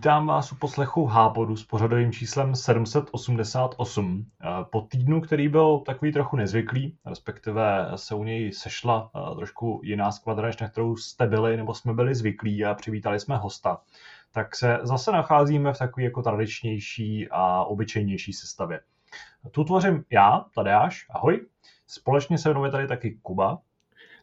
Vítám vás u poslechu Hápodu s pořadovým číslem 788. Eh, po týdnu, který byl takový trochu nezvyklý, respektive se u něj sešla eh, trošku jiná skvadra, než na kterou jste byli nebo jsme byli zvyklí a přivítali jsme hosta, tak se zase nacházíme v takové jako tradičnější a obyčejnější sestavě. Tu tvořím já, Tadeáš, ahoj. Společně se mnou je tady taky Kuba.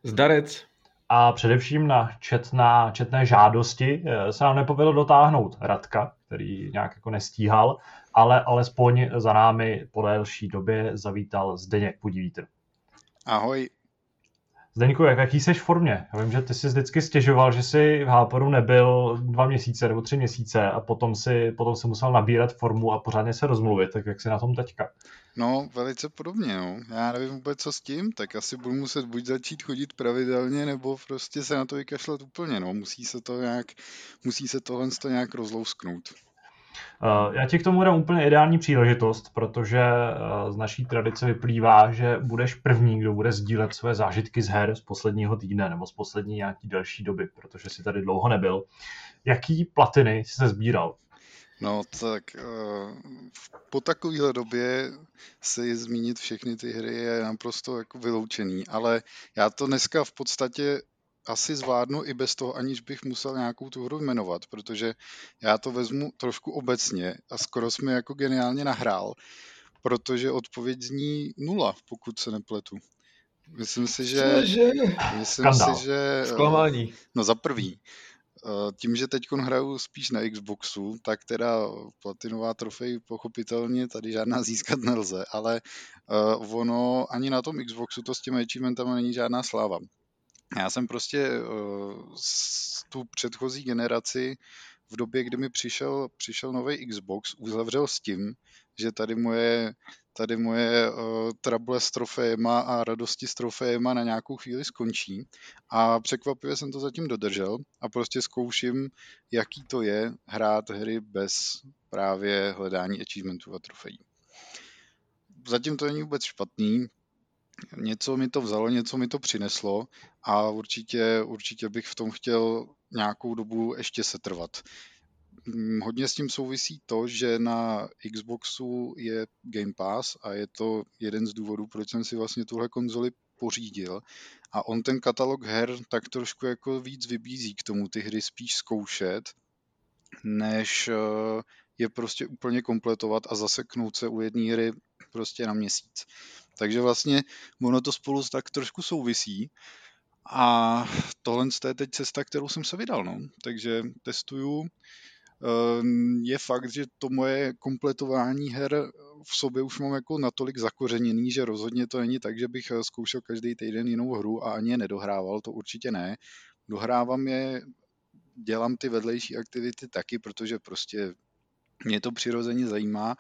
Zdarec a především na četná, četné žádosti eh, se nám nepovedlo dotáhnout Radka, který nějak jako nestíhal, ale alespoň za námi po delší době zavítal Zdeněk Podívítr. Ahoj. Zdeňku, jak, jaký jsi v formě? Já vím, že ty jsi vždycky stěžoval, že jsi v Háporu nebyl dva měsíce nebo tři měsíce a potom si, potom si musel nabírat formu a pořádně se rozmluvit, tak jak jsi na tom teďka? No, velice podobně, no. Já nevím vůbec, co s tím, tak asi budu muset buď začít chodit pravidelně, nebo prostě se na to vykašlat úplně, no. Musí se to nějak, musí se tohle to nějak rozlousknout. Eh, já ti k tomu dám úplně ideální příležitost, protože eh, z naší tradice vyplývá, že budeš první, kdo bude sdílet své zážitky z her z posledního týdne nebo z poslední nějaký delší doby, protože si tady dlouho nebyl. Jaký platiny jsi se sbíral? No tak uh, po takovéhle době si zmínit všechny ty hry je naprosto jako vyloučený, ale já to dneska v podstatě asi zvládnu i bez toho, aniž bych musel nějakou tu hru jmenovat, protože já to vezmu trošku obecně a skoro jsme jako geniálně nahrál, protože odpověď zní nula, pokud se nepletu. Myslím si, že... Myslím si, že... Zklamání. No za prvý. Eh, tím, že teď hraju spíš na Xboxu, tak teda platinová trofej pochopitelně tady žádná získat nelze, ale uh, ono ani na tom Xboxu to s těmi achievementama není žádná sláva. Já jsem prostě uh, tu předchozí generaci v době, kdy mi přišel, přišel nový Xbox, uzavřel s tím, že tady moje, tady moje uh, trable s trofejema a radosti s trofejema na nějakou chvíli skončí. A překvapivě jsem to zatím dodržel a prostě zkouším, jaký to je hrát hry bez právě hledání achievementů a trofejí. Zatím to není vůbec špatný, něco mi to vzalo, něco mi to přineslo a určitě, určitě bych v tom chtěl nějakou dobu ještě setrvat. Mm, hodně s tím souvisí to, že na Xboxu je Game Pass a je to jeden z důvodů, proč jsem si vlastně tuhle konzoli pořídil. A on ten katalog her tak trošku jako víc vybízí k tomu ty hry spíš zkoušet, než eh, je prostě úplně kompletovat a zaseknout se u jedné hry prostě na měsíc. Takže vlastně ono to spolu tak trošku souvisí. A tohle je teď cesta, kterou jsem se vydal. No. Takže testuju. Ehm, je fakt, že to moje kompletování her v sobě už mám jako natolik zakořeněný, že rozhodně to není tak, že bych eh, zkoušel každý týden jinou hru a ani je nedohrával, to určitě ne. Dohrávám je, dělám ty vedlejší aktivity taky, protože prostě mě to přirozeně zajímá,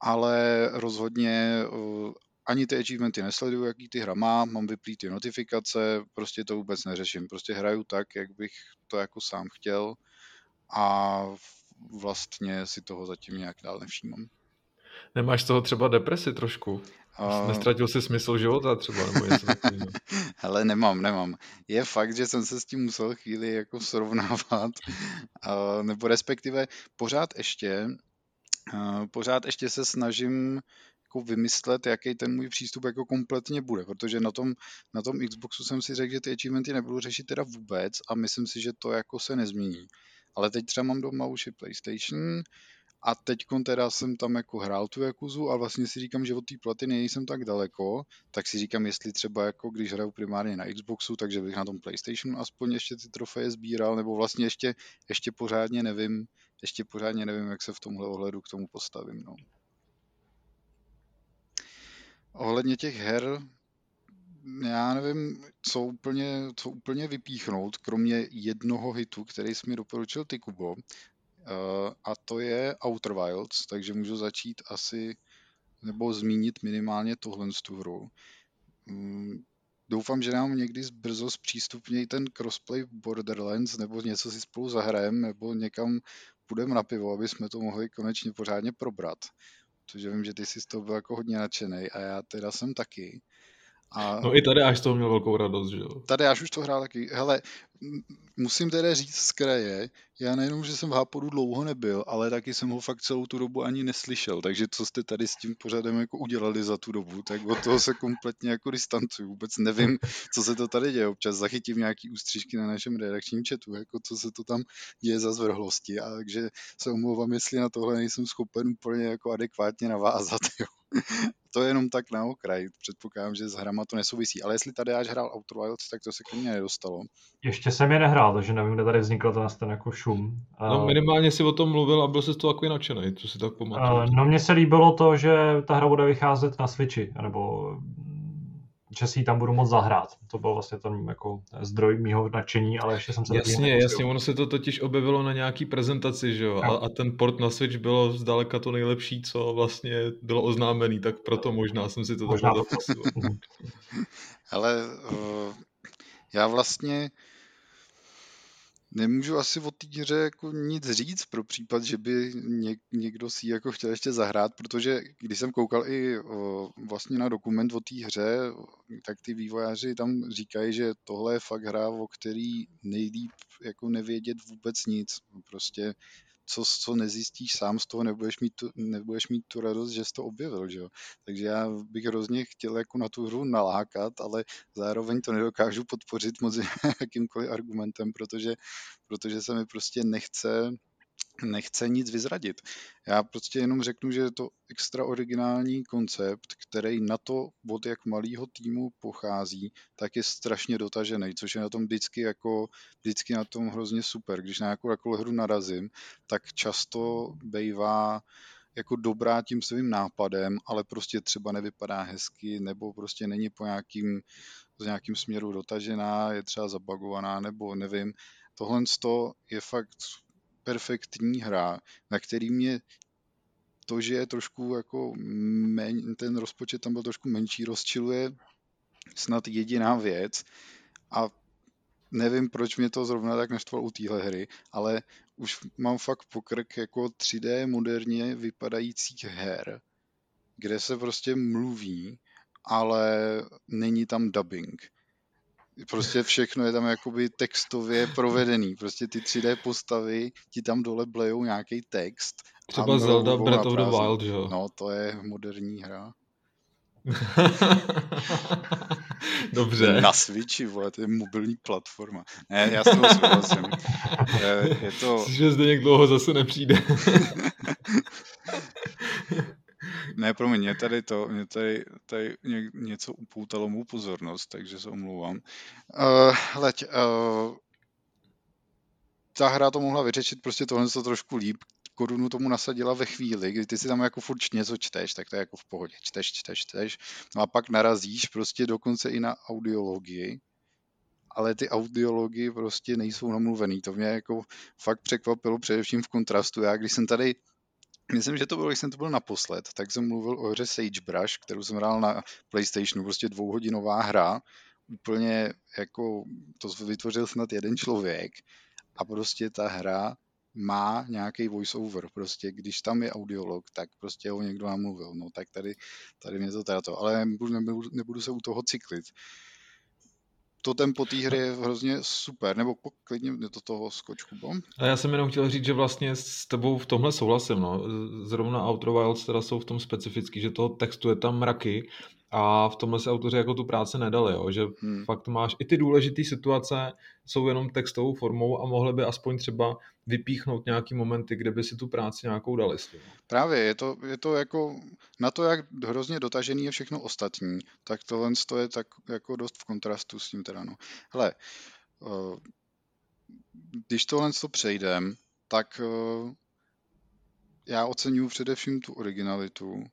ale rozhodně eh, ani ty achievementy nesleduju, jaký ty hra má, mám vyplý ty notifikace, prostě to vůbec neřeším. Prostě hraju tak, jak bych to jako sám chtěl a vlastně si toho zatím nějak dál nevšímám. Nemáš toho třeba depresi trošku? Uh... Nestratil jsi smysl života třeba, nebo něco? Hele, nemám, nemám. Je fakt, že jsem se s tím musel chvíli jako srovnávat, uh, nebo respektive pořád ještě, uh, pořád ještě se snažím jako vymyslet, jaký ten můj přístup jako kompletně bude, protože na tom, na tom Xboxu jsem si řekl, že ty achievementy nebudu řešit teda vůbec a myslím si, že to jako se nezmění. Ale teď třeba mám doma už i PlayStation a teď teda jsem tam jako hrál tu Jakuzu a vlastně si říkám, že od té platiny nejsem tak daleko, tak si říkám, jestli třeba jako když hraju primárně na Xboxu, takže bych na tom PlayStationu aspoň ještě ty trofeje sbíral, nebo vlastně ještě, ještě pořádně nevím, ještě pořádně nevím, jak se v tomhle ohledu k tomu postavím. No. Ohledně těch her, já nevím, co úplně, co úplně vypíchnout, kromě jednoho hitu, který jsi mi doporučil ty, Kubo, eh, a to je Outer Wilds, takže můžu začít asi, nebo zmínit minimálně tohle z tu hru. Mm, doufám, že nám někdy brzo zpřístupnějí ten crossplay Borderlands, nebo něco si spolu zahrajem, nebo někam půjdeme na pivo, aby jsme to mohli konečně pořádně probrat protože vím, že ty jsi z toho byl jako hodně nadšený a já teda jsem taky. A no i tady až to měl velkou radost, že jo? Tady až už to hrál taky. Hele, musím teda říct z kraje, já nejenom, že jsem v Háporu dlouho nebyl, ale taky jsem ho fakt celou tu dobu ani neslyšel, takže co jste tady s tím pořadem jako udělali za tu dobu, tak od toho se kompletně jako distancuju, vůbec nevím, co se to tady děje, občas zachytím nějaký ústřížky na našem redakčním chatu, jako co se to tam děje za zvrhlosti, a takže se omlouvám, jestli na tohle nejsem schopen úplně jako adekvátně navázat, jo. to je jenom tak na okraj. Předpokládám, že s hrama to nesouvisí. Ale jestli tady až hrál Outer Wilds, tak to se k mě nedostalo. Ještě jsem je nehrál, takže nevím, kde tady vznikl ten, ten jako šum. No minimálně si o tom mluvil a byl jsi to takový nadšený, co si tak pamatuju. No mně se líbilo to, že ta hra bude vycházet na Switchi, nebo že si ji tam budu moc zahrát. To byl vlastně ten jako zdroj mýho nadšení, ale ještě jsem se Jasně, jasně, ono se to totiž objevilo na nějaký prezentaci, že jo, a, a ten port na Switch bylo zdaleka to nejlepší, co vlastně bylo oznámený, tak proto možná jsem si to možná. takhle Ale uh, já vlastně Nemůžu asi o té hře jako nic říct pro případ, že by něk, někdo si ji jako chtěl ještě zahrát, protože když jsem koukal i o, vlastně na dokument o té hře, tak ty vývojáři tam říkají, že tohle je fakt hra, o který nejlíp jako nevědět vůbec nic. Prostě co, co nezjistíš sám, z toho nebudeš mít, tu, nebudeš mít tu radost, že jsi to objevil, že jo. Takže já bych hrozně chtěl jako na tu hru nalákat, ale zároveň to nedokážu podpořit moc jakýmkoliv argumentem, protože, protože se mi prostě nechce nechce nic vyzradit. Já prostě jenom řeknu, že je to extra originální koncept, který na to od jak malého týmu pochází, tak je strašně dotažený, což je na tom vždycky jako, vždycky na tom hrozně super. Když na nějakou jako hru narazím, tak často bývá jako dobrá tím svým nápadem, ale prostě třeba nevypadá hezky, nebo prostě není po nějakým, z nějakým směru dotažená, je třeba zabagovaná, nebo nevím. Tohle je fakt perfektní hra, na který mě to, že je trošku jako men, ten rozpočet tam byl trošku menší, rozčiluje snad jediná věc. A nevím, proč mě to zrovna tak naštvalo u téhle hry, ale už mám fakt pokrk jako 3D moderně vypadajících her, kde se prostě mluví, ale není tam dubbing prostě všechno je tam jakoby textově provedený. Prostě ty 3D postavy ti tam dole blejou nějaký text. Třeba Zelda Breath of the Wild, že jo? No, to je moderní hra. Dobře. Na Switchi, vole, to je mobilní platforma. Ne, já s toho souhlasím. Je to... Že zde někdo dlouho zase nepřijde. Ne, promiň, mě tady to, mě tady, tady ně, něco upoutalo mou pozornost, takže se omlouvám. Uh, leď, uh, ta hra to mohla vyřešit prostě tohle to trošku líp. Korunu tomu nasadila ve chvíli, kdy ty si tam jako furt něco čteš, tak to je jako v pohodě. Čteš, čteš, čteš. No a pak narazíš prostě dokonce i na audiologii, ale ty audiology prostě nejsou namluvený. To mě jako fakt překvapilo především v kontrastu. Já když jsem tady Myslím, že to bylo, když jsem to byl naposled, tak jsem mluvil o hře Sagebrush, kterou jsem hrál na PlayStationu, prostě dvouhodinová hra, úplně jako, to vytvořil snad jeden člověk a prostě ta hra má nějaký voiceover, prostě když tam je audiolog, tak prostě ho někdo namluvil, no tak tady, tady mě to teda to, ale nebudu, nebudu, nebudu se u toho cyklit to tempo té hry je hrozně super, nebo klidně do toho skočku, bom. A já jsem jenom chtěl říct, že vlastně s tebou v tomhle souhlasím, no. Zrovna Outer Wilds teda jsou v tom specifický, že toho textu je tam mraky a v tomhle se autoři jako tu práci nedali, jo? že hmm. fakt máš i ty důležité situace jsou jenom textovou formou a mohli by aspoň třeba vypíchnout nějaký momenty, kde by si tu práci nějakou dali. Právě, je to, je to jako na to, jak hrozně dotažený je všechno ostatní, tak tohle je tak jako dost v kontrastu s tím teda, no. Hele, eh, když tohle to přejdem, tak eh, já oceňuji především tu originalitu,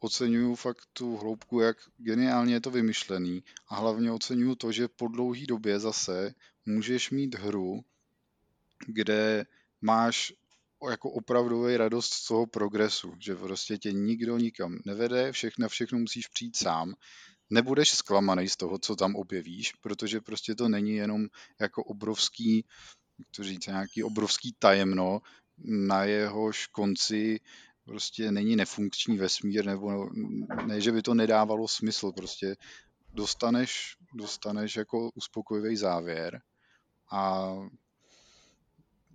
oceňuju fakt tu hloubku, jak geniálně je to vymyšlený a hlavně oceňuju to, že po dlouhý době zase můžeš mít hru, kde máš jako opravdový radost z toho progresu, že prostě tě nikdo nikam nevede, všechno, všechno musíš přijít sám, nebudeš zklamaný z toho, co tam objevíš, protože prostě to není jenom jako obrovský, jak to říct, nějaký obrovský tajemno, na jehož konci prostě není nefunkční vesmír, nebo ne, že by to nedávalo smysl, prostě dostaneš, dostaneš jako uspokojivý závěr A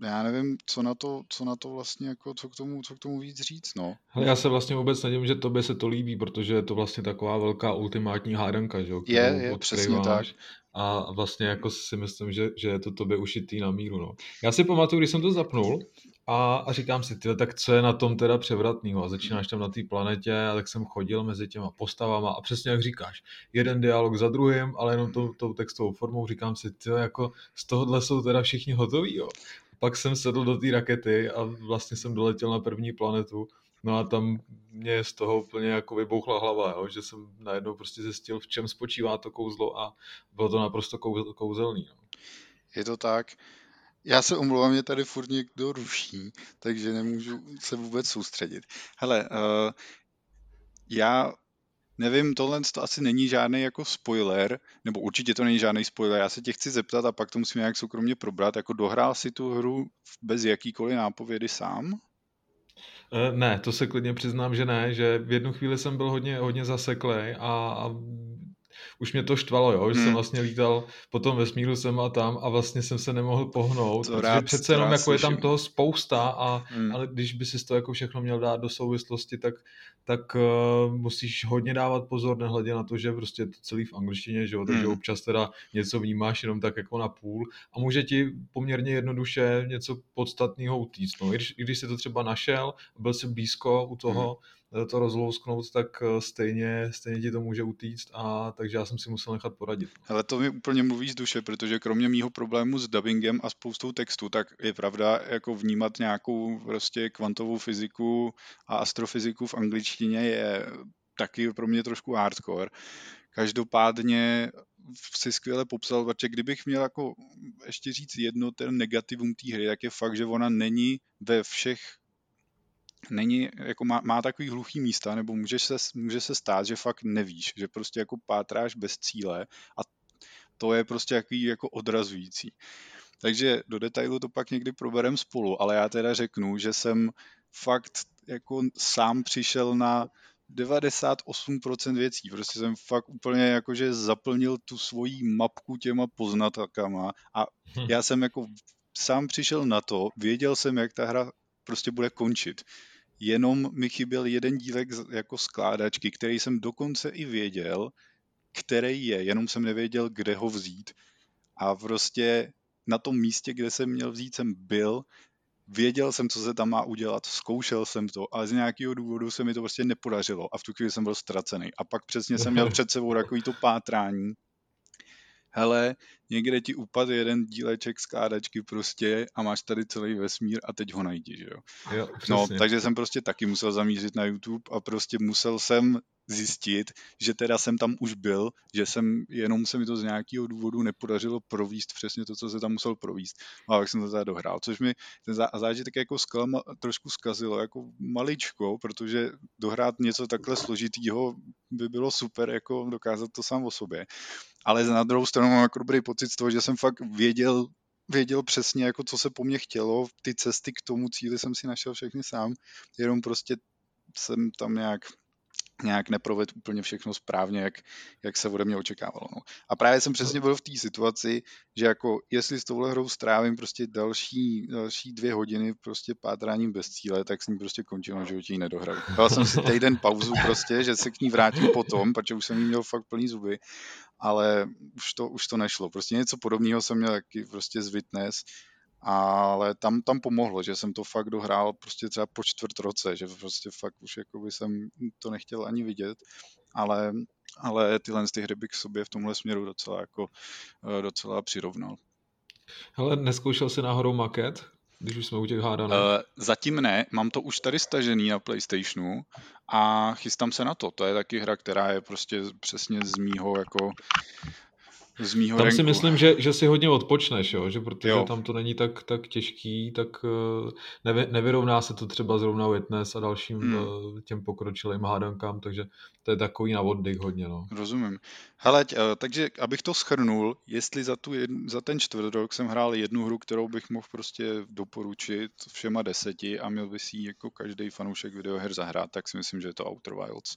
já nevím, co na to, co na to vlastně, jako, co k tomu, co k tomu víc říct, no. Hele, já se vlastně vůbec nedím, že tobě se to líbí, protože je to vlastně taková velká ultimátní hádanka, že jo? Je, je, přesně tak. A vlastně jako si myslím, že, že je to tobě ušitý na míru, no. Já si pamatuju, když jsem to zapnul, a, a říkám si, tyhle, tak co je na tom teda převratného? A začínáš tam na té planetě a tak jsem chodil mezi těma postavama a přesně jak říkáš, jeden dialog za druhým, ale jenom tou, tou textovou formou říkám si, ty jako z tohohle jsou teda všichni hotoví, jo. Pak jsem sedl do té rakety a vlastně jsem doletěl na první planetu No a tam mě z toho úplně jako vybouchla hlava, jo? že jsem najednou prostě zjistil, v čem spočívá to kouzlo a bylo to naprosto kouzelný. No. Je to tak. Já se omlouvám, mě tady furt někdo ruší, takže nemůžu se vůbec soustředit. Hele, uh, já nevím, tohle to asi není žádný jako spoiler, nebo určitě to není žádný spoiler, já se tě chci zeptat a pak to musíme nějak soukromně probrat, jako dohrál si tu hru bez jakýkoliv nápovědy sám? Eh, ne, to se klidně přiznám, že ne, že v jednu chvíli jsem byl hodně, hodně zaseklej a, a už mě to štvalo, jo, že hmm. jsem vlastně lítal po tom vesmíru sem a tam a vlastně jsem se nemohl pohnout, to protože rád, přece jenom jako je tam toho spousta a hmm. ale když by si to jako všechno měl dát do souvislosti, tak, tak uh, musíš hodně dávat pozor, nehledě na to, že prostě je to celý v angličtině, že jo, takže hmm. občas teda něco vnímáš jenom tak jako na půl a může ti poměrně jednoduše něco podstatného utíct, no, i když, i když jsi to třeba našel, byl jsi blízko u toho, hmm to rozlousknout, tak eh, stejně, stejně ti to může utíct a takže já jsem si musel nechat poradit. Ale to mi úplně mluví z duše, protože kromě mýho problému s dubbingem a spoustou textu, tak je pravda jako vnímat nějakou prostě kvantovou fyziku a astrofyziku v angličtině je taky pro mě trošku hardcore. Každopádně si skvěle popsal, protože kdybych měl jako ještě říct jedno ten negativum té hry, tak je fakt, že ona není ve všech není, jako má, má takový hluchý místa, nebo může se, může se stát, že fakt nevíš, že prostě jako pátráš bez cíle a to je prostě jaký jako odrazující. Takže do detailu to pak někdy proberem spolu, ale já teda řeknu, že jsem fakt jako sám přišel na 98% věcí. Prostě jsem fakt úplně jakože zaplnil tu svoji mapku těma poznatkama a hm. já jsem jako sám přišel na to, věděl jsem, jak ta hra prostě bude končit jenom mi chyběl jeden dílek jako skládačky, který jsem dokonce i věděl, který je, jenom jsem nevěděl, kde ho vzít. A prostě na tom místě, kde jsem měl vzít, jsem byl, věděl jsem, co se tam má udělat, zkoušel jsem to, ale z nějakého důvodu se mi to prostě nepodařilo a v tu chvíli jsem byl ztracený. A pak přesně jsem měl před sebou takový to pátrání, hele, někde ti upadl jeden díleček skládačky prostě a máš tady celý vesmír a teď ho najdi, že jo. jo no, takže jsem prostě taky musel zamířit na YouTube a prostě musel jsem zjistit, že teda jsem tam už byl, že jsem, jenom se mi to z nějakého důvodu nepodařilo províst přesně to, co se tam musel províst. No a jak jsem to teda dohrál, což mi ten zážitek jako zklama, trošku zkazilo, jako maličko, protože dohrát něco takhle složitýho by bylo super, jako dokázat to sám o sobě. Ale na druhou stranu mám jako dobrý pocit z toho, že jsem fakt věděl, věděl přesně, jako co se po mně chtělo, ty cesty k tomu cíli jsem si našel všechny sám, jenom prostě jsem tam nějak nějak neproved úplně všechno správně, jak, jak se ode mě očekávalo. No. A právě jsem přesně byl v té situaci, že jako jestli s touhle hrou strávím prostě další, další dvě hodiny prostě pátráním bez cíle, tak s ní prostě končím životě ji nedohraju. Dal jsem si týden pauzu prostě, že se k ní vrátím potom, protože už jsem jí měl fakt plný zuby, ale už to, už to nešlo. Prostě něco podobného jsem měl taky prostě z Witness, ale tam, tam pomohlo, že jsem to fakt dohrál prostě třeba po čtvrt roce, že prostě fakt už jako by jsem to nechtěl ani vidět, ale, ale tyhle ty hry bych k sobě v tomhle směru docela jako eh, docela přirovnal. Hele, neskoušel jsi náhodou maket? Když už jsme u těch hádaných. Uh, zatím ne, mám to už tady stažený na PlayStationu a chystám se na to. To je taky hra, která je prostě přesně z mýho jako z mýho Tam renku. si myslím, že, že si hodně odpočneš, jo? že protože jo. tam to není tak, tak těžký, tak eh, nevy, nevyrovná se to třeba zrovna Witness a dalším hmm. Eh, těm pokročilým hádankám, takže to je takový na oddych hodně. No. Rozumím. Hele, eh, takže abych to schrnul, jestli za, tu jed, za ten čtvrt rok jsem hrál jednu hru, kterou bych mohl prostě doporučit všema deseti a měl by si jako každý fanoušek videoher zahrát, tak si myslím, že je to Outer Wilds.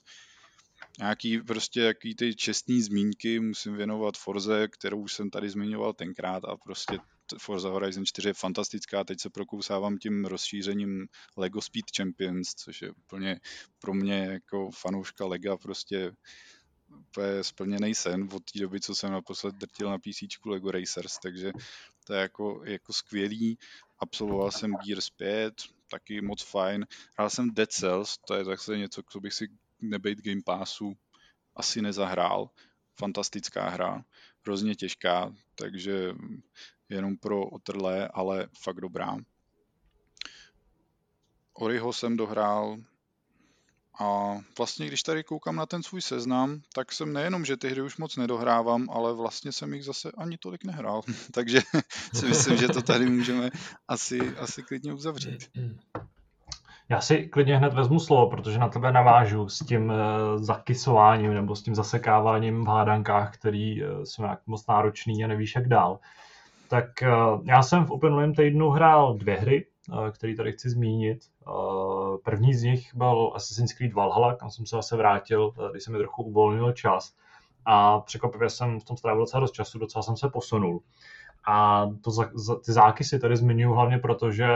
Nějaký prostě jaký ty čestný zmínky musím věnovat Forze, kterou jsem tady zmiňoval tenkrát a prostě Forza Horizon 4 je fantastická, teď se prokousávám tím rozšířením Lego Speed Champions, což je úplně pro mě jako fanouška Lega prostě úplně splněný sen od té doby, co jsem naposled drtil na PC Lego Racers, takže to je jako, jako skvělý. Absolvoval jsem Gears 5, taky moc fajn. Hrál jsem Dead Cells, to je zase něco, co bych si nebejt Game Passu asi nezahrál. Fantastická hra, hrozně těžká, takže jenom pro otrlé, ale fakt dobrá. Oriho jsem dohrál a vlastně, když tady koukám na ten svůj seznam, tak jsem nejenom, že ty hry už moc nedohrávám, ale vlastně jsem jich zase ani tolik nehrál. Takže si myslím, že to tady můžeme asi, asi klidně uzavřít. Já si klidně hned vezmu slovo, protože na tebe navážu s tím uh, zakysováním nebo s tím zasekáváním v hádankách, který uh, jsou nějak moc náročný a nevíš jak dál. Tak uh, já jsem v uplynulém týdnu hrál dvě hry, které tady chci zmínit. První z nich byl Assassin's Creed Valhalla, kam jsem se zase vrátil, když se mi trochu uvolnil čas. A překvapivě jsem v tom strávil docela dost času, docela jsem se posunul. A to, ty zákysy tady zmiňuji hlavně proto, že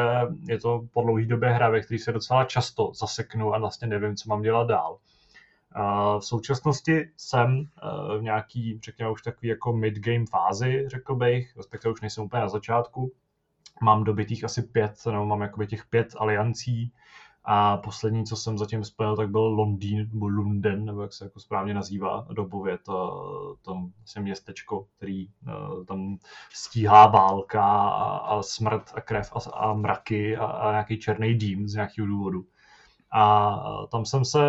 je to po dlouhé době hra, ve které se docela často zaseknu a vlastně nevím, co mám dělat dál. A v současnosti jsem e, v nějaký, řekněme už takový jako mid-game fázi, řekl bych, respektive už nejsem úplně na začátku. Mám dobitých asi pět, nebo mám jakoby těch pět aliancí, a poslední, co jsem zatím splnil, tak byl Londýn, nebo Lunden, nebo jak se jako správně nazývá dobově, to, to vlastně městečko, který uh, tam stíhá válka a, a smrt a krev a, a mraky a, a nějaký černý dým z nějakého důvodu. A tam jsem se,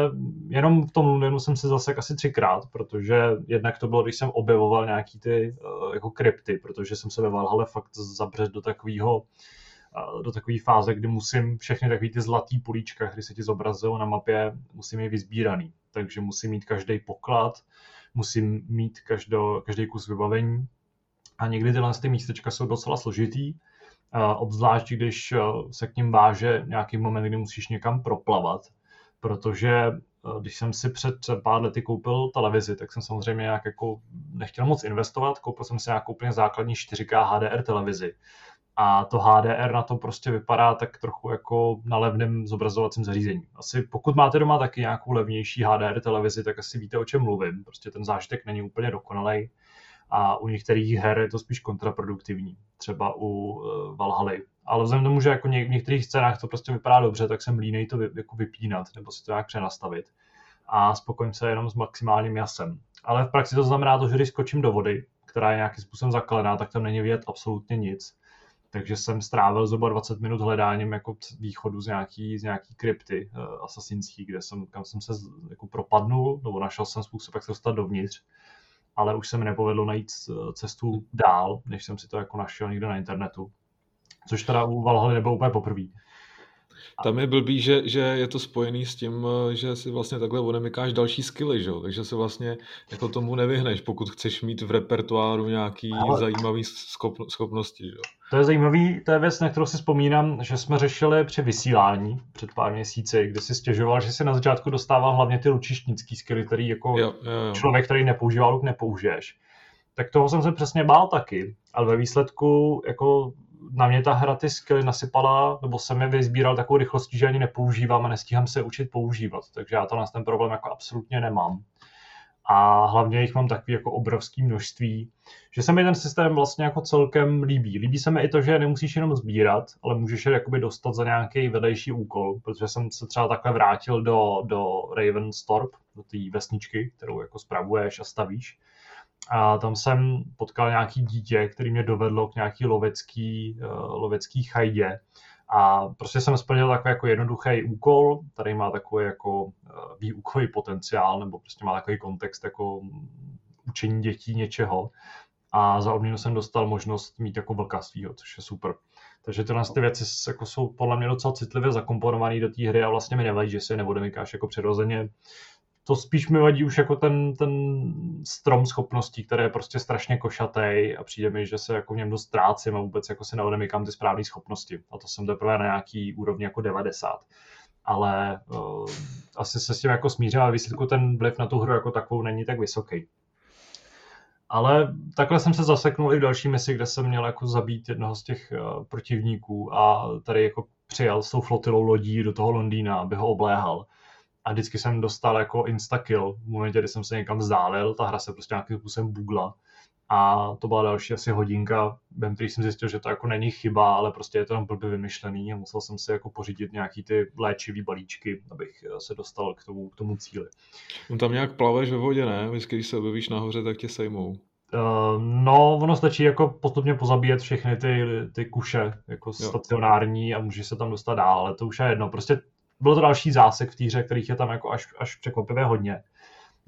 jenom v tom Londýnu jsem se zase asi třikrát, protože jednak to bylo, když jsem objevoval nějaký ty uh, jako krypty, protože jsem se ve Valhalle fakt zabřet do takového do takové fáze, kdy musím všechny takové ty zlatý políčka, které se ti zobrazují na mapě, musím je vyzbíraný. Takže musím mít každý poklad, musím mít každo, každý kus vybavení. A někdy tyhle ty místečka jsou docela složitý, obzvlášť když se k ním váže nějaký moment, kdy musíš někam proplavat, protože když jsem si před pár lety koupil televizi, tak jsem samozřejmě nějak jako nechtěl moc investovat, koupil jsem si nějakou úplně základní 4K HDR televizi a to HDR na to prostě vypadá tak trochu jako na levném zobrazovacím zařízení. Asi pokud máte doma taky nějakou levnější HDR televizi, tak asi víte, o čem mluvím. Prostě ten zážitek není úplně dokonalý a u některých her je to spíš kontraproduktivní, třeba u uh, Valhaly. Ale vzhledem tomu, že jako v některých scénách to prostě vypadá dobře, tak jsem línej to vy- jako vypínat nebo si to nějak přenastavit a spokojím se jenom s maximálním jasem. Ale v praxi to znamená to, že když skočím do vody, která je nějakým způsobem zakalená, tak tam není vidět absolutně nic takže jsem strávil zhruba 20 minut hledáním jako východu z nějaký, z nějaký krypty uh, asasinský, kde jsem, kam jsem se jako propadnul, nebo našel jsem způsob, jak se dostat dovnitř, ale už se mi nepovedlo najít eh, cestu dál, než jsem si to jako našel někde na internetu. Což teda u Valhaly nebylo úplně poprvé. Tam je blbý, že, že je to spojený s tím, eh, že si vlastně takhle odemykáš další skilly, že? takže se vlastně jako tomu nevyhneš, pokud chceš mít v repertoáru nějaký Ale... zajímavý schop, schopnosti. Že? To je zajímavý, to je věc, na kterou si vzpomínám, že jsme řešili při vysílání před pár měsíci, kde si stěžoval, že si na začátku dostával hlavně ty lučištnický skilly, který jako jo, jo, jo. člověk, který nepoužívá luk, nepoužiješ. Tak toho jsem se přesně bál taky, ale ve výsledku jako na mě ta hra ty skilly nasypala, nebo jsem je vyzbíral takovou rychlostí, že ani nepoužívám a nestíhám se učit používat. Takže já to na ten problém jako absolutně nemám. A hlavně jich mám takový jako obrovský množství, že se mi ten systém vlastně jako celkem líbí. Líbí se mi i to, že nemusíš jenom sbírat, ale můžeš je jakoby dostat za nějaký vedlejší úkol, protože jsem se třeba takhle vrátil do, do Ravenstorp, do té vesničky, kterou jako spravuješ a stavíš a tam jsem potkal nějaký dítě, který mě dovedlo k nějaký lovecký, uh, lovecký chajdě. A prostě jsem splnil takový jako jednoduchý úkol, který má takový jako uh, výukový potenciál, nebo prostě má takový kontext jako učení dětí něčeho. A za odměnu jsem dostal možnost mít jako vlka svýho, což je super. Takže tyhle ty věci jako jsou podle mě docela citlivě zakomponované do té hry a vlastně mi nevadí, že si je neodemykáš jako přirozeně to spíš mi vadí už jako ten, ten strom schopností, který je prostě strašně košatý a přijde mi, že se jako v něm dost ztrácím a vůbec jako se neodemykám ty správné schopnosti. A to jsem teprve na nějaký úrovni jako 90. ale uh, asi se s tím jako smířím a výsledku ten vliv na tu hru jako takovou není tak vysoký. Ale takhle jsem se zaseknul i v další misi, kde jsem měl jako zabít jednoho z těch uh, protivníků a tady jako přijel s tou flotilou lodí do toho Londýna, aby ho obléhal. A vždycky jsem dostal jako instakill v momentě, kdy jsem se někam vzdálil, ta hra se prostě nějakým způsobem bugla. A to byla další asi hodinka, během který jsem zjistil, že to jako není chyba, ale prostě je to tam blbě vymyšlený a musel jsem si jako pořídit nějaký ty léčivý balíčky, abych se dostal k tomu, k tomu cíli. Tam nějak plaveš ve vodě, ne? Vždycky, když se objevíš nahoře, tak tě sejmou. Uh, no, ono stačí jako postupně pozabíjet všechny ty, ty kuše, jako jo. stacionární a můžeš se tam dostat dál, ale to už je jedno. Prostě bylo to další zásek v týře, kterých je tam jako až, až překvapivě hodně.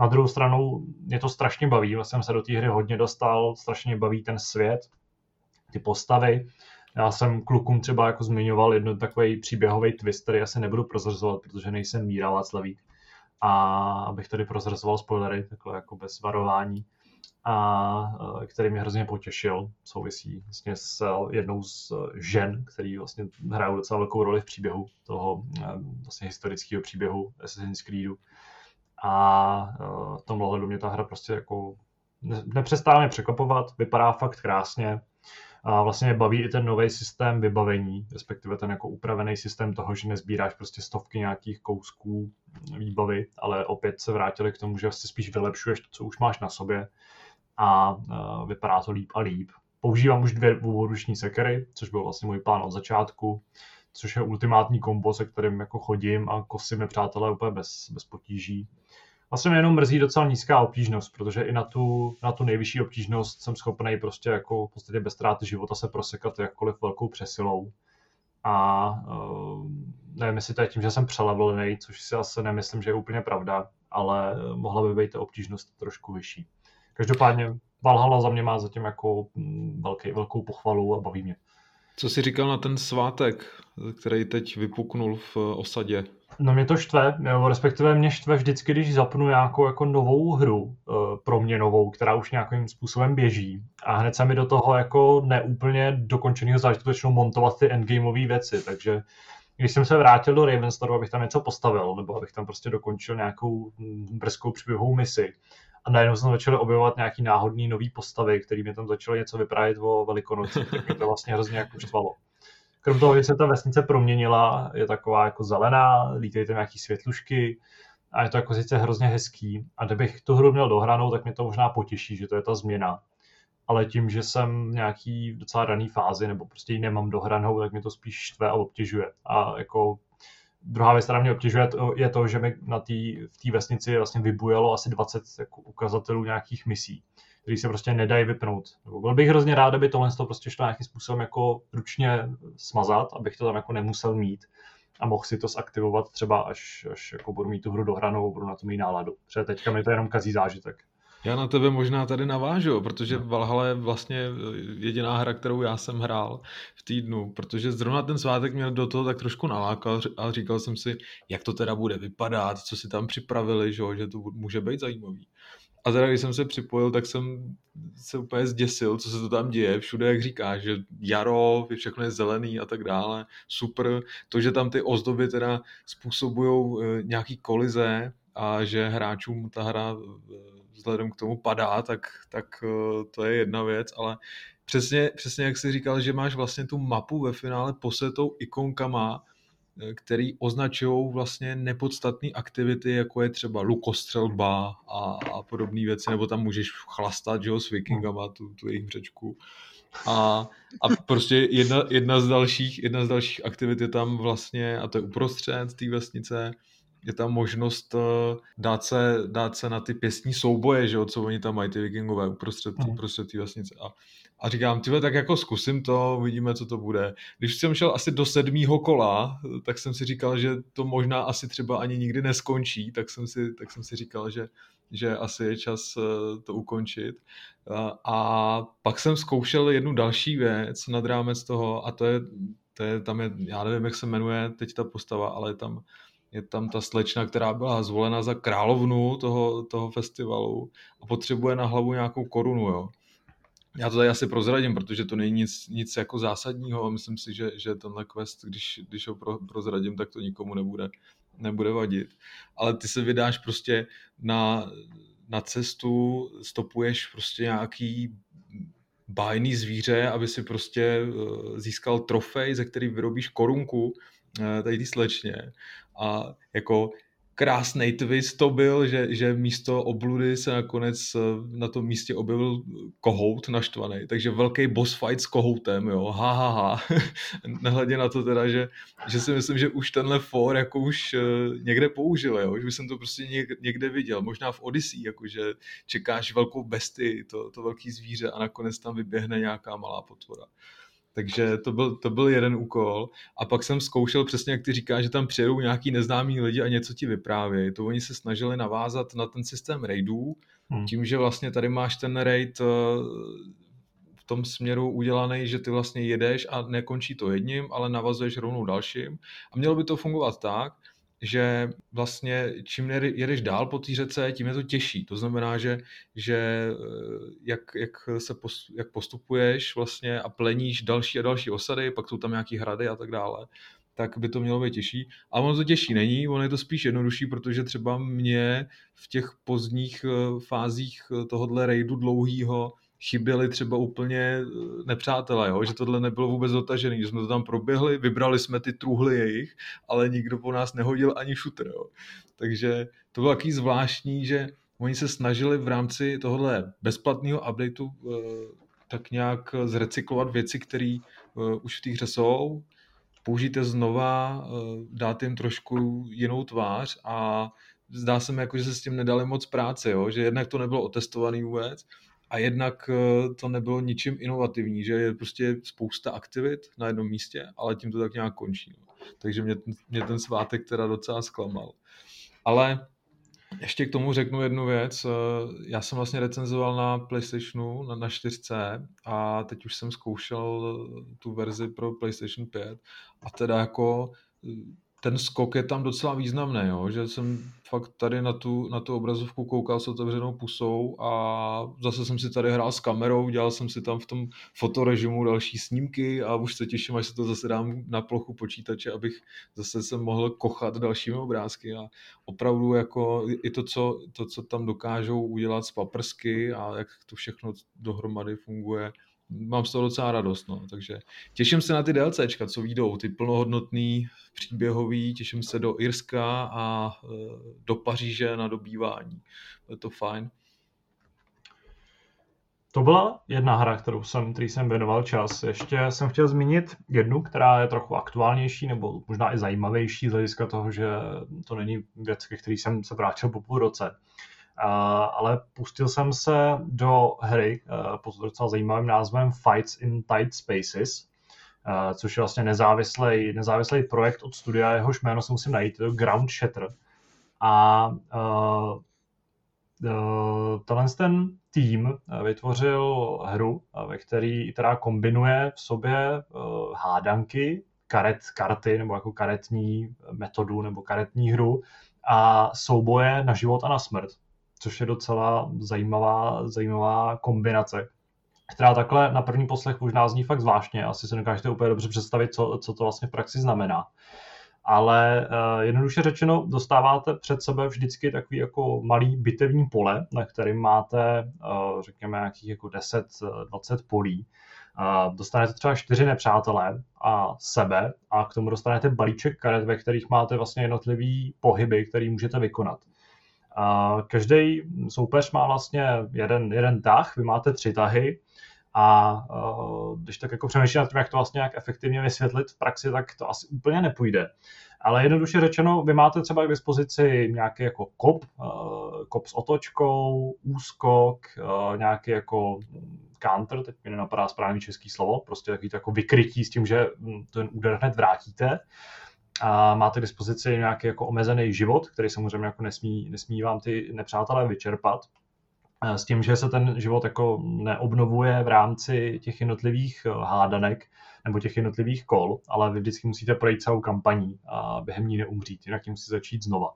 Na druhou stranu mě to strašně baví, vlastně jsem se do té hry hodně dostal, strašně baví ten svět, ty postavy. Já jsem klukům třeba jako zmiňoval jedno takový příběhový twist, který asi nebudu prozrazovat, protože nejsem Míra Václavík. A abych tady prozrazoval spoilery, takhle jako bez varování a který mě hrozně potěšil. Souvisí vlastně s jednou z žen, který vlastně hrají docela velkou roli v příběhu toho vlastně historického příběhu Assassin's Creedu. A v tomhle hledu mě ta hra prostě jako nepřestává překvapovat, vypadá fakt krásně. A vlastně baví i ten nový systém vybavení, respektive ten jako upravený systém toho, že nezbíráš prostě stovky nějakých kousků výbavy, ale opět se vrátili k tomu, že si spíš vylepšuješ to, co už máš na sobě a vypadá to líp a líp. Používám už dvě dvouruční sekery, což byl vlastně můj plán od začátku, což je ultimátní kombo, se kterým jako chodím a kosím je přátelé úplně bez, bez potíží. Vlastně mě jenom mrzí docela nízká obtížnost, protože i na tu, na tu nejvyšší obtížnost jsem schopný prostě jako v podstatě bez ztráty života se prosekat jakkoliv velkou přesilou. A uh, nevím, jestli to je tím, že jsem přelevelný, což si asi nemyslím, že je úplně pravda, ale mohla by být ta obtížnost trošku vyšší. Každopádně Valhalla za mě má zatím jako mm, velký, velkou pochvalu a baví mě. Co jsi říkal na ten svátek, který teď vypuknul v osadě? No mě to štve, nebo respektive mě štve vždycky, když zapnu nějakou jako novou hru, eh, pro mě novou, která už nějakým způsobem běží a hned se mi do toho jako neúplně dokončeného zážitku začnou montovat ty endgameové věci, takže když jsem se vrátil do Ravenstaru, abych tam něco postavil, nebo abych tam prostě dokončil nějakou mm, brzkou příběhovou misi, a najednou jsem začal objevovat nějaký náhodný nový postavy, který mi tam začaly něco vyprávět o Velikonoci, tak mě to vlastně hrozně jako štvalo. Krom toho, že se ta vesnice proměnila, je taková jako zelená, lítají tam nějaký světlušky a je to jako sice hrozně hezký. A kdybych tu hru měl dohranou, tak mě to možná potěší, že to je ta změna. Ale tím, že jsem v nějaký docela raný fázi, nebo prostě ji nemám dohranou, tak mě to spíš štve a obtěžuje. A jako druhá věc, která mě obtěžuje, je to, že mi na tý, v té vesnici vlastně vybujelo asi 20 jako ukazatelů nějakých misí, které se prostě nedají vypnout. Byl bych hrozně rád, aby tohle to prostě šlo nějakým způsobem jako ručně smazat, abych to tam jako nemusel mít a mohl si to zaktivovat třeba až, až jako budu mít tu hru dohranou, budu na to mít náladu. Protože teďka mi to jenom kazí zážitek. Já na tebe možná tady navážu, protože Valhalla je vlastně jediná hra, kterou já jsem hrál v týdnu, protože zrovna ten svátek měl do toho tak trošku nalákal a říkal jsem si, jak to teda bude vypadat, co si tam připravili, že, že to může být zajímavý. A teda, když jsem se připojil, tak jsem se úplně zděsil, co se to tam děje. Všude, jak říkáš, že jaro, všechno je zelený a tak dále. Super. To, že tam ty ozdoby teda způsobují eh, nějaký kolize a že hráčům ta hra eh, vzhledem k tomu padá, tak, tak eh, to je jedna věc, ale přesně, přesně jak jsi říkal, že máš vlastně tu mapu ve finále posetou ikonkama, eh, který označují vlastně nepodstatné aktivity, jako je třeba lukostřelba a, a podobné věci, nebo tam můžeš chlastat že jo, s vikingama tu, tu jejich řečku. A, a prostě jedna, jedna, z dalších, jedna z dalších aktivit je tam vlastně, a to je uprostřed té vesnice, je tam možnost uh, dát se, dát se na ty pěstní souboje, že jo, co oni tam mají, ty vikingové uprostřed, mm. uprostřed té vesnice. A, a říkám, tyhle, tak jako zkusím to, uvidíme, co to bude. Když jsem šel asi do sedmého kola, tak jsem si říkal, že to možná asi třeba ani nikdy neskončí, tak jsem si, tak jsem si říkal, že, že asi je čas uh, to ukončit. Uh, a pak jsem zkoušel jednu další věc nad rámec toho a to je, to je tam je, já nevím, jak se jmenuje teď ta postava, ale je tam je tam ta slečna, která byla zvolena za královnu toho, toho festivalu a potřebuje na hlavu nějakou korunu, jo. já to tady asi prozradím, protože to není nic, nic jako zásadního a myslím si, že, že tenhle quest, když, když ho pro, prozradím, tak to nikomu nebude, nebude vadit. Ale ty se vydáš prostě na, na cestu, stopuješ prostě nějaký bájný zvíře, aby si prostě eh, získal trofej, ze který vyrobíš korunku eh, tady ty slečně. A jako krásný twist to byl, že, že místo obludy se nakonec eh, na tom místě objevil kohout naštvaný, takže velký boss fight s kohoutem, jo, ha, ha, ha. Nehledě na to teda, že, že si myslím, že už tenhle for jako už uh, někde použil, jo, že jsem to prostě někde, viděl, možná v Odyssey, jakože čekáš velkou bestii, to, to velký zvíře a nakonec tam vyběhne nějaká malá potvora. Takže to byl, to byl jeden úkol. A pak jsem zkoušel přesně, jak ty říkáš, že tam přijedou nějaký neznámí lidi a něco ti vyprávějí. To oni se snažili navázat na ten systém raidů, hmm. tím, že vlastně tady máš ten raid eh, v tom směru udělaný, že ty vlastně jedeš a nekončí to jedním, ale navazuješ rovnou dalším. A mělo by to fungovat tak, že vlastně čím jedeš dál po té řece, tím je to těžší. To znamená, že, že eh, jak, jak, se post, jak postupuješ vlastně a pleníš další a další osady, pak jsou tam nějaký hrady a tak dále, tak by to mělo být těžší. A ono to těžší není, ono je to spíš jednodušší, protože třeba mě v těch pozdních eh, fázích eh, tohohle raidu dlouhýho chyběli třeba úplně eh, nepřátelé, jo? že tohle nebylo vůbec dotažené, že jsme to tam proběhli, vybrali jsme ty truhly jejich, ale nikdo po nás nehodil ani šutr. Jo? Takže to bylo takový zvláštní, že oni se snažili v rámci tohohle bezplatného updateu uh, tak nějak zrecyklovat věci, které uh, už v té hře jsou, použijte znova, dát jim trošku jinou tvář a zdá se mi, jako, že se s tím nedali moc práce, jo? že jednak to nebylo otestovaný vůbec a jednak eh, to nebylo ničím inovativní, že je prostě spousta aktivit na jednom místě, ale tím to tak nějak končí. No. Takže mě, mě ten svátek teda docela zklamal. Ale ještě k tomu řeknu jednu věc. Eh, já jsem vlastně recenzoval na PlayStationu, na, na 4 a teď už jsem zkoušel tu verzi pro PlayStation 5 a teda jako ten skok je tam docela významný, jo? že jsem fakt tady na tu, na tu obrazovku koukal s otevřenou pusou a zase jsem si tady hrál s kamerou, dělal jsem si tam v tom fotorežimu další snímky a už se těším, až se to zase dám na plochu počítače, abych zase se mohl kochat dalšími obrázky a opravdu jako i to, co, to, co tam dokážou udělat z paprsky a jak to všechno dohromady funguje, mám z toho docela radost, no. takže těším se na ty DLCčka, co výjdou, ty plnohodnotný, příběhový, těším se do Irska a e, do Paříže na dobývání, je to fajn. To byla jedna hra, kterou jsem, který jsem věnoval čas. Ještě jsem chtěl zmínit jednu, která je trochu aktuálnější nebo možná i zajímavější z hlediska toho, že to není věc, ke který jsem se vrátil po půl roce ale pustil jsem se do hry uh, pod docela zajímavým názvem Fights in Tight Spaces, uh, což je vlastně nezávislý, nezávislý projekt od studia, jehož jméno se musím najít, to Ground Shatter. A uh, tenhle ten tým vytvořil hru, ve který, která kombinuje v sobě hádanky, karet, karty nebo jako karetní metodu nebo karetní hru a souboje na život a na smrt což je docela zajímavá, zajímavá kombinace, která takhle na první poslech možná zní fakt zvláštně, asi se dokážete úplně dobře představit, co, co to vlastně v praxi znamená. Ale uh, jednoduše řečeno, dostáváte před sebe vždycky takový jako malý bitevní pole, na kterým máte, uh, řekněme, nějakých jako 10-20 polí. Uh, dostanete třeba čtyři nepřátelé a sebe a k tomu dostanete balíček karet, ve kterých máte vlastně jednotlivý pohyby, který můžete vykonat. A každý soupeř má vlastně jeden, jeden tah, vy máte tři tahy a uh, když tak jako přemýšlím nad tím, jak to vlastně jak efektivně vysvětlit v praxi, tak to asi úplně nepůjde. Ale jednoduše řečeno, vy máte třeba k dispozici nějaký jako kop, uh, kop s otočkou, úskok, uh, nějaký jako counter, teď mi nenapadá správný český slovo, prostě takový to jako vykrytí s tím, že ten úder hned vrátíte a máte k dispozici nějaký jako omezený život, který samozřejmě jako nesmí, nesmí vám ty nepřátelé vyčerpat. S tím, že se ten život jako neobnovuje v rámci těch jednotlivých eh, hádanek nebo těch jednotlivých kol, ale vy vždycky musíte projít celou kampaní a během ní neumřít, jinak tím musí začít znova.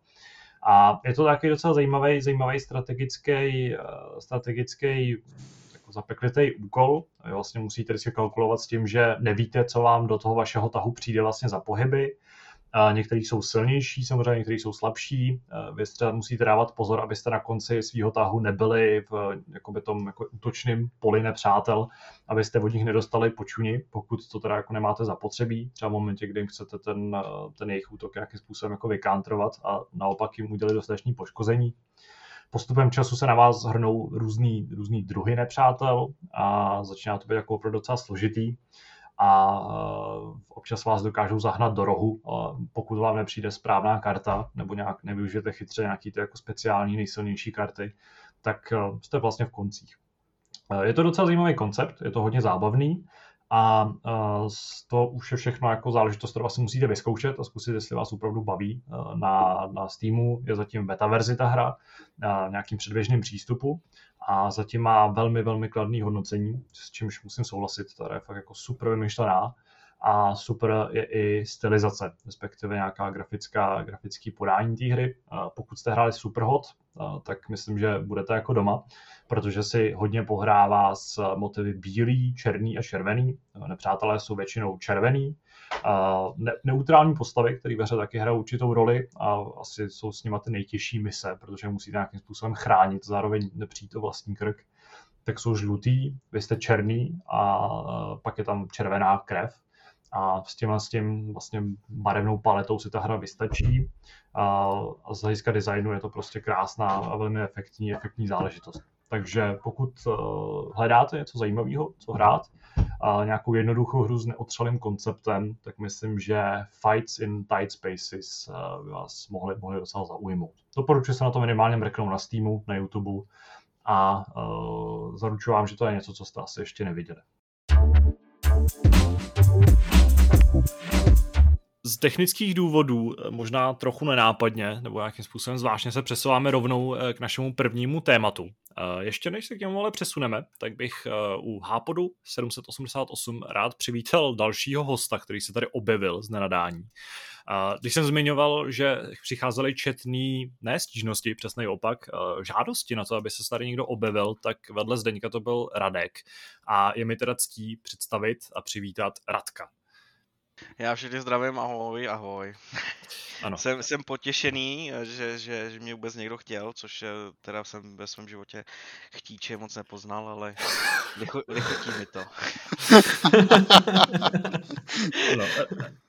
A je to taky docela zajímavý, zajímavý strategický, eh, strategický zapeklitý úkol. Vlastně musíte vždycky kalkulovat s tím, že nevíte, co vám do toho vašeho tahu přijde vlastně za pohyby. A některý jsou silnější, samozřejmě některý jsou slabší. Vy třeba musíte dávat pozor, abyste na konci svého tahu nebyli v jakoby tom jako útočným poli nepřátel, abyste od nich nedostali počuni, pokud to teda jako nemáte zapotřebí, třeba v momentě, kdy jim chcete ten, ten jejich útok nějakým způsobem jako vykantrovat a naopak jim udělat dostatečné poškození. Postupem času se na vás hrnou různý, různý druhy nepřátel a začíná to být jako opravdu docela složitý a uh, občas vás dokážou zahnat do rohu, uh, pokud vám nepřijde správná karta nebo nějak nevyužijete chytře nějaký ty jako speciální nejsilnější karty, tak uh, jste vlastně v koncích. Je to docela zajímavý koncept, je to hodně zábavný a to už je všechno jako záležitost, kterou asi musíte vyzkoušet a zkusit, jestli vás opravdu baví. Na, na Steamu je zatím beta verzi ta hra, na nějakým předběžným přístupu a zatím má velmi, velmi kladný hodnocení, s čímž musím souhlasit, ta je fakt jako super vymyšlená a super je i stylizace, respektive nějaká grafická, grafický podání té hry. Pokud jste hráli Superhot, tak myslím, že budete jako doma, protože si hodně pohrává s motivy bílý, černý a červený. Nepřátelé jsou většinou červený. Ne- neutrální postavy, které ve hře taky hrajou určitou roli a asi jsou s nimi ty nejtěžší mise, protože musíte nějakým způsobem chránit, zároveň nepřijít o vlastní krk tak jsou žlutý, vy jste černý a pak je tam červená krev a s tím, s tím vlastně barevnou paletou si ta hra vystačí a, z hlediska designu je to prostě krásná a velmi efektní, efektní záležitost. Takže pokud uh, hledáte něco zajímavého, co hrát, nějakou jednoduchou hru s neotřelým konceptem, tak myslím, že Fights in Tight Spaces uh, by vás mohli, mohli docela zaujmout. Doporučuji se na to minimálně mrknout na Steamu, na YouTube a uh, zaručuji vám, že to je něco, co jste asi ještě neviděli. Z technických důvodů, eh, možná trochu nenápadně, nebo nějakým způsobem zvláštně se přesouváme rovnou eh, k našemu prvnímu tématu. Eh, ještě než se k němu ale přesuneme, tak bych u Hápodu 788 rád přivítal dalšího hosta, který se tady objevil z nenadání. Když jsem zmiňoval, že přicházely četný, ne stížnosti, přesný opak, žádosti na to, aby se tady někdo objevil, tak vedle Zdeňka to byl Radek. A je mi teda ctí představit a přivítat Radka. Já všechny zdravím, ahoj, ahoj. Ano. jsem, jsem potěšený, že, že, že mě vůbec někdo chtěl, což teda jsem ve svém životě chtíče moc nepoznal, ale lichotí mi to. no,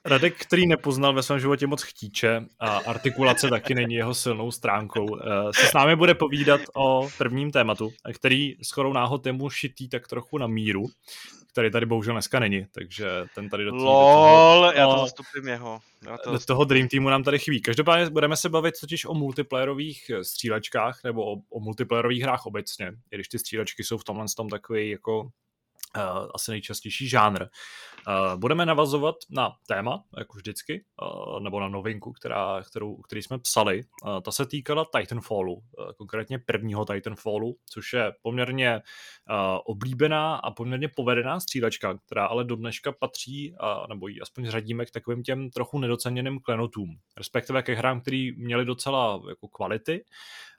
Radek, který nepoznal ve svém životě moc chtíče a artikulace taky není jeho silnou stránkou, eh, se s námi bude povídat o prvním tématu, který s chorou náhod je mu šitý tak trochu na míru který tady bohužel dneska není, takže ten tady do, LOL, do toho, já to zastupím jeho. Já to do toho Dream Teamu nám tady chybí. Každopádně budeme se bavit totiž o multiplayerových eh, střílečkách nebo o, o multiplayerových hrách obecně, i když ty střílečky jsou v tomhle tom takový jako uh, asi nejčastější žánr. Uh, budeme navazovat na téma, jako vždycky, uh, nebo na novinku, která, kterou, který jsme psali. Uh, ta se týkala Titanfallu, konkrétně prvního Titanfallu, což je poměrně oblíbená a poměrně povedená střílečka, která ale do dneška patří, nebo ji aspoň řadíme k takovým těm trochu nedoceněným klenotům, respektive ke hrám, který měli docela jako kvality,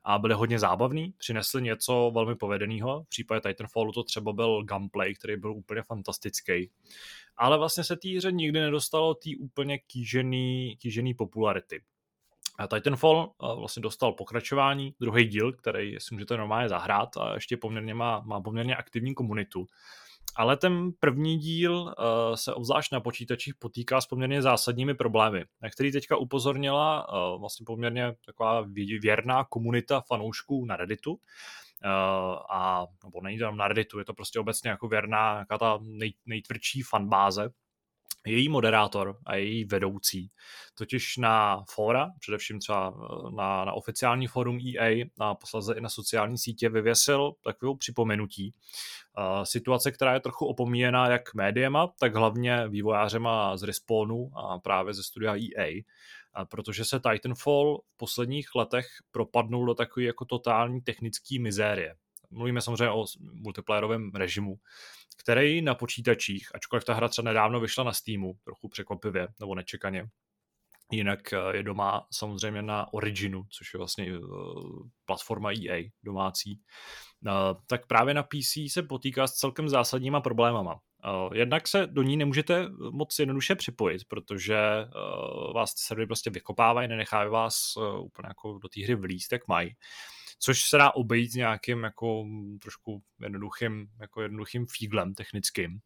a byly hodně zábavný, přinesli něco velmi povedeného. V případě Titanfallu to třeba byl gameplay, který byl úplně fantastický. Ale vlastně se té hře nikdy nedostalo té úplně kýžený, kýžený popularity. Titanfall vlastně dostal pokračování, druhý díl, který si můžete normálně zahrát a ještě poměrně má, má poměrně aktivní komunitu. Ale ten první díl uh, se obzvlášť na počítačích potýká s poměrně zásadními problémy, na který teďka upozornila uh, vlastně poměrně taková věrná komunita fanoušků na Redditu. Uh, a, nebo není to na Redditu, je to prostě obecně jako věrná, jaká ta nej, nejtvrdší fanbáze její moderátor a její vedoucí. Totiž na fóra, především třeba eh, na, na oficiální fórum EA a posledně i na sociální sítě vyvěsil takovou připomenutí. Uh, situace, která je trochu opomíjená jak médiema, tak hlavně vývojářema z Respawnu a právě ze studia EA, protože se Titanfall v posledních letech propadnul do takové jako totální technické mizérie. Mluvíme samozřejmě o multiplayerovém režimu, který na počítačích, ačkoliv ta hra třeba nedávno vyšla na Steamu, trochu překvapivě nebo nečekaně, Jinak eh, je doma samozřejmě na Originu, což je vlastně eh, platforma EA domácí. Tak právě na PC se potýká s celkem zásadníma problémama. Jednak se do ní nemůžete moc jednoduše připojit, protože vás ty servery prostě vykopávají, nenechávají vás úplně jako do té hry vlíst, jak mají což se dá obejít nějakým jako trošku jednoduchým, jako jednoduchým fíglem technickým.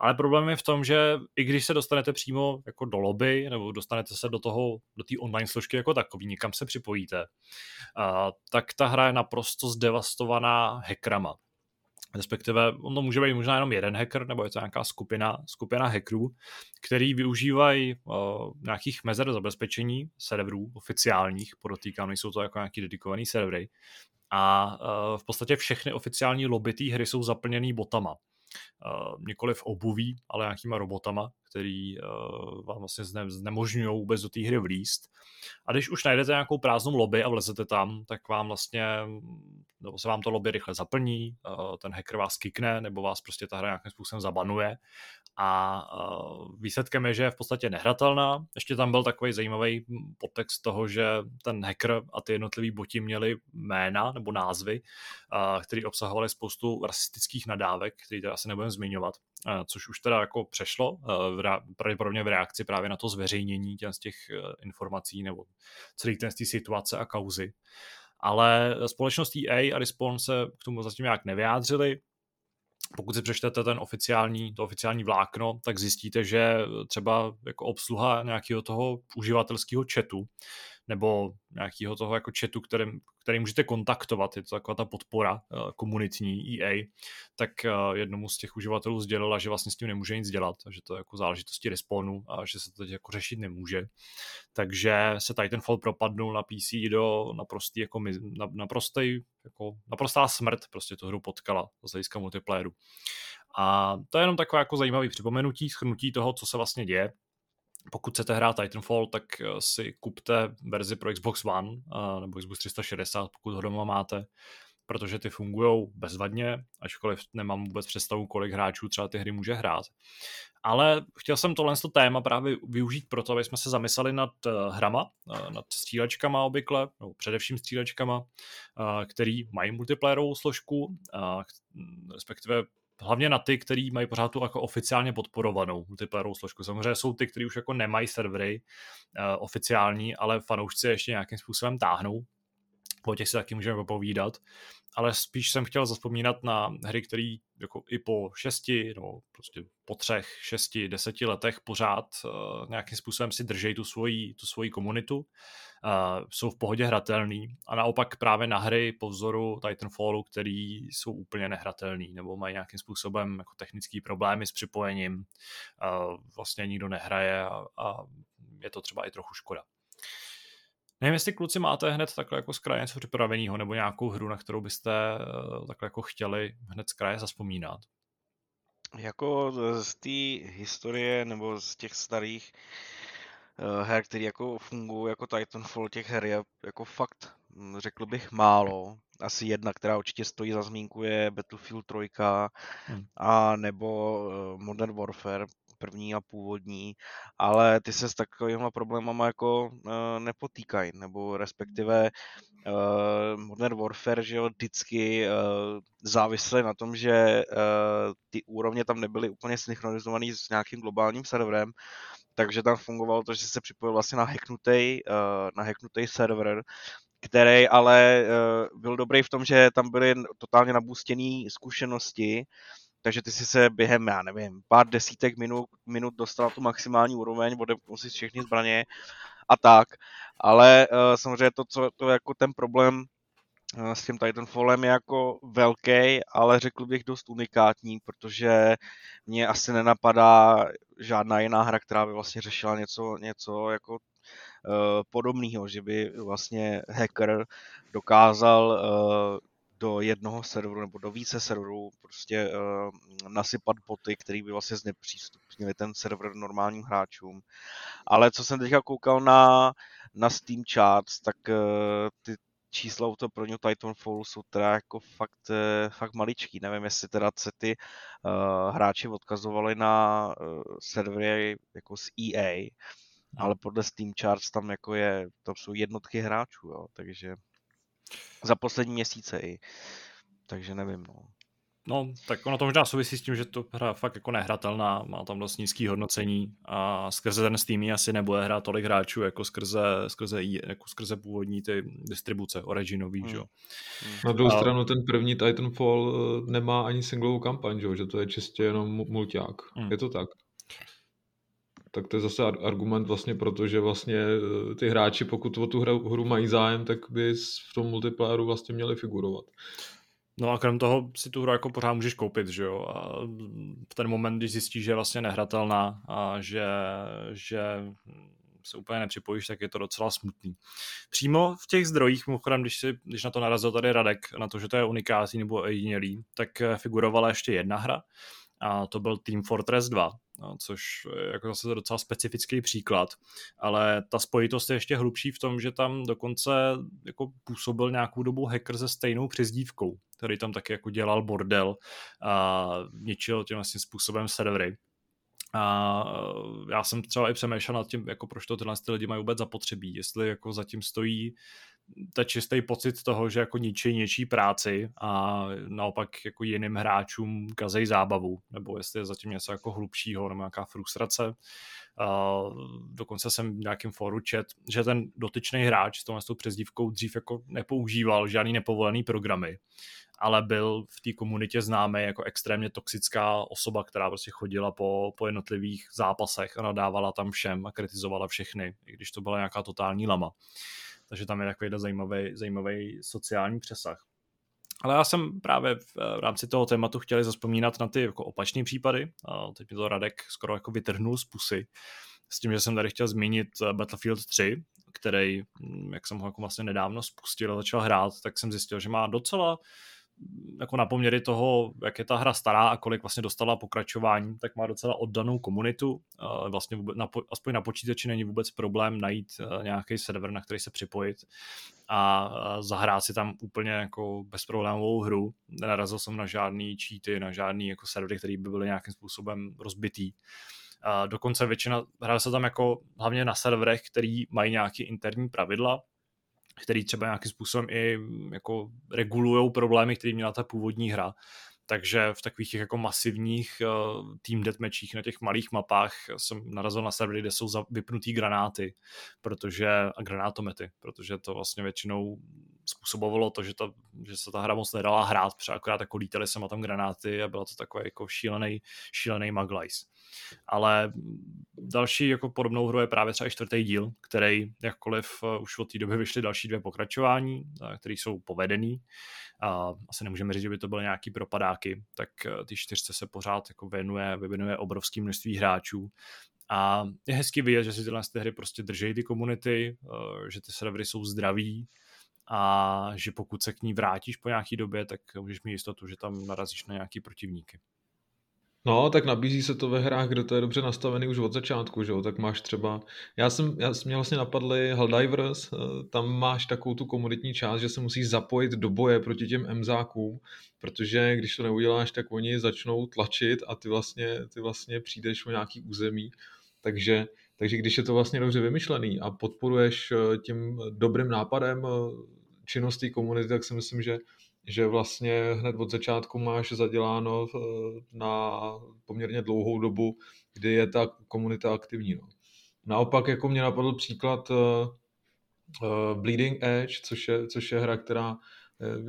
Ale problém je v tom, že i když se dostanete přímo jako do lobby, nebo dostanete se do toho, do té online složky jako takový, někam se připojíte, a, tak ta hra je naprosto zdevastovaná hackrama respektive on to může být možná jenom jeden hacker, nebo je to nějaká skupina, skupina hackerů, který využívají uh, nějakých mezer zabezpečení serverů oficiálních, podotýkám, nejsou to jako nějaký dedikovaný servery, a uh, v podstatě všechny oficiální lobby té hry jsou zaplněný botama. Uh, nikoliv obuví, ale nějakýma robotama, který uh, vám vlastně zne, znemožňují vůbec do té hry vlíst. A když už najdete nějakou prázdnou lobby a vlezete tam, tak vám vlastně, nebo se vám to lobby rychle zaplní, uh, ten hacker vás kikne, nebo vás prostě ta hra nějakým způsobem zabanuje a výsledkem je, že je v podstatě nehratelná. Ještě tam byl takový zajímavý podtext toho, že ten hacker a ty jednotlivý boti měli jména nebo názvy, které obsahovaly spoustu rasistických nadávek, které teda asi nebudeme zmiňovat, což už teda jako přešlo, pravděpodobně v reakci právě na to zveřejnění těch, z těch e, informací nebo celý ten z té situace a kauzy. Ale společnost EA a Respawn se k tomu zatím nějak nevyjádřili, pokud si přečtete ten oficiální, to oficiální vlákno, tak zjistíte, že třeba jako obsluha nějakého toho uživatelského chatu nebo nějakého toho jako chatu, kterým, který můžete kontaktovat, je to taková ta podpora uh, komunitní EA, tak uh, jednomu z těch uživatelů sdělila, že vlastně s tím nemůže nic dělat, že to je jako záležitosti respawnu a že se to teď jako řešit nemůže. Takže se Titanfall propadnul na PC do naprostý, jako, na, naprostý, jako, naprostá smrt prostě tu hru potkala z hlediska multiplayeru. A to je jenom takové jako zajímavé připomenutí, schrnutí toho, co se vlastně děje pokud chcete hrát Titanfall, tak eh, si kupte verzi pro Xbox One uh, nebo Xbox 360, pokud ho doma máte, protože ty fungují bezvadně, ačkoliv nemám vůbec představu, kolik hráčů třeba ty hry může hrát. Ale chtěl jsem tohle téma právě využít proto, aby jsme se zamysleli nad uh, hrama, nad střílečkama obvykle, nebo především střílečkama, který mají multiplayerovou složku, respektive hlavně na ty, který mají pořád tu jako oficiálně podporovanou multiplayerovou složku. Samozřejmě jsou ty, kteří už jako nemají servery uh, oficiální, ale fanoušci ještě nějakým způsobem táhnou. O těch si taky můžeme popovídat. Ale spíš jsem chtěl zaspomínat na hry, které jako i po šesti, nebo prostě po třech, šesti, deseti letech pořád uh, nějakým způsobem si držejí tu svoji, tu svoji komunitu, uh, jsou v pohodě hratelný a naopak právě na hry po vzoru Titanfallu, který jsou úplně nehratelný nebo mají nějakým způsobem jako technické problémy s připojením, uh, vlastně nikdo nehraje a, a je to třeba i trochu škoda. Nevím, jestli kluci máte hned takhle jako z kraje něco připraveného, nebo nějakou hru, na kterou byste takhle jako chtěli hned z kraje zaspomínat. Jako z té historie nebo z těch starých uh, her, které jako fungují jako Titanfall, těch her je jako fakt, hm, řekl bych, málo. Asi jedna, která určitě stojí za zmínku, je Battlefield 3 hmm. a nebo uh, Modern Warfare, první a původní, ale ty se s takovými problémama jako uh, nepotýkají, nebo respektive uh, Modern Warfare, že jo, vždycky uh, závisely na tom, že uh, ty úrovně tam nebyly úplně synchronizované s nějakým globálním serverem, takže tam fungovalo to, že se připojil vlastně na hacknutý, uh, na hacknutý server, který ale uh, byl dobrý v tom, že tam byly totálně nabůstěné zkušenosti takže ty si se během, já nevím, pár desítek minut, minut dostal tu maximální úroveň, odepnul si všechny zbraně a tak. Ale uh, samozřejmě to, co to jako ten problém uh, s tím Titanfallem je jako velký, ale řekl bych dost unikátní, protože mě asi nenapadá žádná jiná hra, která by vlastně řešila něco, něco jako uh, podobného, že by vlastně hacker dokázal uh, do jednoho serveru nebo do více serverů prostě uh, nasypat boty, který by vlastně znepřístupnili ten server normálním hráčům. Ale co jsem teďka koukal na, na Steam Charts, tak uh, ty čísla u toho prvního Titanfallu jsou teda jako fakt, uh, fakt maličký. Nevím, jestli teda se ty uh, hráči odkazovali na uh, servery jako z EA, ale podle Steam Charts tam jako je, to jsou jednotky hráčů, jo, takže za poslední měsíce i, takže nevím, no. No, tak ono to možná souvisí s tím, že to hra fakt jako nehratelná, má tam dost nízký hodnocení a skrze ten Steam asi nebude hrát tolik hráčů jako skrze, skrze, jako skrze původní ty distribuce Originový, hmm. že Hmm. Na druhou a... stranu ten první Titanfall eh, nemá ani singlovou kampaň, že, že to je čistě jenom multiák. Hmm. Je to tak? Tak to je zase argument vlastně proto, že vlastně eh, ty hráči, pokud o tu hru, hru mají zájem, tak by v tom multiplayeru vlastně měli figurovat. No a krom toho si tu hru jako pořád můžeš koupit, že jo. A v ten moment, když zjistíš, že je vlastně nehratelná a že, že se úplně nepřipojíš, tak je to docela smutný. Přímo v těch zdrojích, mimochodem, když, si, když na to narazil tady Radek, na to, že to je unikátní nebo jedinělý, tak figurovala ještě jedna hra, a to byl Team Fortress 2, no, což je jako zase docela specifický příklad, ale ta spojitost je ještě hlubší v tom, že tam dokonce jako působil nějakou dobu hacker se stejnou přezdívkou, který tam taky jako dělal bordel a ničil tím vlastně způsobem servery. A já jsem třeba i přemýšlel nad tím, jako proč to tyhle ty lidi mají vůbec zapotřebí, jestli jako zatím stojí ta čistý pocit toho, že jako ničí něčí práci a naopak jako jiným hráčům kazej zábavu, nebo jestli je zatím něco jako hlubšího, nebo nějaká frustrace. Uh, dokonce jsem v nějakém fóru čet, že ten dotyčný hráč s tou přezdívkou dřív jako nepoužíval žádný nepovolený programy, ale byl v té komunitě známý jako extrémně toxická osoba, která prostě chodila po, po jednotlivých zápasech a nadávala tam všem a kritizovala všechny, i když to byla nějaká totální lama. Takže tam je takový zajímavý, zajímavý sociální přesah. Ale já jsem právě v, v rámci toho tématu chtěl zaspomínat na ty jako opačné případy. A teď mi to Radek skoro jako vytrhnul z pusy. S tím, že jsem tady chtěl zmínit eh, Battlefield 3, který, hm, jak jsem ho jako vlastně nedávno spustil a začal hrát, tak jsem zjistil, že má docela jako na poměry toho, jak je ta hra stará a kolik vlastně dostala pokračování, tak má docela oddanou komunitu. Vlastně vůbec, na, aspoň na počítači není vůbec problém najít eh, nějaký server, na který se připojit a zahrát si tam úplně jako bezproblémovou hru. Nenarazil jsem na žádný cheaty, na žádný jako servery, který by byly nějakým způsobem rozbitý. A dokonce většina hraje se tam jako hlavně na serverech, který mají nějaké interní pravidla, který třeba nějakým způsobem i mm, jako regulují problémy, které měla ta původní hra. Takže v takových těch jako masivních uh, team deathmatchích na těch malých mapách jsem narazil na servery, kde jsou vypnutý granáty, protože, a granátomety, protože to vlastně většinou způsobovalo to, že, ta, že se ta hra moc nedala hrát, protože akorát jako lítaly se tam granáty a byla to takový jako šílený, šílený maglajs. Ale další jako podobnou hru je právě třeba i čtvrtý díl, který jakkoliv eh, už od té doby vyšly další dvě pokračování, eh, které jsou povedený. A asi nemůžeme říct, že by to byly nějaký propadáky, tak eh, ty čtyřce se pořád jako věnuje, vyvinuje obrovský množství hráčů a je hezky vidět, že si tyhle hry prostě drží ty komunity, že ty servery jsou zdraví a že pokud se k ní vrátíš po nějaký době, tak můžeš mít jistotu, že tam narazíš na nějaký protivníky. No, tak nabízí se to ve hrách, kde to je dobře nastavený už od začátku, že jo? Tak máš třeba, já jsem, já jsem mě vlastně napadly Helldivers, eh, tam máš takovou tu komunitní část, že se musíš zapojit do boje proti těm emzákům, protože když to neuděláš, tak oni začnou tlačit a ty vlastně, ty vlastně přijdeš o nějaký území, takže, takže když je to vlastně dobře vymyšlený a podporuješ eh, tím dobrým nápadem eh, činnosti komunity, tak si myslím, že že vlastně hned od začátku máš zaděláno eh, na poměrně dlouhou dobu, kdy je ta komunita aktivní. No. Naopak jako mě napadl příklad uh, Bleeding Edge, což je, což je hra, která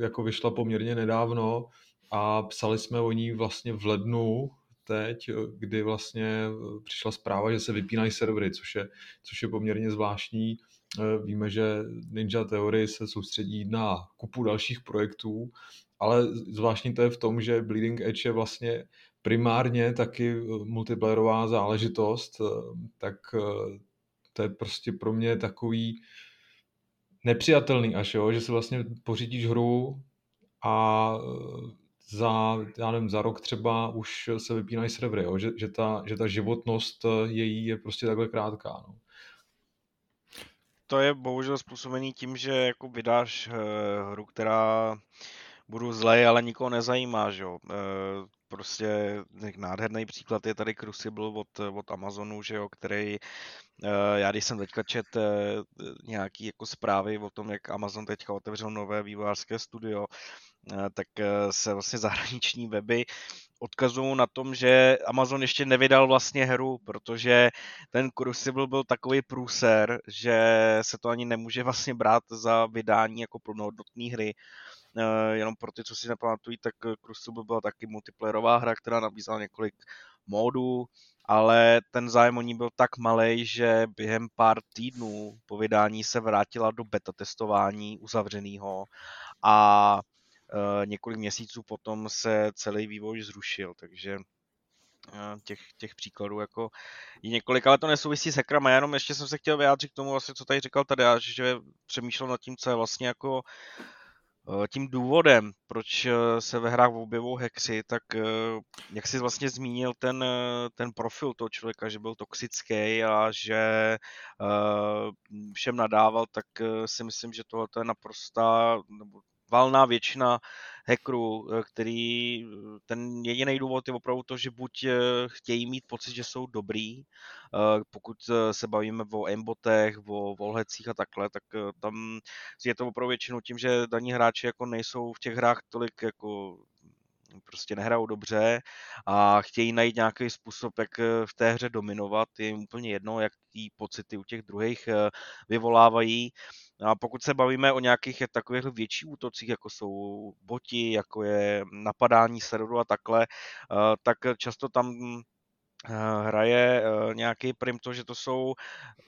jako vyšla poměrně nedávno a psali jsme o ní vlastně v lednu teď, kdy vlastně přišla zpráva, že se vypínají servery, což je, což je poměrně zvláštní Eh, víme, že Ninja Theory se soustředí na kupu dalších projektů, ale zvláštní to je v tom, že Bleeding Edge je vlastně primárně taky eh, multiplayerová záležitost, eh, tak to je prostě pro mě takový nepřijatelný až, jo, že si vlastně pořídíš hru a za, já nevím, za rok třeba už se vypínají servery, jo, že, že, ta, že ta životnost její je prostě takhle krátká. No to je bohužel způsobený tím, že jako vydáš uh, hru, která budu zlej, ale nikoho nezajímá, že jo. Uh, prostě nádherný příklad je tady Crucible od, od Amazonu, že jo, který já když jsem teďka čet nějaký jako zprávy o tom, jak Amazon teďka otevřel nové vývojářské studio, tak se vlastně zahraniční weby odkazují na tom, že Amazon ještě nevydal vlastně hru, protože ten Crucible byl takový průser, že se to ani nemůže vlastně brát za vydání jako plnohodnotné hry. Jenom pro ty, co si nepamatují, tak Crucible byla taky multiplayerová hra, která nabízela několik módů, ale ten zájem o ní byl tak malý, že během pár týdnů po vydání se vrátila do beta testování uzavřeného a Eh, několik měsíců potom se celý vývoj zrušil, takže eh, těch, těch příkladů jako je několik, ale to nesouvisí s hackrama, já jenom ještě jsem se chtěl vyjádřit k tomu, vlastně, co tady říkal tady, že přemýšlel nad tím, co je vlastně jako eh, tím důvodem, proč se ve hrách objevují hackři, tak jak jsi vlastně zmínil ten, ten profil toho člověka, že byl toxický a že všem nadával, tak si myslím, že tohle je naprostá, nebo valná většina hackerů, eh, který eh, ten jediný důvod je opravdu to, že buď eh, chtějí mít pocit, že jsou dobrý, pokud se bavíme o aimbotech, o volhecích a takhle, tak tam je to opravdu většinou tím, že daní hráči jako nejsou v těch hrách tolik jako prostě nehrajou dobře a chtějí najít nějaký způsob, jak v té hře dominovat. Je jim úplně jedno, jak ty pocity u těch druhých vyvolávají. A pokud se bavíme o nějakých takových větších útocích, jako jsou boti, jako je napadání serveru a takhle, eh, tak často tam eh, hraje eh, nějaký prim to, že to jsou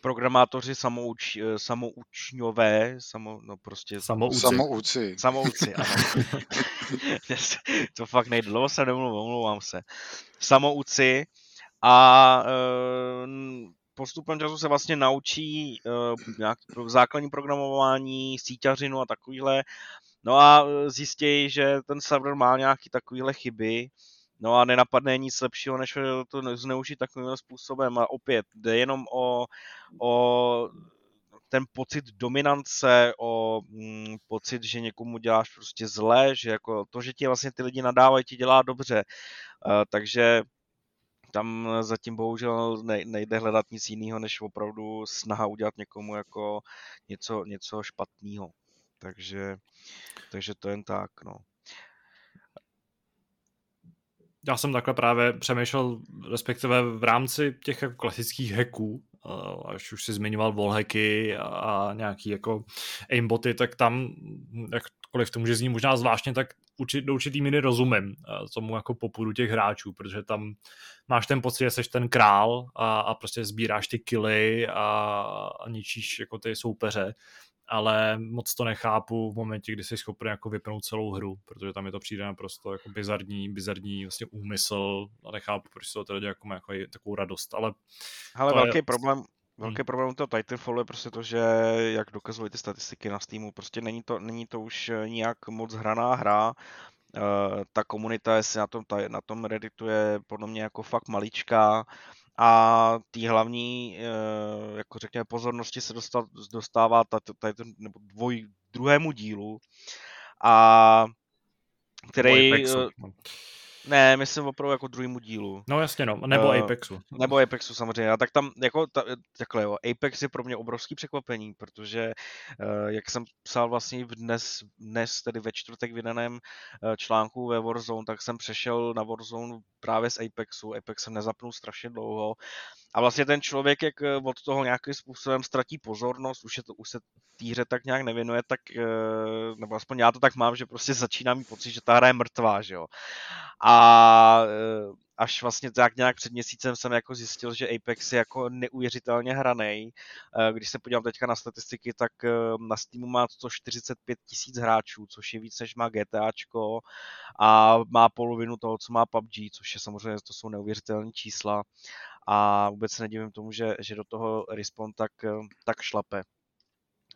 programátoři samouč, samoučňové, samo, no prostě... Samouci. Samouci. Samouci, ano. to fakt nejde, dlouho se nemluvím, omlouvám se. Samouci a postupem času se vlastně naučí nějaký základní programování, síťařinu a takovýhle. No a eh, zjistí, že ten server má nějaký takovýhle chyby, no a nenapadne nic lepšího, než to zneužít takovým způsobem. A opět, jde jenom o, o ten pocit dominance, o mm, pocit, že někomu děláš prostě zlé, že jako to, že ti vlastně ty lidi nadávají, ti dělá dobře. Uh, takže tam zatím bohužel nejde hledat nic jiného, než opravdu snaha udělat někomu jako něco, něco špatného. Takže, takže to jen tak, no. Já jsem takhle právě přemýšlel, respektive v rámci těch jako klasických hacků, až už si zmiňoval wallhacky a nějaký jako aimboty, tak tam, jakkoliv to může znít možná zvláštně, tak do určitý míry rozumím tomu jako popudu těch hráčů, protože tam máš ten pocit, že jsi ten král a, a prostě sbíráš ty kily a, a ničíš jako ty soupeře ale moc to nechápu v momentě, kdy jsi schopný jako vypnout celou hru, protože tam je to přijde naprosto jako bizarní, bizarní vlastně úmysl a nechápu, proč se to teda jako má jako takovou radost, ale... Ale velký je... problém, Velký hmm. problém toho Titanfallu je prostě to, že jak dokazují ty statistiky na Steamu, prostě není to, není to už nijak moc hraná hra, Uh, ta komunita, jestli na tom, na tom Redditu je podle mě jako fakt maličká a tý hlavní, uh, jako řekněme, pozornosti se dostává tady ten, nebo dvoj, druhému dílu a který... Ne, myslím opravdu jako druhému dílu. No jasně no, nebo uh, Apexu. Nebo Apexu samozřejmě, a tak tam jako ta, takhle jo, Apex je pro mě obrovský překvapení, protože uh, jak jsem psal vlastně v dnes, dnes tedy ve čtvrtek vydaném uh, článku ve Warzone, tak jsem přešel na Warzone právě z Apexu, Apex jsem nezapnul strašně dlouho a vlastně ten člověk, jak od toho nějakým způsobem ztratí pozornost, už, je to, už se té hře tak nějak nevěnuje, tak, nebo aspoň já to tak mám, že prostě začíná mít pocit, že ta hra je mrtvá, že jo. A eh, až vlastně tak nějak před měsícem jsem jako zjistil, že Apex je jako neuvěřitelně hraný. Eh, když se podívám teďka na statistiky, tak eh, na Steamu má 145 tisíc hráčů, což je víc než má GTAčko a má polovinu toho, co má PUBG, což je samozřejmě, to jsou neuvěřitelné čísla a vůbec se nedivím tomu, že, že do toho Respawn tak, tak šlape.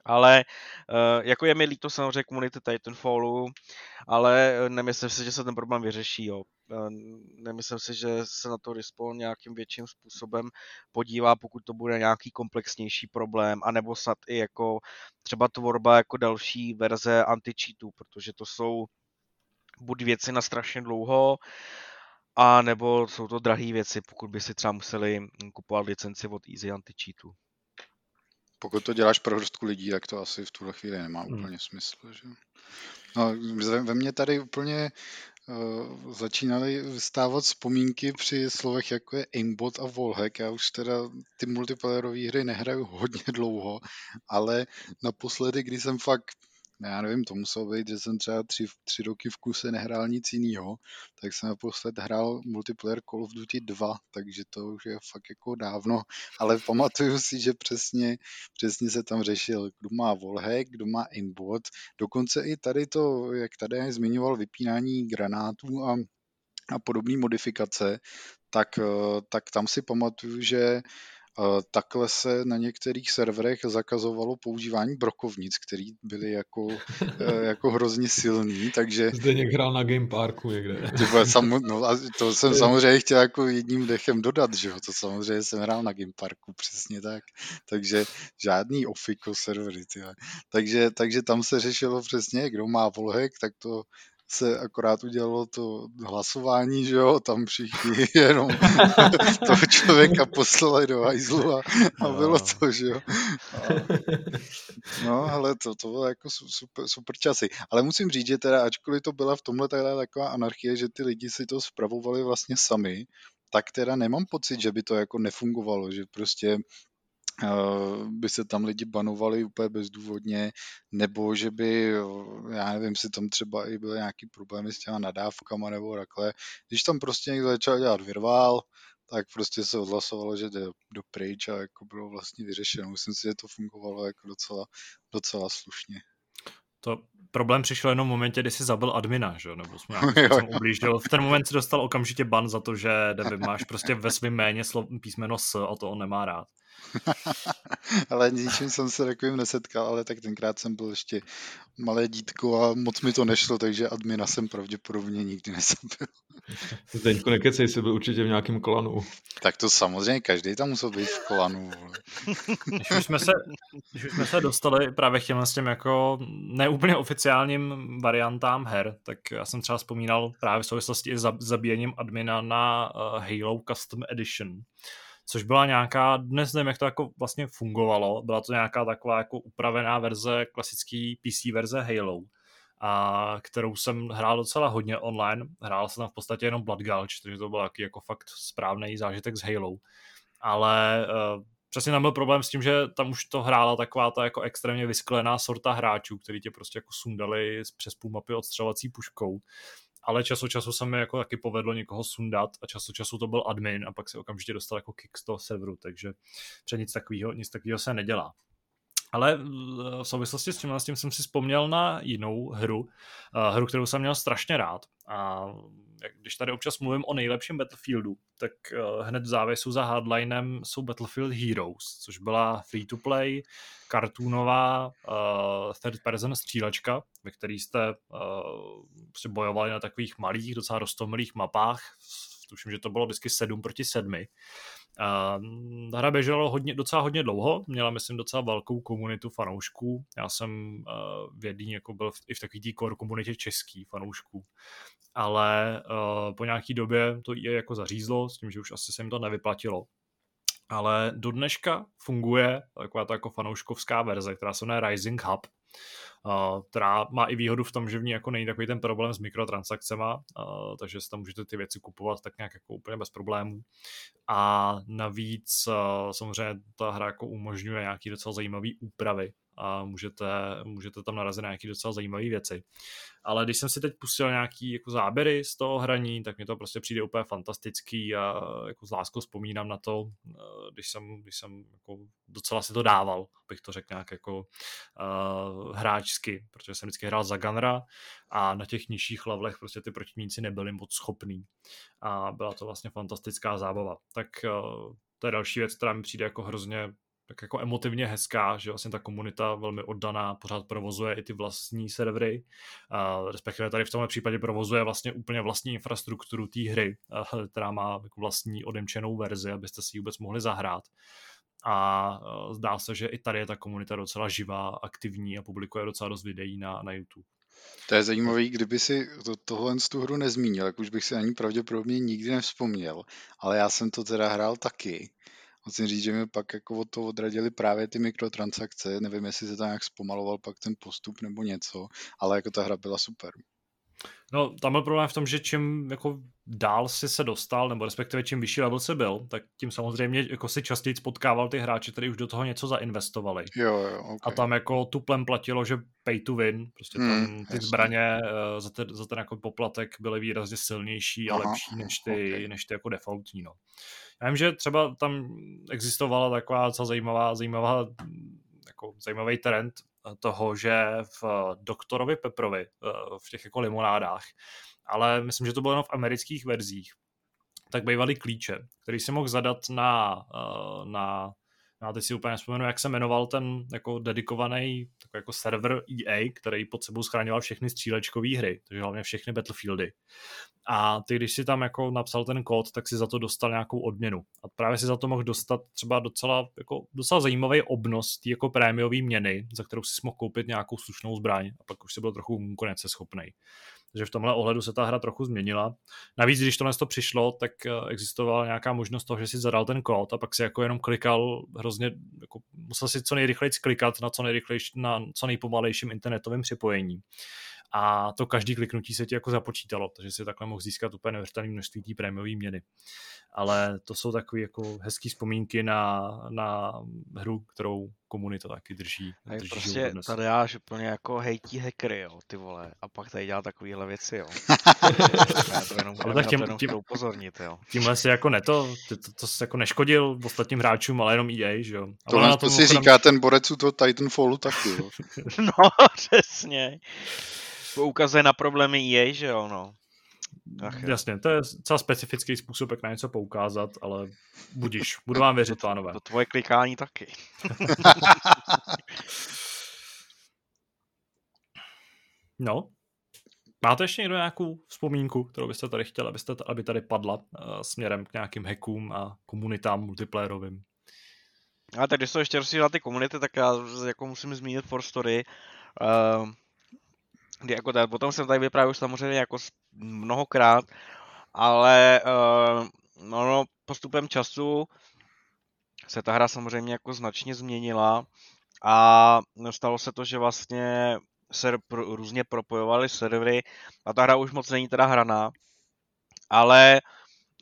Ale uh, jako je mi líto samozřejmě komunity Titanfallu, ale eh, nemyslím si, že se ten problém vyřeší. Jo. Nemyslím si, že se na to Respawn nějakým větším způsobem podívá, pokud to bude nějaký komplexnější problém, anebo snad i jako třeba tvorba jako další verze anti-cheatů, protože to jsou buď věci na strašně dlouho, a nebo jsou to drahé věci, pokud by si třeba museli kupovat licenci od Easy Anti-Cheatu. Pokud to děláš pro hrstku lidí, tak to asi v tuhle chvíli nemá hmm. úplně smysl. Že? No, ve mně tady úplně uh, začínaly vystávat vzpomínky při slovech jako je aimbot a wallhack. Já už teda ty multiplayerové hry nehraju hodně dlouho, ale naposledy, když jsem fakt já nevím, to muselo být, že jsem třeba tři, tři roky v kuse nehrál nic jiného, tak jsem naposled hrál multiplayer Call of Duty 2, takže to už je fakt jako dávno, ale pamatuju si, že přesně, přesně se tam řešil, kdo má wallhack, kdo má aimbot, dokonce i tady to, jak tady zmiňoval vypínání granátů a a podobné modifikace, tak, eh, tak tam si pamatuju, že takhle se na některých serverech zakazovalo používání brokovnic, které byly jako, eh, jako hrozně silný, takže... Zde někdo hrál na Game Parku někde. Tyba, sam, no, a to jsem samozřejmě chtěl jako jedním dechem dodat, že jo, to samozřejmě jsem hrál na Game Parku, přesně tak, takže žádný ofiko servery, takže, takže tam se řešilo přesně, kdo má volhek, tak to se akorát udělalo to hlasování, že jo, tam všichni jenom toho člověka poslali do hajzlu a, a bylo to, že jo. A, no, ale to, to bylo jako super, super časy. Ale musím říct, že teda, ačkoliv to byla v tomhle taková anarchie, že ty lidi si to spravovali vlastně sami, tak teda nemám pocit, že by to jako nefungovalo, že prostě by se tam lidi banovali úplně bezdůvodně, nebo že by, já nevím, si tam třeba i byly nějaký problémy s těma nadávkama nebo takhle. Když tam prostě někdo začal dělat virvál, tak prostě se odhlasovalo, že jde do pryč a jako bylo vlastně vyřešeno. Myslím si, že to fungovalo jako docela, docela slušně. To problém přišel jenom v momentě, kdy jsi zabil admina, že? nebo jsme nějakým ublížil. V ten moment si dostal okamžitě ban za to, že Devin máš prostě ve svém méně písmeno S a to on nemá rád. ale ničím jsem se takovým nesetkal, ale tak tenkrát jsem byl ještě malé dítko a moc mi to nešlo, takže admina jsem pravděpodobně nikdy nezabil. Zdeňku, nekecej, jsi byl určitě v nějakém klanu. Tak to samozřejmě, každý tam musel být v klanu. Když už jsme se, když už jsme se dostali právě chtěl s těm jako neúplně oficiálním variantám her, tak já jsem třeba vzpomínal právě v souvislosti s zabíjením admina na uh, Halo Custom Edition což byla nějaká, dnes nevím, jak to jako vlastně fungovalo, byla to nějaká taková jako upravená verze, klasický PC verze Halo, a kterou jsem hrál docela hodně online. Hrál jsem tam v podstatě jenom Blood Gulch, takže to byl jaký jako fakt správný zážitek s Halo. Ale uh, přesně tam byl problém s tím, že tam už to hrála taková ta jako extrémně vysklená sorta hráčů, který tě prostě jako sundali přes půl mapy odstřelovací puškou ale čas od času se mi jako taky povedlo někoho sundat a čas od času to byl admin a pak se okamžitě dostal jako kick z toho serveru, takže před nic takového, nic takového se nedělá. Ale v souvislosti s tím, s tím jsem si vzpomněl na jinou hru, eh, hru, kterou jsem měl strašně rád. A když tady občas mluvím o nejlepším Battlefieldu, tak eh, hned v závěsu za hardlinem jsou Battlefield Heroes, což byla free-to-play, kartoonová uh, third person střílečka, ve které jste uh, bojovali na takových malých, docela rostomilých mapách. Tuším, že to bylo vždycky 7 proti 7. Uh, hra běžela hodně, docela hodně dlouho, měla myslím docela velkou komunitu fanoušků. Já jsem uh, v jedný jako byl i v takové té core komunitě český fanoušků. Ale uh, po nějaký době to je jako zařízlo, s tím, že už asi se jim to nevyplatilo. Ale do dneška funguje taková ta jako fanouškovská verze, která se jmenuje Rising Hub která má i výhodu v tom, že v ní jako není takový ten problém s mikrotransakcema, uh, takže si tam můžete ty věci kupovat tak nějak jako úplně bez problémů. A navíc samozřejmě ta hra jako umožňuje nějaký docela zajímavý úpravy, a můžete, můžete tam narazit na nějaké docela zajímavé věci. Ale když jsem si teď pustil nějaký jako záběry z toho hraní, tak mi to prostě přijde úplně fantastický a jako s láskou vzpomínám na to, eh, když jsem, když jsem jako docela si to dával, bych to řekl nějak jako uh, hráčsky, protože jsem vždycky hrál za Gunra a na těch nižších levelech prostě ty protivníci nebyli moc schopní a byla to vlastně fantastická zábava. Tak uh, to je další věc, která mi přijde jako hrozně tak jako emotivně hezká, že vlastně ta komunita velmi oddaná, pořád provozuje i ty vlastní servery, a respektive tady v tomhle případě provozuje vlastně úplně vlastní infrastrukturu té hry, která má jako vlastní odemčenou verzi, abyste si ji vůbec mohli zahrát. A zdá se, že i tady je ta komunita docela živá, aktivní a publikuje docela dost videí na, na YouTube. To je zajímavý, kdyby si to, tohle z tu hru nezmínil, jak už bych si ani pravděpodobně nikdy nevzpomněl, ale já jsem to teda hrál taky musím říct, že mi pak jako od toho odradili právě ty mikrotransakce, nevím, jestli se tam nějak zpomaloval pak ten postup nebo něco, ale jako ta hra byla super. No, tam byl problém v tom, že čím jako dál si se dostal, nebo respektive čím vyšší level se byl, tak tím samozřejmě jako si častěji spotkával ty hráči, kteří už do toho něco zainvestovali. Jo, jo, okay. A tam jako tuplem platilo, že pay to win, prostě tam hmm, ty jasný. zbraně uh, za, ten, za ten jako poplatek byly výrazně silnější a aha, lepší než ty, okay. než ty jako defaultní, no. Já vím, že třeba tam existovala taková docela zajímavá, zajímavá jako zajímavý trend toho, že v Doktorovi Peprovi, eh, v těch jako limonádách, ale myslím, že to bylo jenom v amerických verzích, tak bývaly klíče, který si mohl zadat na, eh, na já teď si úplně nespomenu, jak se jmenoval ten jako dedikovaný takový jako server EA, který pod sebou schráňoval všechny střílečkové hry, takže hlavně všechny Battlefieldy. A ty, když si tam jako napsal ten kód, tak si za to dostal nějakou odměnu. A právě si za to mohl dostat třeba docela, jako, docela zajímavý obnos tý jako prémiový měny, za kterou si mohl koupit nějakou slušnou zbraň a pak už si byl trochu konkurenceschopný. Takže v tomhle ohledu se ta hra trochu změnila. Navíc, když tohle to přišlo, tak eh, existovala nějaká možnost toho, že si zadal ten kód a pak si jako jenom klikal hrozně, jako musel si co nejrychleji klikat na co, nejrychlejší, na co nejpomalejším internetovém připojení a to každý kliknutí se ti jako započítalo, takže si takhle mohl získat úplně neuvěřitelné množství té prémiové měny. Ale to jsou takové jako hezké vzpomínky na, na hru, kterou komunita taky drží. A drží prostě tady já úplně jako hejtí hackery, jo, ty vole, a pak tady dělá takovýhle věci, jo. to jenom, ale tak tím, tím, upozornit, jo. Tímhle si jako ne to, to, to, to jako neškodil ostatním hráčům, ale jenom EA, že jo. Tohle to si říká ten borec u toho Titanfallu taky, jo. no, přesně ukazuje na problémy EA, že jo, no. Ach, Jasně, to je celá specifický způsob, jak na něco poukázat, ale budíš, budu vám věřit, pánové. To tvoje klikání taky. no, Máte ještě někdo nějakou vzpomínku, kterou byste tady chtěli, abyste, aby tady padla uh, směrem k nějakým hackům a komunitám multiplayerovým? A tak když to ještě rozšířila ty komunity, tak já jako musím zmínit For Story. Uh, kdy jako tady, potom jsem tady vyprávěl samozřejmě jako mnohokrát, ale uh, no, postupem času se ta hra samozřejmě jako značně změnila a stalo se to, že vlastně se pro, různě propojovaly servery a ta hra už moc není teda hraná, ale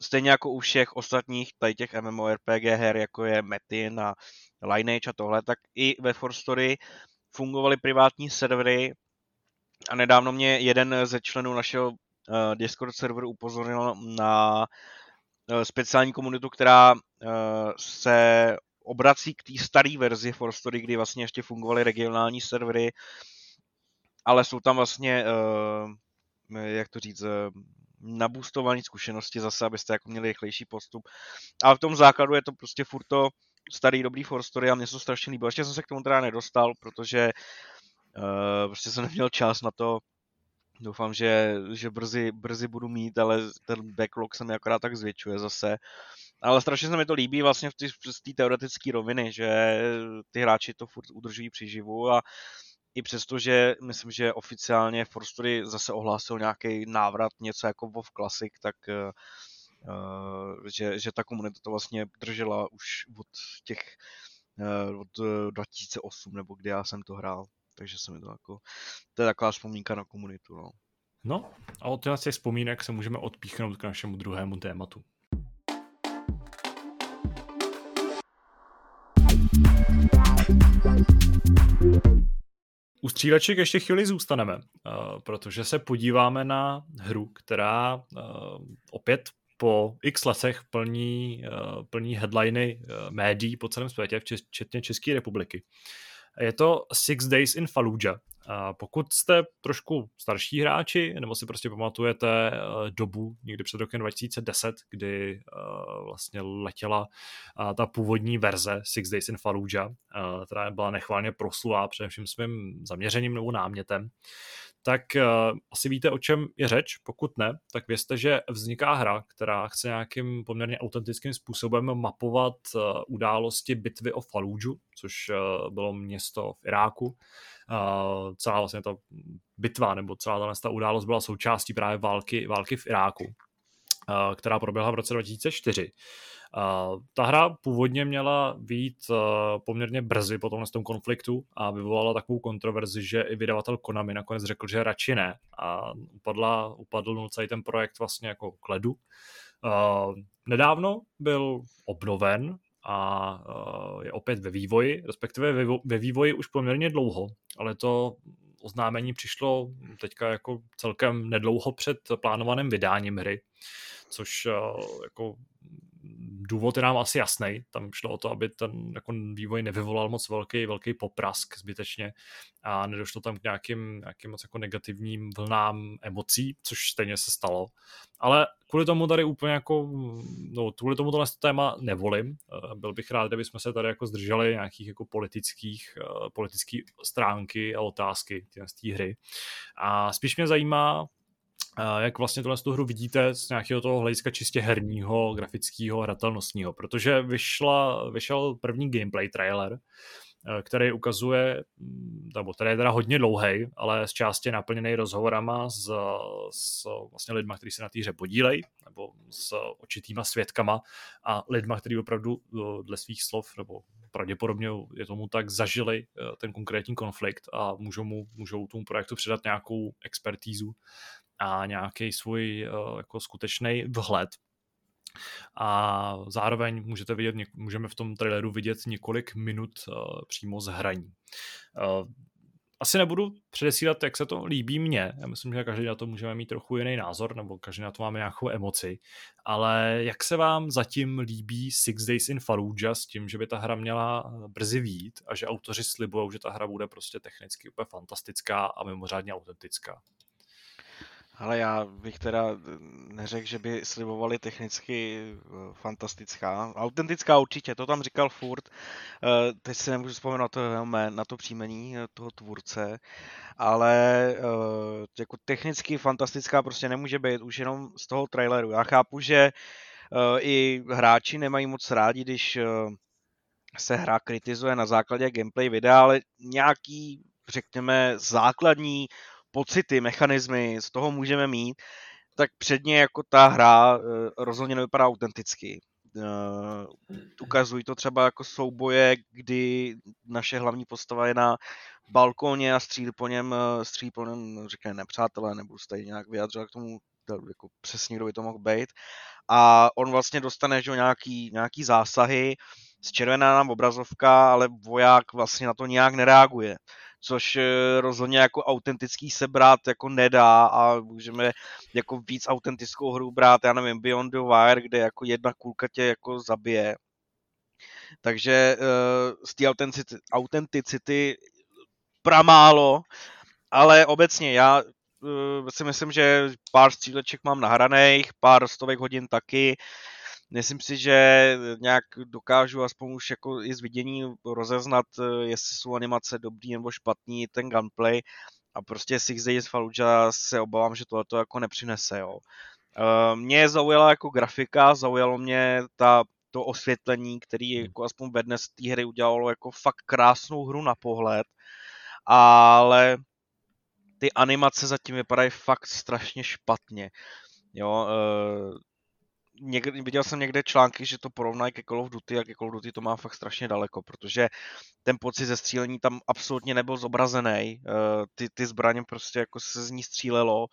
stejně jako u všech ostatních tady těch MMORPG her, jako je Metin a Lineage a tohle, tak i ve For Story fungovaly privátní servery, a nedávno mě jeden ze členů našeho uh, Discord serveru upozornil na uh, speciální komunitu, která uh, se obrací k té staré verzi For Story, kdy vlastně ještě fungovaly regionální servery, ale jsou tam vlastně, jak to říct, nabůstované zkušenosti zase, abyste jako měli rychlejší postup. Ale v tom základu je to prostě furt to starý dobrý For Story a mě se strašně líbilo. Ještě jsem se k tomu teda nedostal, protože Uh, prostě jsem neměl čas na to. Doufám, že, že brzy, brzy budu mít, ale ten backlog se mi akorát tak zvětšuje zase. Ale strašně se mi to líbí vlastně v té teoretické roviny, že ty hráči to furt udržují při živu a i přesto, že myslím, že oficiálně Forstory zase ohlásil nějaký návrat, něco jako WoW Classic, tak uh, že, že ta komunita to vlastně držela už od těch uh, od 2008 nebo kdy já jsem to hrál takže se mi to jako, to je taková vzpomínka na komunitu, no. No a od těch vzpomínek se můžeme odpíchnout k našemu druhému tématu. U stříleček ještě chvíli zůstaneme, uh, protože se podíváme na hru, která uh, opět po x letech plní, uh, plní headliny médií po celém světě, včetně České republiky. Je to Six Days in Fallujah. A pokud jste trošku starší hráči, nebo si prostě pamatujete eh, dobu někdy před rokem 2010, kdy uh, vlastně letěla uh, ta původní verze Six Days in Fallujah, která byla nechválně proslulá především svým zaměřením nebo námětem, tak uh, asi víte, o čem je řeč. Pokud ne, tak vězte, že vzniká hra, která chce nějakým poměrně autentickým způsobem mapovat uh, události bitvy o Fallujah, což uh, bylo město v Iráku. Uh, celá vlastně ta bitva nebo celá ta událost byla součástí právě války, války v Iráku. Která proběhla v roce 2004. Uh, ta hra původně měla být uh, poměrně brzy po tomhle tom konfliktu a vyvolala takovou kontroverzi, že i vydavatel Konami nakonec řekl, že radši ne a upadla, upadl celý ten projekt vlastně jako k ledu. Nedávno byl obnoven a je opět ve vývoji, respektive ve, ve vývoji už poměrně dlouho, ale to oznámení přišlo teďka jako celkem nedlouho před plánovaným vydáním hry, což uh, jako důvod je nám asi jasný. Tam šlo o to, aby ten jako vývoj nevyvolal moc velký, velký poprask zbytečně a nedošlo tam k nějakým, nějakým moc jako negativním vlnám emocí, což stejně se stalo. Ale kvůli tomu tady úplně jako, no kvůli tomu tohle téma nevolím. Eh, byl bych rád, kdyby jsme se tady jako zdrželi nějakých jako politických, eh, politických stránky a otázky z té hry. A spíš mě zajímá, jak vlastně tohle tu hru vidíte z nějakého toho hlediska čistě herního, grafického, hratelnostního, protože vyšla, vyšel první gameplay trailer, eh, který ukazuje, mm, nebo který je teda hodně dlouhý, ale z části naplněný rozhovorama s, s vlastně lidma, kteří se na té hře podílejí, nebo s očitýma svědkama a lidma, kteří opravdu eh, dle svých slov, nebo pravděpodobně je tomu tak, zažili eh, ten konkrétní konflikt a můžou, mu, můžou tomu projektu předat nějakou expertízu a nějaký svůj uh, jako skutečný vhled. A zároveň můžete vidět, můžeme v tom traileru vidět několik minut uh, přímo z hraní. Uh, asi nebudu předesílat, jak se to líbí mně. Já myslím, že každý na to můžeme mít trochu jiný názor, nebo každý na to máme nějakou emoci. Ale jak se vám zatím líbí Six Days in Fallujah s tím, že by ta hra měla brzy vít a že autoři slibují, že ta hra bude prostě technicky úplně fantastická a mimořádně autentická? Ale já bych teda neřekl, že by slibovali technicky eh, fantastická. Autentická určitě, to tam říkal furt. Eh, teď si nemůžu vzpomenout na to příjmení eh, toho tvůrce, ale jako technicky fantastická prostě nemůže být už jenom z toho traileru. Já chápu, že i hráči nemají moc rádi, když se hra kritizuje na základě gameplay videa, ale nějaký, řekněme, základní pocity, mechanismy z toho můžeme mít, tak předně jako ta hra eh, rozhodně nevypadá autenticky. Uh, ukazují to třeba jako souboje, kdy naše hlavní postava je na balkóně a střílí po něm, eh, střílí po něm, řekne nepřátelé, nebudu se tady nějak vyjadřovat k tomu, jako přesně kdo by to mohl být. A on vlastně dostane že, nějaký, nějaký zásahy, zčervená nám obrazovka, ale voják vlastně na to nějak nereaguje což eh, rozhodně jako autentický se brát jako nedá a můžeme jako víc autentickou hru brát, já nevím, Beyond the Wire, kde jako jedna kulka tě jako zabije. Takže uh, z té autenticity, autenticity pramálo, ale obecně já uh, si myslím, že pár stříleček mám nahraných, pár stovek hodin taky, Myslím si, že nějak dokážu aspoň už jako i z vidění rozeznat, eh, jestli jsou animace dobrý nebo špatný, ten gunplay a prostě Six Days Fallujah se obávám, že tohle to jako nepřinese, jo. Eh, mě zaujala jako grafika, zaujalo mě ta, to osvětlení, který hmm. jako aspoň ve dnes té hry udělalo jako fakt krásnou hru na pohled, ale ty animace zatím vypadají fakt strašně špatně. Jo, eh, někde, viděl jsem někde články, že to porovnají ke Call of Duty a ke Call of Duty to má fakt strašně daleko, protože ten pocit ze střílení tam absolutně nebyl zobrazený. Eh, ty, ty zbraně prostě jako se z ní střílelo,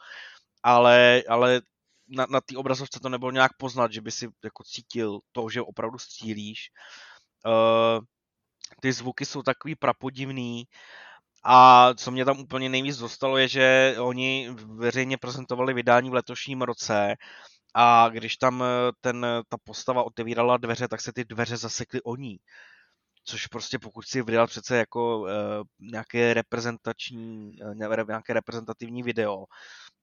ale, ale na, na té obrazovce to nebylo nějak poznat, že by si jako cítil to, že opravdu střílíš. Eh, ty zvuky jsou takový prapodivný, a co mě tam úplně nejvíc dostalo, je, že oni veřejně prezentovali vydání v letošním roce a když tam eh, ten, eh, ta postava otevírala dveře, tak se ty dveře zasekly o ní. Což prostě pokud si vydat přece jako uh, nějaké reprezentační, nějaké reprezentativní video,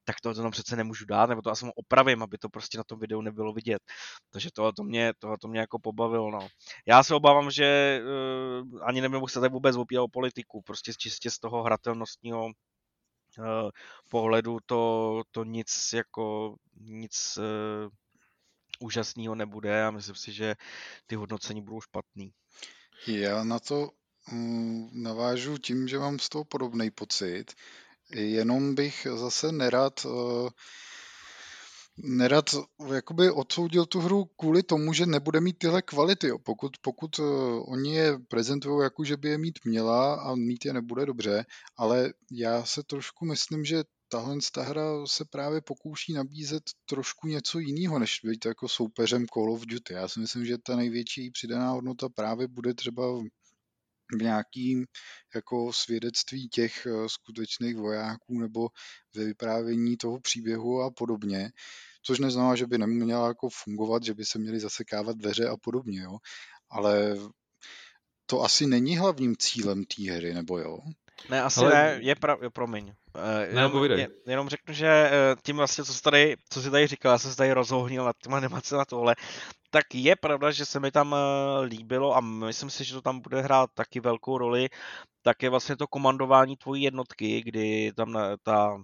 tak to tam přece nemůžu dát, nebo to asi opravím, aby to prostě na tom videu nebylo vidět. Takže tohle to mě, tohle to mě jako pobavilo, no. Já se obávám, že uh, ani nebudu se tady vůbec opírat o politiku, prostě čistě z toho hratelnostního pohledu to, to nic jako nic uh, úžasného nebude a myslím si, že ty hodnocení budou špatný. Já na to um, navážu tím, že mám z toho podobný pocit, jenom bych zase nerad uh, nerad jakoby odsoudil tu hru kvůli tomu, že nebude mít tyhle kvality. Jo. Pokud, pokud uh, oni je prezentují jako, že by je mít měla a mít je nebude dobře, ale já se trošku myslím, že tahle ta hra se právě pokouší nabízet trošku něco jiného, než být jako soupeřem Call of Duty. Já si myslím, že ta největší přidaná hodnota právě bude třeba v nějakým jako svědectví těch eh, skutečných vojáků nebo ve vyprávění toho příběhu a podobně. Což neznamená, že by neměla jako fungovat, že by se měly zasekávat dveře a podobně, jo. Ale to asi není hlavním cílem té hry, nebo jo? Ne, asi Ale... ne, je pravda, promiň. Uh, jenom, je, jenom řeknu, že uh, tím vlastně, co jsi tady, co jsi tady říkal, já jsem se tady rozohnil nad těma animace na tohle, tak je pravda, že se mi tam uh, líbilo a myslím si, že to tam bude hrát taky velkou roli, tak je vlastně to komandování tvojí jednotky, kdy tam ta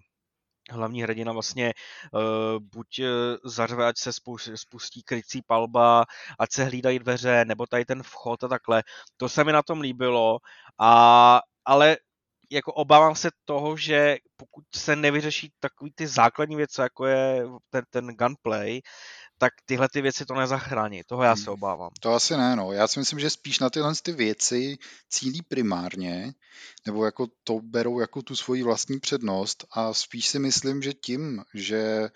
hlavní hrdina vlastně uh, buď uh, zařve, ať se spustí krycí palba, ať se hlídají dveře, nebo tady ten vchod a takhle. To se mi na tom líbilo, a, ale jako obávám se toho, že pokud se nevyřeší takový ty základní věci, jako je ten, ten gunplay, tak tyhle ty věci to nezachrání. Toho já se hmm. obávám. To asi ne, no. Já si myslím, že spíš na tyhle ty věci cílí primárně, nebo jako to berou jako tu svoji vlastní přednost a spíš si myslím, že tím, že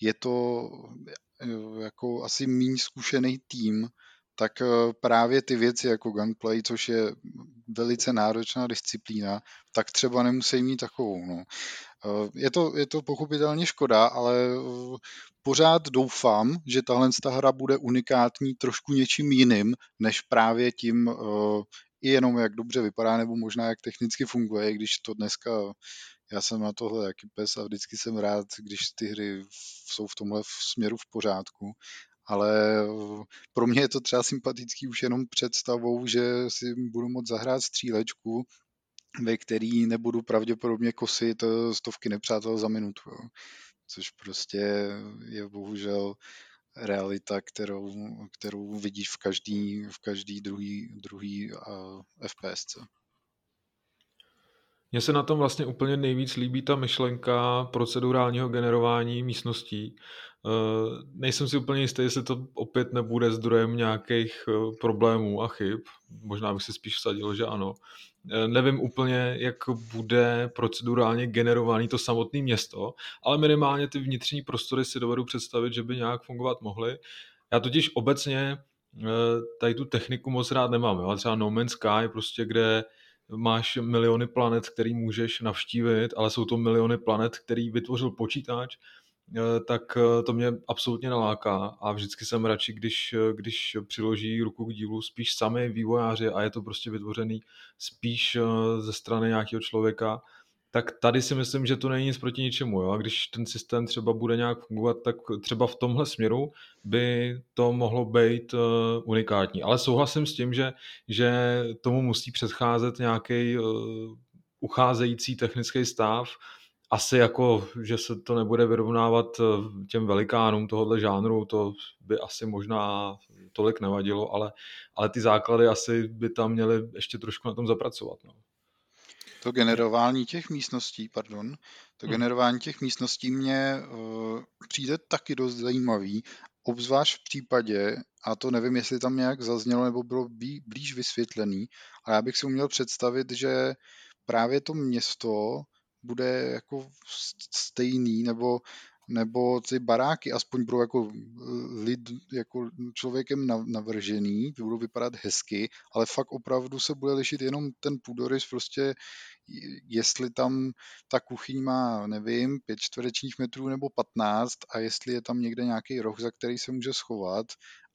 je to eh, jako asi méně zkušený tým, tak eh, právě ty věci jako gunplay, což je velice náročná disciplína, tak třeba nemusí mít takovou. No. Eh, je to, je to pochopitelně škoda, ale eh, pořád doufám, že tahle hra bude unikátní trošku něčím jiným, než právě tím i jenom jak dobře vypadá, nebo možná jak technicky funguje, když to dneska já jsem na tohle jaký pes a vždycky jsem rád, když ty hry jsou v tomhle směru v pořádku ale pro mě je to třeba sympatický už jenom představou, že si budu moct zahrát střílečku, ve který nebudu pravděpodobně kosit eh, stovky nepřátel za minutu. Jo. Což prostě je bohužel realita, kterou, kterou vidíš v každý, v každý druhý, druhý uh, eh, FPS. Mně se na tom vlastně úplně nejvíc líbí ta myšlenka procedurálního generování místností, Uh, nejsem si úplně jistý, jestli to opět nebude zdrojem nějakých uh, problémů a chyb. Možná bych si spíš vsadil, že ano. Uh, nevím úplně, jak bude procedurálně generovaný to samotné město, ale minimálně ty vnitřní prostory si dovedu představit, že by nějak fungovat mohly. Já totiž obecně tady tu techniku moc rád nemám. Jo? Třeba No Man's Sky, prostě kde máš miliony planet, který můžeš navštívit, ale jsou to miliony planet, který vytvořil počítač, Eh, tak eh, to mě absolutně naláká a vždycky jsem radši, když, eh, když přiloží ruku k dílu spíš sami vývojáři a je to prostě vytvořený spíš ze strany nějakého člověka, tak tady si myslím, že to není nic proti ničemu. Jo? A když ten systém třeba bude nějak fungovat, tak třeba v tomhle směru by to mohlo být uh, unikátní. Ale souhlasím s tím, že, že tomu musí předcházet nějaký uh, ucházející technický stav, asi jako, že se to nebude vyrovnávat eh, těm velikánům tohohle žánru, to by asi možná tolik nevadilo, ale, ale ty základy asi by tam měly ještě trošku na tom zapracovat. No. To generování těch místností, pardon, to hmm. generování těch místností mě uh, přijde taky dost zajímavý, obzvlášť v případě, a to nevím, jestli tam nějak zaznělo nebo bylo blíž vysvětlený, ale já bych si uměl představit, že právě to město bude jako stejný, nebo, nebo ty baráky aspoň budou jako lid, jako člověkem navržený, budou vypadat hezky, ale fakt opravdu se bude lišit jenom ten půdorys, prostě jestli tam ta kuchyň má, nevím, pět čtverečních metrů nebo 15 a jestli je tam někde nějaký roh, za který se může schovat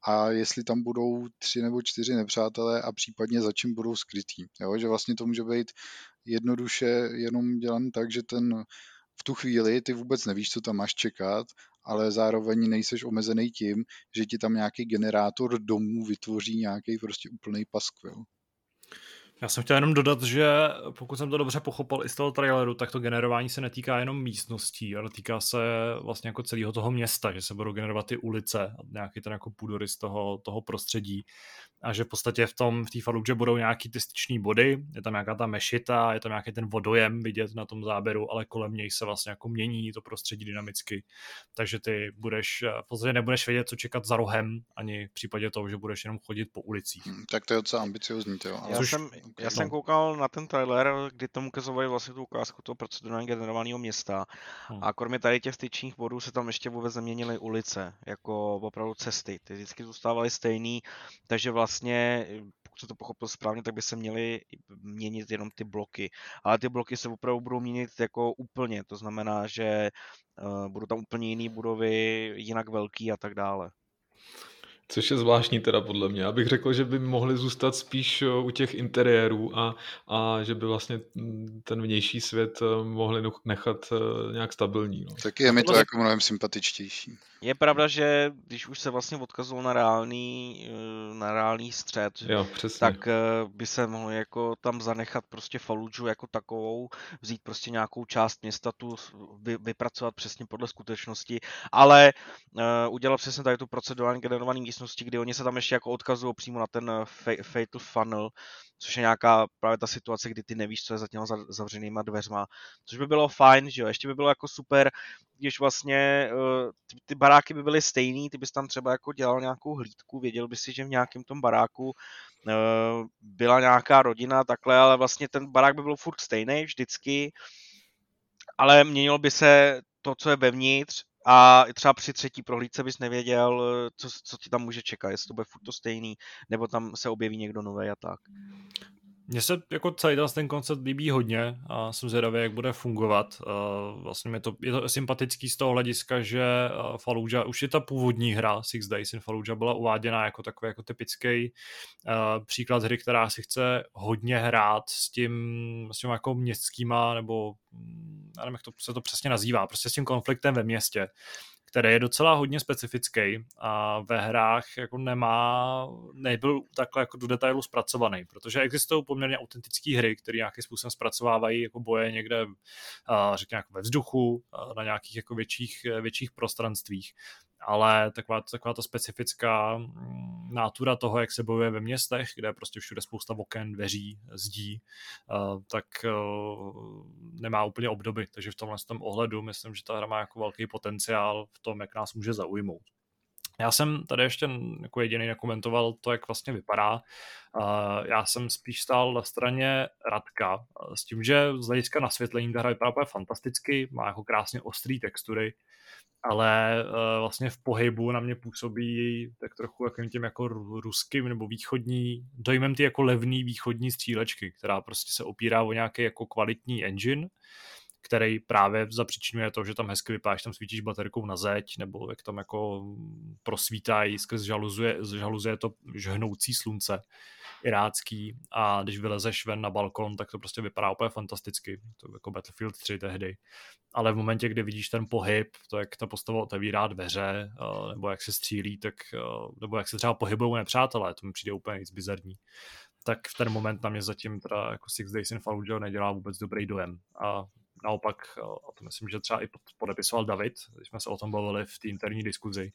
a jestli tam budou tři nebo čtyři nepřátelé a případně za čím budou skrytí. Jo? Že vlastně to může být jednoduše jenom dělan tak, že ten v tu chvíli ty vůbec nevíš, co tam máš čekat, ale zároveň nejseš omezený tím, že ti tam nějaký generátor domů vytvoří nějaký prostě úplný paskvil. Já jsem chtěl jenom dodat, že pokud jsem to dobře pochopil i z toho traileru, tak to generování se netýká jenom místností, ale týká se vlastně jako celého toho města, že se budou generovat ty ulice a nějaký ten jako půdory z toho, toho prostředí. A že v podstatě v tom v té Fallujah budou nějaký ty styční body, je tam nějaká ta mešita, je tam nějaký ten vodojem vidět na tom záběru, ale kolem něj se vlastně jako mění to prostředí dynamicky, takže ty budeš, v podstatě nebudeš vědět, co čekat za rohem, ani v případě toho, že budeš jenom chodit po ulicích. Hmm, tak to je docela ambiciozní, jo. Já, Což, jsem, já no. jsem koukal na ten trailer, kdy tomu ukazovali vlastně tu ukázku toho procedurálně generovaného města hmm. a kromě tady těch styčních bodů se tam ještě vůbec neměnily ulice, jako opravdu cesty. Ty vždycky zůstávaly stejný, takže vlastně pokud se to pochopil správně, tak by se měly měnit jenom ty bloky. Ale ty bloky se opravdu budou měnit jako úplně, to znamená, že uh, budou tam úplně jiné budovy, jinak velký a tak dále. Což je zvláštní teda podle mě. Abych řekl, že by mohli zůstat spíš eh, u těch interiérů a, a že by vlastně mm, ten vnější svět eh, mohli nechat eh, nějak stabilní. No. Taky je mi to jako mnohem sympatičtější. Je pravda, že když už se vlastně odkazují na reálný, na reálný střed, jo, tak by se mohlo jako tam zanechat prostě Fallujah jako takovou, vzít prostě nějakou část města tu vy, vypracovat přesně podle skutečnosti, ale uh, udělat přesně tady tu procedurální generovaný místnosti, kdy oni se tam ještě jako odkazují přímo na ten eh, Fatal Funnel, což je nějaká právě ta situace, kdy ty nevíš, co je za těma zavřenýma dveřma, což by bylo fajn, že jo, ještě by bylo jako super, když vlastně uh, ty, ty baráky by byly stejný, ty bys tam třeba jako dělal nějakou hlídku, věděl by si, že v nějakém tom baráku uh, byla nějaká rodina takhle, ale vlastně ten barák by byl furt stejný vždycky, ale měnilo by se to, co je vevnitř a třeba při třetí prohlídce bys nevěděl, co, co ti tam může čekat, jestli to bude furt to stejný, nebo tam se objeví někdo nový a tak. Mně se jako celý ten koncept líbí hodně a jsem zvědavý, jak bude fungovat. Vlastně je to, je to sympatický z toho hlediska, že Fallujah, už je ta původní hra Six Days in Fallujah byla uváděna jako takový jako typický příklad hry, která si chce hodně hrát s tím, s tím jako městskýma, nebo já nevím, jak to se to přesně nazývá, prostě s tím konfliktem ve městě který je docela hodně specifický a ve hrách jako nemá, nebyl takhle jako do detailu zpracovaný, protože existují poměrně autentické hry, které nějakým způsobem zpracovávají jako boje někde, řekněme, jako ve vzduchu, na nějakých jako větších, větších prostranstvích ale taková, taková ta specifická mm, nátura toho, jak se bojuje ve městech, kde je prostě všude spousta oken, dveří, zdí, uh, tak uh, nemá úplně obdoby. Takže v tomhle tom ohledu myslím, že ta hra má jako velký potenciál v tom, jak nás může zaujmout. Já jsem tady ještě jako jediný nekomentoval to, jak vlastně vypadá. Uh, já jsem spíš stál na straně Radka s tím, že z hlediska nasvětlení ta hra vypadá fantasticky, má jako krásně ostrý textury, ale uh, vlastně v pohybu na mě působí tak trochu jakým tím jako ruským nebo východní, dojmem ty jako levný východní střílečky, která prostě se opírá o nějaký jako kvalitní engine, který právě zapříčinuje to, že tam hezky vypadáš, tam svítíš baterkou na zeď, nebo jak tam jako prosvítají skrz žaluzuje, žaluzuje to žhnoucí slunce irácký a když vylezeš ven na balkon, tak to prostě vypadá úplně fantasticky. To jako Battlefield 3 tehdy. Ale v momentě, kdy vidíš ten pohyb, to jak ta postava otevírá dveře, eh, nebo jak se střílí, tak, eh, nebo jak se třeba pohybují nepřátelé, to mi přijde úplně nic bizarní tak v ten moment na mě zatím teda jako Six Days in Fallujah nedělá vůbec dobrý dojem. A naopak, eh, a to myslím, že třeba i podepisoval David, když jsme se o tom bavili v té interní diskuzi,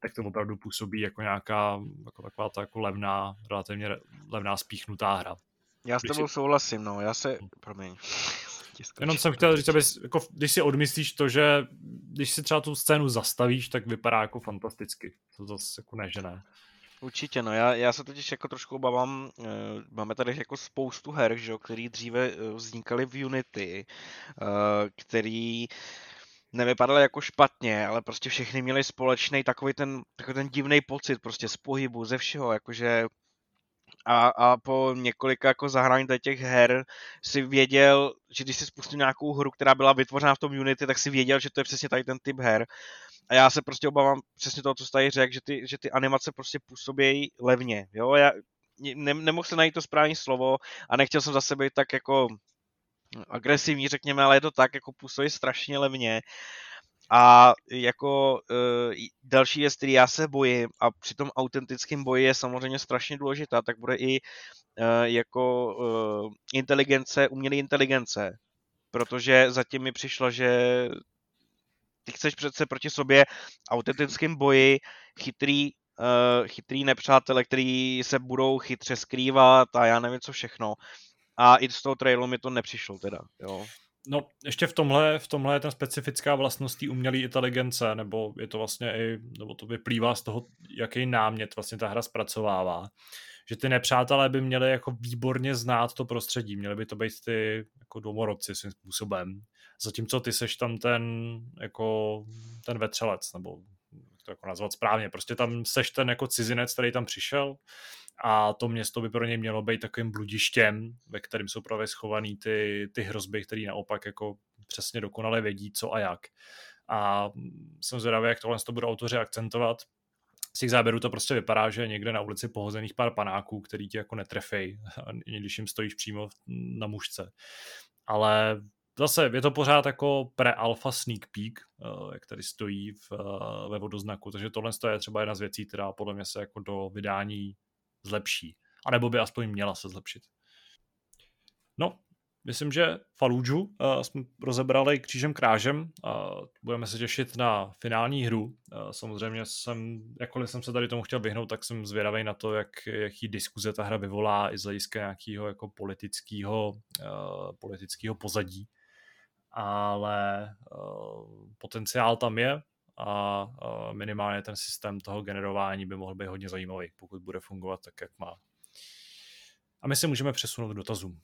tak to opravdu působí jako nějaká jako taková ta jako levná, relativně levná spíchnutá hra. Já s tebou si... souhlasím, no, já se, hm. promiň. Jenom jsem chtěl říct, abys, jako, když si odmyslíš to, že když si třeba tu scénu zastavíš, tak vypadá jako fantasticky. To zase jako ne, že ne. Určitě, no já, já se totiž jako trošku obávám, e, máme tady jako spoustu her, že, který dříve eh, vznikaly v Unity, e, který nevypadaly jako špatně, ale prostě všechny měli společný takový ten, takový ten divný pocit prostě z pohybu, ze všeho, jakože a, a po několika jako zahrání těch her si věděl, že když si spustil nějakou hru, která byla vytvořena v tom Unity, tak si věděl, že to je přesně tady ten typ her. A já se prostě obávám přesně toho, co jsi tady řekl, že ty, že ty animace prostě působí levně. Jo? Já ne, nemohl se najít to správné slovo a nechtěl jsem zase být tak jako agresivní, řekněme, ale je to tak, jako působí strašně levně. A jako uh, další věc, který já se bojím a při tom autentickém boji je samozřejmě strašně důležitá, tak bude i uh, jako uh, inteligence, umělé inteligence. Protože zatím mi přišlo, že ty chceš přece proti sobě autentickém boji chytrý chytrý nepřátelé, který se budou chytře skrývat a já nevím co všechno. A i z toho trailu mi to nepřišlo teda, jo. No, ještě v tomhle, v tomhle je ta specifická vlastnost umělé inteligence, nebo je to vlastně i, nebo to vyplývá z toho, jaký námět vlastně ta hra zpracovává. Že ty nepřátelé by měli jako výborně znát to prostředí, měli by to být ty jako domorodci svým způsobem. Zatímco ty seš tam ten, jako ten vetřelec, nebo to jako nazvat správně, prostě tam seš ten jako cizinec, který tam přišel a to město by pro něj mělo být takovým bludištěm, ve kterém jsou právě schovaný ty, ty hrozby, které naopak jako přesně dokonale vědí, co a jak. A jsem zvědavý, jak tohle to budou autoři akcentovat. Z těch záběrů to prostě vypadá, že někde na ulici pohozených pár panáků, který ti jako netrefej, když jim stojíš přímo na mužce. Ale zase je to pořád jako pre-alpha sneak peek, eh, jak tady stojí v, eh, ve vodoznaku, takže tohle je třeba jedna z věcí, která podle mě se jako do vydání zlepší. A nebo by aspoň měla se zlepšit. No, myslím, že Faluju uh, jsme rozebrali křížem krážem. Uh, budeme se těšit na finální hru. Uh, samozřejmě jsem, jakkoliv jsem se tady tomu chtěl vyhnout, tak jsem zvědavý na to, jak, jaký diskuze ta hra vyvolá i z hlediska nějakého jako politického, uh, politického pozadí. Ale uh, potenciál tam je a minimálně ten systém toho generování by mohl být hodně zajímavý, pokud bude fungovat tak, jak má. A my se můžeme přesunout k dotazům.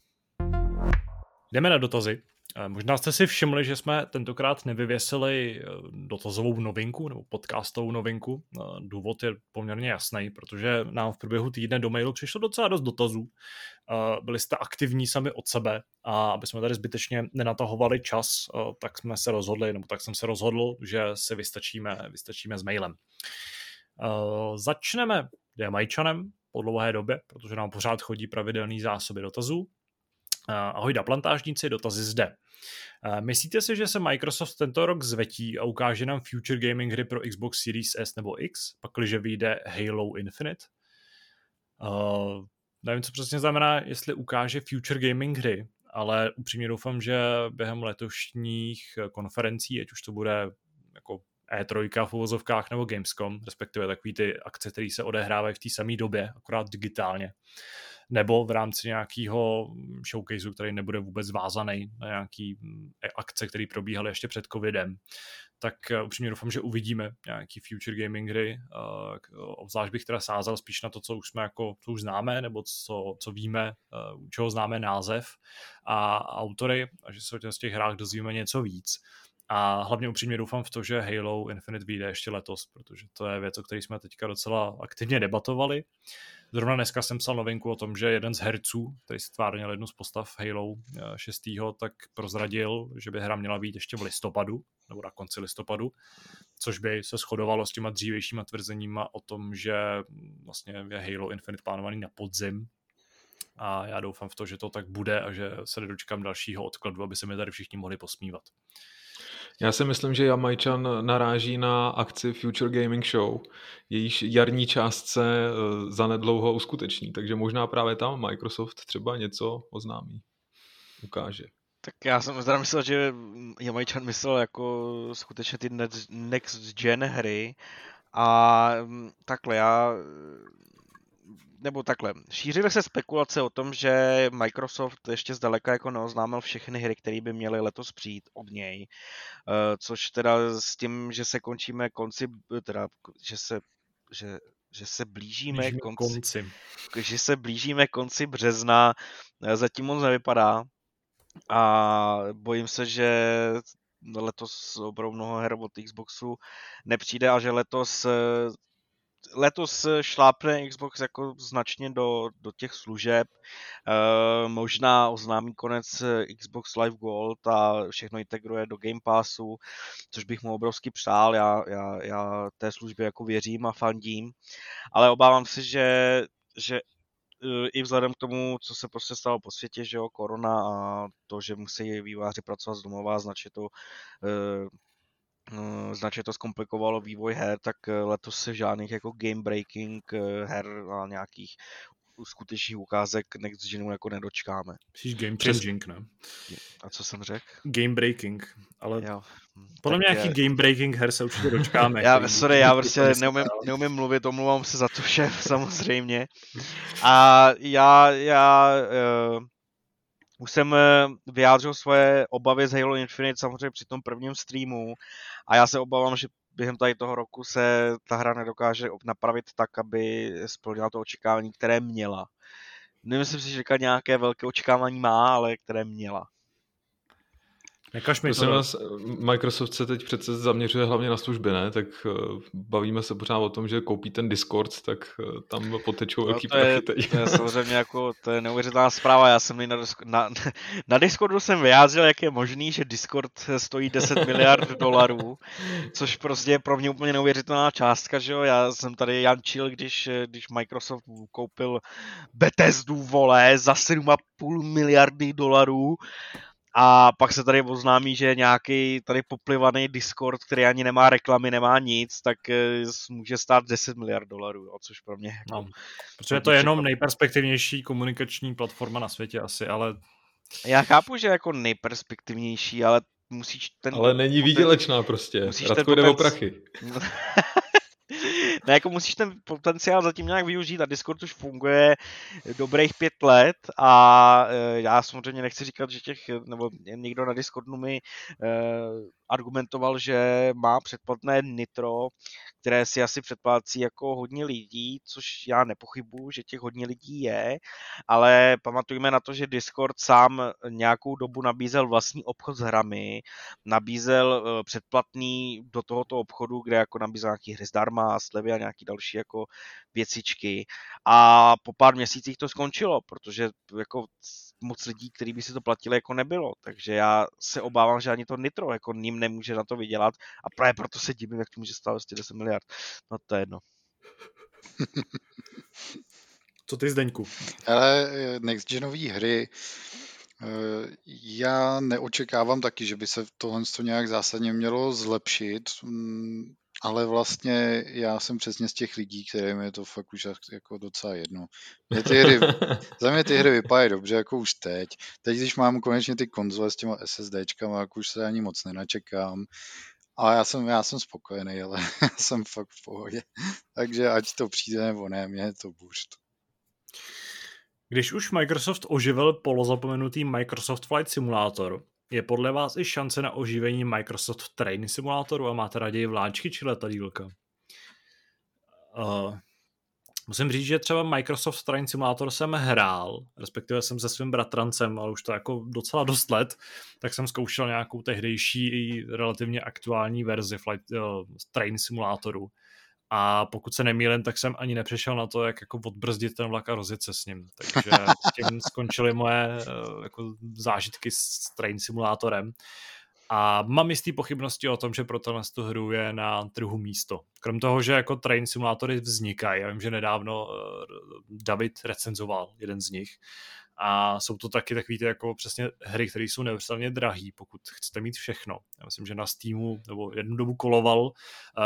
Jdeme na dotazy. Možná jste si všimli, že jsme tentokrát nevyvěsili eh, dotazovou novinku nebo podcastovou novinku. Eh, důvod je poměrně jasný, protože nám v průběhu týdne do mailu přišlo docela dost dotazů. Eh, byli jste aktivní sami od sebe a aby jsme tady zbytečně nenatahovali čas, tak jsme se rozhodli, nebo tak jsem se rozhodl, že se vystačíme, vystačíme s mailem. Začneme Jamajčanem po dlouhé době, protože nám pořád chodí pravidelný zásoby dotazů. Ahoj da plantážníci, dotazy zde. Myslíte si, že se Microsoft tento rok zvetí a ukáže nám Future Gaming hry pro Xbox Series S nebo X, pakliže vyjde Halo Infinite? Uh, nevím, co přesně znamená, jestli ukáže Future Gaming hry, ale upřímně doufám, že během letošních konferencí, ať už to bude jako E3 v uvozovkách nebo Gamescom, respektive takový ty akce, které se odehrávají v té samé době, akorát digitálně, nebo v rámci nějakého showcaseu, který nebude vůbec vázaný na nějaký mm, akce, které probíhaly ještě před covidem, tak eh, upřímně doufám, že uvidíme nějaký future gaming hry. Eh, obzvlášť bych teda sázel spíš na to, co už jsme jako, co už známe, nebo co, co víme, eh, čeho známe název a autory, a že se o těch hrách dozvíme něco víc. A hlavně upřímně doufám v to, že Halo Infinite vyjde ještě letos, protože to je věc, o které jsme teďka docela aktivně debatovali. Zrovna dneska jsem psal novinku o tom, že jeden z herců, který stvárnil jednu z postav Halo 6. Eh, tak prozradil, že by hra měla být ještě v listopadu, nebo na konci listopadu, což by se shodovalo s těma dřívějšíma tvrzeníma o tom, že vlastně je Halo Infinite plánovaný na podzim, a já doufám v to, že to tak bude a že se nedočkám dalšího odkladu, aby se mi tady všichni mohli posmívat. Já si myslím, že Jamajčan naráží na akci Future Gaming Show, jejíž jarní část se eh, zanedlouho uskuteční, takže možná právě tam Microsoft třeba něco oznámí, ukáže. Tak já jsem teda myslel, že Jamajčan myslel jako skutečně ty next gen hry. A mm, takhle já nebo takhle, šířily se spekulace o tom, že Microsoft ještě zdaleka jako neoznámil všechny hry, které by měly letos přijít od něj, uh, což teda s tím, že se končíme konci, teda, že se, že, že se blížíme, blížíme konci, konci, že se blížíme konci března, eh, zatím moc nevypadá. A bojím se, že letos opravdu mnoho her od Xboxu nepřijde a že letos eh, letos šlápne Xbox jako značně do, do těch služeb. E, možná oznámí konec Xbox Live Gold a všechno integruje do Game Passu, což bych mu obrovsky přál. Já, já, já té službě jako věřím a fandím, ale obávám se, že, že eh, i vzhledem k tomu, co se prostě stalo po světě, že jo, korona a to, že musí výváři pracovat z domova, značně to Eh, značně to zkomplikovalo vývoj her, tak eh, letos se žádných jako game breaking eh, her a nějakých skutečných ukázek Next Genu jako nedočkáme. Myslíš game changing, ne? A co jsem řekl? Game breaking, ale jo. Podle mě nějaký je... game breaking her se určitě dočkáme. já, sorry, já prostě neumím, neumím mluvit, omlouvám se za to šéf, samozřejmě. A já, já uh, už jsem eh, vyjádřil svoje obavy z Halo Infinite samozřejmě při tom prvním streamu a já se obávám, že během tady toho roku se ta hra nedokáže napravit tak, aby splnila to očekávání, které měla. Nemyslím si, že nějaké velké očekávání má, ale které měla. Nekaž mi to. Nás, Microsoft se teď přece zaměřuje hlavně na služby, ne? Tak uh, bavíme se pořád o tom, že koupí ten Discord, tak uh, tam potečou no, velký prachy teď. To je samozřejmě jako, to je neuvěřitelná zpráva. Já jsem na, na, na Discordu jsem vyjádřil, jak je možný, že Discord stojí 10 miliard dolarů, což prostě je pro mě úplně neuvěřitelná částka, že jo? Já jsem tady jančil, když, když Microsoft koupil Bethesdu, vole, za 7,5 miliardy dolarů a pak se tady oznámí, že nějaký tady poplivaný Discord, který ani nemá reklamy, nemá nic, tak eh, může stát 10 miliard dolarů, jo, což pro mě... Jako, no, protože je to jenom nejperspektivnější komunikační platforma na světě asi, ale... Já chápu, že jako nejperspektivnější, ale musíš ten... Ale není výdělečná prostě. Musíš Radko ten potenci... prachy. ne, jako musíš ten potenciál zatím nějak využít a Discord už funguje dobrých pět let a e, já samozřejmě nechci říkat, že těch, nebo někdo na Discordu mi e, argumentoval, že má předplatné Nitro, které si asi předplácí jako hodně lidí, což já nepochybuju, že těch hodně lidí je, ale pamatujme na to, že Discord sám nějakou dobu nabízel vlastní obchod s hrami, nabízel eh, předplatný do tohoto obchodu, kde jako nabízel nějaký hry zdarma, slevy a nějaký další jako věcičky. A po pár měsících to skončilo, protože jako moc lidí, kteří by si to platili, jako nebylo. Takže já se obávám, že ani to Nitro jako ním nemůže na to vydělat a právě proto se divím, jak to může stát 10 miliard. No to je jedno. Co ty, Zdeňku? Ale next genové hry eh, já neočekávám taky, že by se tohle nějak zásadně mělo zlepšit. Ale vlastně já jsem přesně z těch lidí, kterým je to fakt už jako docela jedno. Mě ty hry, za mě ty hry vypadají dobře, jako už teď. Teď, když mám konečně ty konzole s těma SSDčkama, jako už se ani moc nenačekám. Ale já jsem, já jsem spokojený, ale já jsem fakt v pohodě. Takže ať to přijde nebo ne, mě je to buřt. Když už Microsoft oživil polozapomenutý Microsoft Flight Simulator, je podle vás i šance na oživení Microsoft Train simulátoru a máte raději vláčky či letadílka? Uh, musím říct, že třeba Microsoft Train Simulator jsem hrál, respektive jsem se svým bratrancem, ale už to jako docela dost let, tak jsem zkoušel nějakou tehdejší i relativně aktuální verzi Flight, uh, Train Simulatoru a pokud se nemýlím, tak jsem ani nepřešel na to, jak jako odbrzdit ten vlak a rozjet se s ním. Takže tím skončily moje eh, jako zážitky s train simulátorem. A mám jistý pochybnosti o tom, že pro tohle tu hru je na trhu místo. Krom toho, že jako train simulátory vznikají, já vím, že nedávno eh, David recenzoval jeden z nich, a jsou to taky takový ty jako přesně hry, které jsou neuvěřitelně drahý, pokud chcete mít všechno. Já myslím, že na Steamu, nebo jednu dobu koloval uh,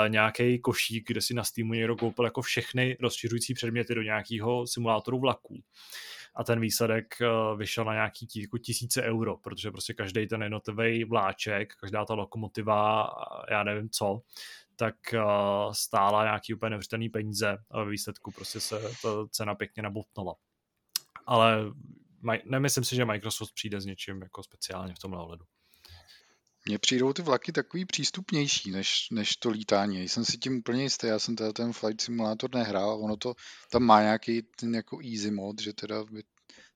nějaký košík, kde si na Steamu někdo koupil jako všechny rozšiřující předměty do nějakého simulátoru vlaků. A ten výsledek uh, vyšel na nějaký tí, jako tisíce euro, protože prostě každý ten jednotlivý vláček, každá ta lokomotiva, já nevím co, tak uh, stála nějaký úplně nevřitelný peníze a ve výsledku prostě se ta cena pěkně nabotnula ale nemyslím si, že Microsoft přijde s něčím jako speciálně v tomhle ohledu. Mně přijdou ty vlaky takový přístupnější než, než to lítání. Jsem si tím úplně jistý, já jsem teda ten Flight Simulator nehrál, ono to tam má nějaký ten jako easy mod, že teda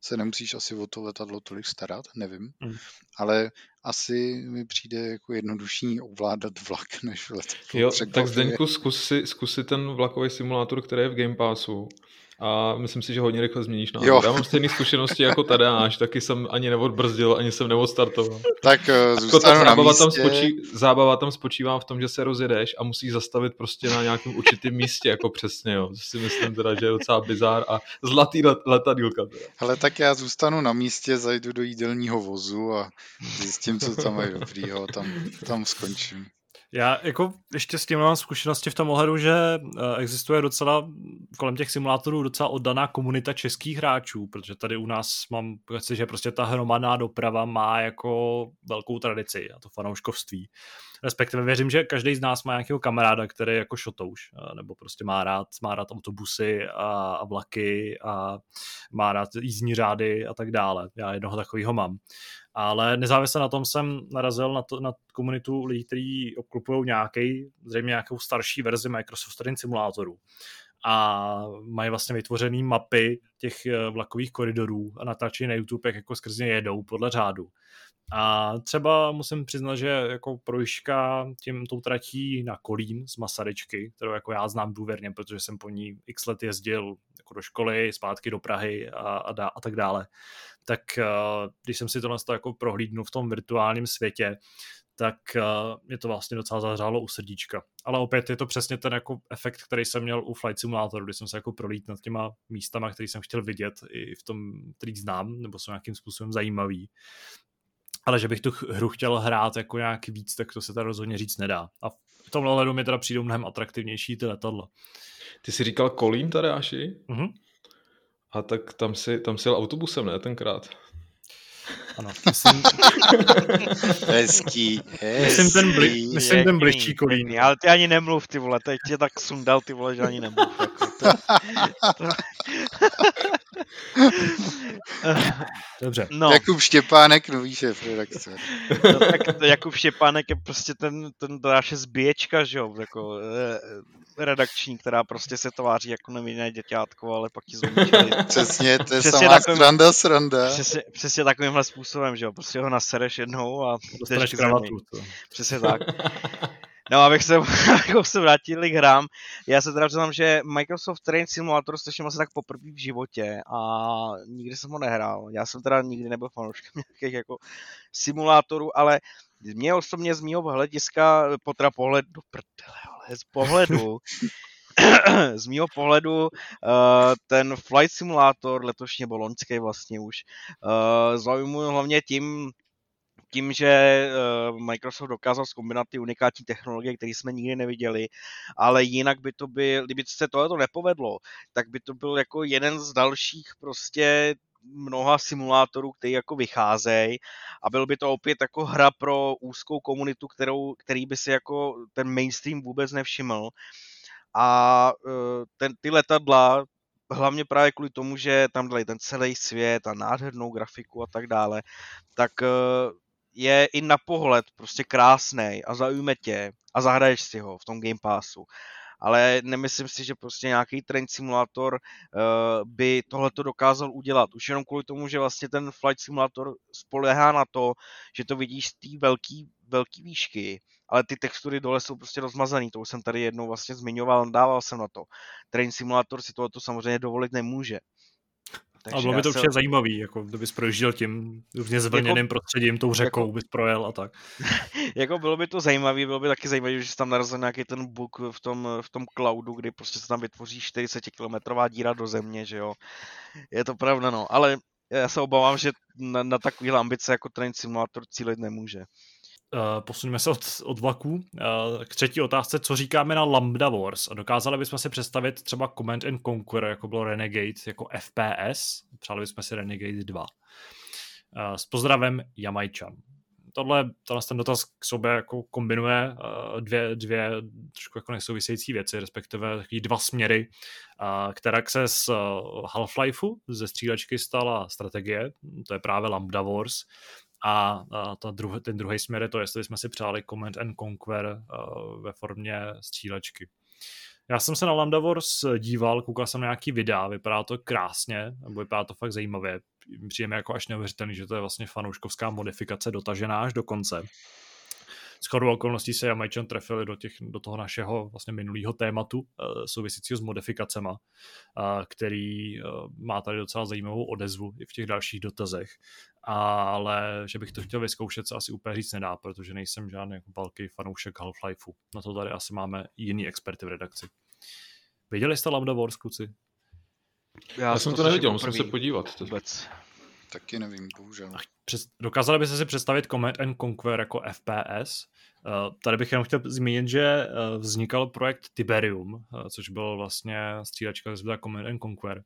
se nemusíš asi o to letadlo tolik starat, nevím, mm. ale asi mi přijde jako jednodušší ovládat vlak, než letadlo. Jo, tak Zdeňku, zkus si, zkus si ten vlakový simulátor, který je v Game Passu a myslím si, že hodně rychle změníš názor. Jo. Já mám stejné zkušenosti jako Tadeáš, taky jsem ani neodbrzdil, ani jsem neodstartoval. Tak uh, zůstanu ta zábava, tam spočí, zábava tam spočívá v tom, že se rozjedeš a musíš zastavit prostě na nějakém určitým místě, jako přesně, jo. To si myslím teda, že je docela bizár a zlatý let, letadílka. Teda. Ale tak já zůstanu na místě, zajdu do jídelního vozu a zjistím, co tam je dobrýho, tam, tam skončím. Já jako ještě s tím mám zkušenosti v tom ohledu, že eh, existuje docela kolem těch simulátorů docela oddaná komunita českých hráčů, protože tady u nás mám pocit, že prostě ta hromadná doprava má jako velkou tradici a to fanouškovství. Respektive věřím, že každý z nás má nějakého kamaráda, který je jako šotouš, eh, nebo prostě má rád, má rád autobusy a, a vlaky a má rád jízdní řády a tak dále. Já jednoho takového mám. Ale nezávisle na tom jsem narazil na, to, na komunitu lidí, kteří obklupují nějaký, zřejmě nějakou starší verzi Microsoft Train simulátoru a mají vlastně vytvořené mapy těch eh, vlakových koridorů a natáčí na YouTube, jak jako skrze jedou podle řádu. A třeba musím přiznat, že jako projížďka tím tou tratí na Kolín z Masaryčky, kterou jako já znám důvěrně, protože jsem po ní x let jezdil jako do školy, zpátky do Prahy a, a, dá, a tak dále. Tak uh, když jsem si to jako prohlídnu v tom virtuálním světě, tak uh, mě to vlastně docela zahřálo u srdíčka. Ale opět je to přesně ten jako efekt, který jsem měl u Flight Simulatoru, kdy jsem se jako prolít nad těma místama, který jsem chtěl vidět i v tom, který znám, nebo jsou nějakým způsobem zajímavý. Ale že bych tu hru chtěl hrát jako nějak víc, tak to se tady rozhodně říct nedá. A v tomhle hledu mi teda přijdou mnohem atraktivnější ty letadla. Ty jsi říkal Kolín, Tadeáši? Mm-hmm. A tak tam si, tam si jel autobusem, ne, tenkrát? Ano, myslím... hezký, hezký. Myslím ten, bli, myslím ten bližší kolín. Ale ty ani nemluv, ty vole, teď tě tak sundal, ty vole, že ani nemluv. Jako, to, to... Dobře. No. Jakub Štěpánek, nový šéf redakce. No, tak Jakub Štěpánek je prostě ten, ten naše zbíječka, že jo, jako eh, redakční, která prostě se tváří jako nevinné děťátko, ale pak ti zumíčili. Přesně, to je přesně samá takovým, sranda, sranda. Přesně, přesně takovýmhle způsobem, že jo, prostě ho nasereš jednou a dostaneš kravatu. Přesně tak. No, abych se, abych se vrátili k hrám. Já se teda přiznám, že Microsoft Train Simulator slyším asi tak poprvé v životě a nikdy jsem ho nehrál. Já jsem teda nikdy nebyl fanouškem nějakých jako simulátorů, ale mě osobně z mého hlediska, potra pohled do prdele, ale z pohledu, z mého pohledu uh, ten Flight Simulator letošně byl loňský vlastně už uh, zaujmul hlavně tím, tím, že eh, Microsoft dokázal zkombinovat ty unikátní technologie, které jsme nikdy neviděli, ale jinak by to byl, kdyby se tohle nepovedlo, tak by to byl jako jeden z dalších prostě mnoha simulátorů, který jako vycházejí a byl by to opět jako hra pro úzkou komunitu, kterou, který by si jako ten mainstream vůbec nevšiml. A eh, ten, ty letadla, hlavně právě kvůli tomu, že tam dali ten celý svět a nádhernou grafiku a tak dále, tak eh, je i na pohled prostě krásný a zaujme tě a zahraješ si ho v tom Game Passu. Ale nemyslím si, že prostě nějaký train simulator uh, by tohleto dokázal udělat. Už jenom kvůli tomu, že vlastně ten flight simulator spolehá na to, že to vidíš z té velký, velký výšky, ale ty textury dole jsou prostě rozmazaný, to už jsem tady jednou vlastně zmiňoval, dával jsem na to. Train simulator si tohleto samozřejmě dovolit nemůže. Takže a bylo by to určitě se... zajímavý, jako kdybys projížděl tím různě zvlněným jako... prostředím, tou řekou jako... bys projel a tak. jako bylo by to zajímavý, bylo by taky zajímavý, že jsi tam narazil nějaký ten bug v tom, v tom cloudu, kdy prostě se tam vytvoří 40 kilometrová díra do země, že jo. Je to pravda, no, ale já se obávám, že na, na takovýhle ambice jako Train Simulator cílit nemůže. Uh, posuneme se od, od vlaků uh, k třetí otázce, co říkáme na Lambda Wars. Dokázali bychom si představit třeba Command and Conquer, jako bylo Renegade, jako FPS. Přáli bychom si Renegade 2. Uh, eh, s pozdravem Jamajčan. Tohle, tohle ten dotaz k sobě jako kombinuje dvě, dvě trošku jako nesouvisející věci, respektive takový dva směry, která se z Half-Lifeu ze střílečky stala strategie, to je právě Lambda Wars, a, ta druh- ten druhý směr je to, jestli jsme si přáli Command and Conquer uh, ve formě střílečky. Já jsem se na Lambda Wars díval, koukal jsem na nějaký videa, vypadá to krásně, nebo vypadá to fakt zajímavě. Přijeme jako až neuvěřitelný, že to je vlastně fanouškovská modifikace dotažená až do konce s chodou okolností se Jamajčan trefili do, těch, do toho našeho vlastně minulého tématu uh, souvisícího s modifikacema, uh, který uh, má tady docela zajímavou odezvu i v těch dalších dotazech. Ale že bych to chtěl vyzkoušet, se asi úplně říct nedá, protože nejsem žádný jako velký fanoušek Half-Lifeu. Na to tady asi máme jiný experty v redakci. Viděli jste Lambda Wars, kluci? Já, Já jsem to neviděl, musím se podívat. To... Vůbec. Taky nevím, bohužel. Přes, dokázali byste si představit Command and Conquer jako FPS? Uh, tady bych jenom chtěl zmínit, že uh, vznikal projekt Tiberium, uh, což byl vlastně střídačka z Command and Conquer.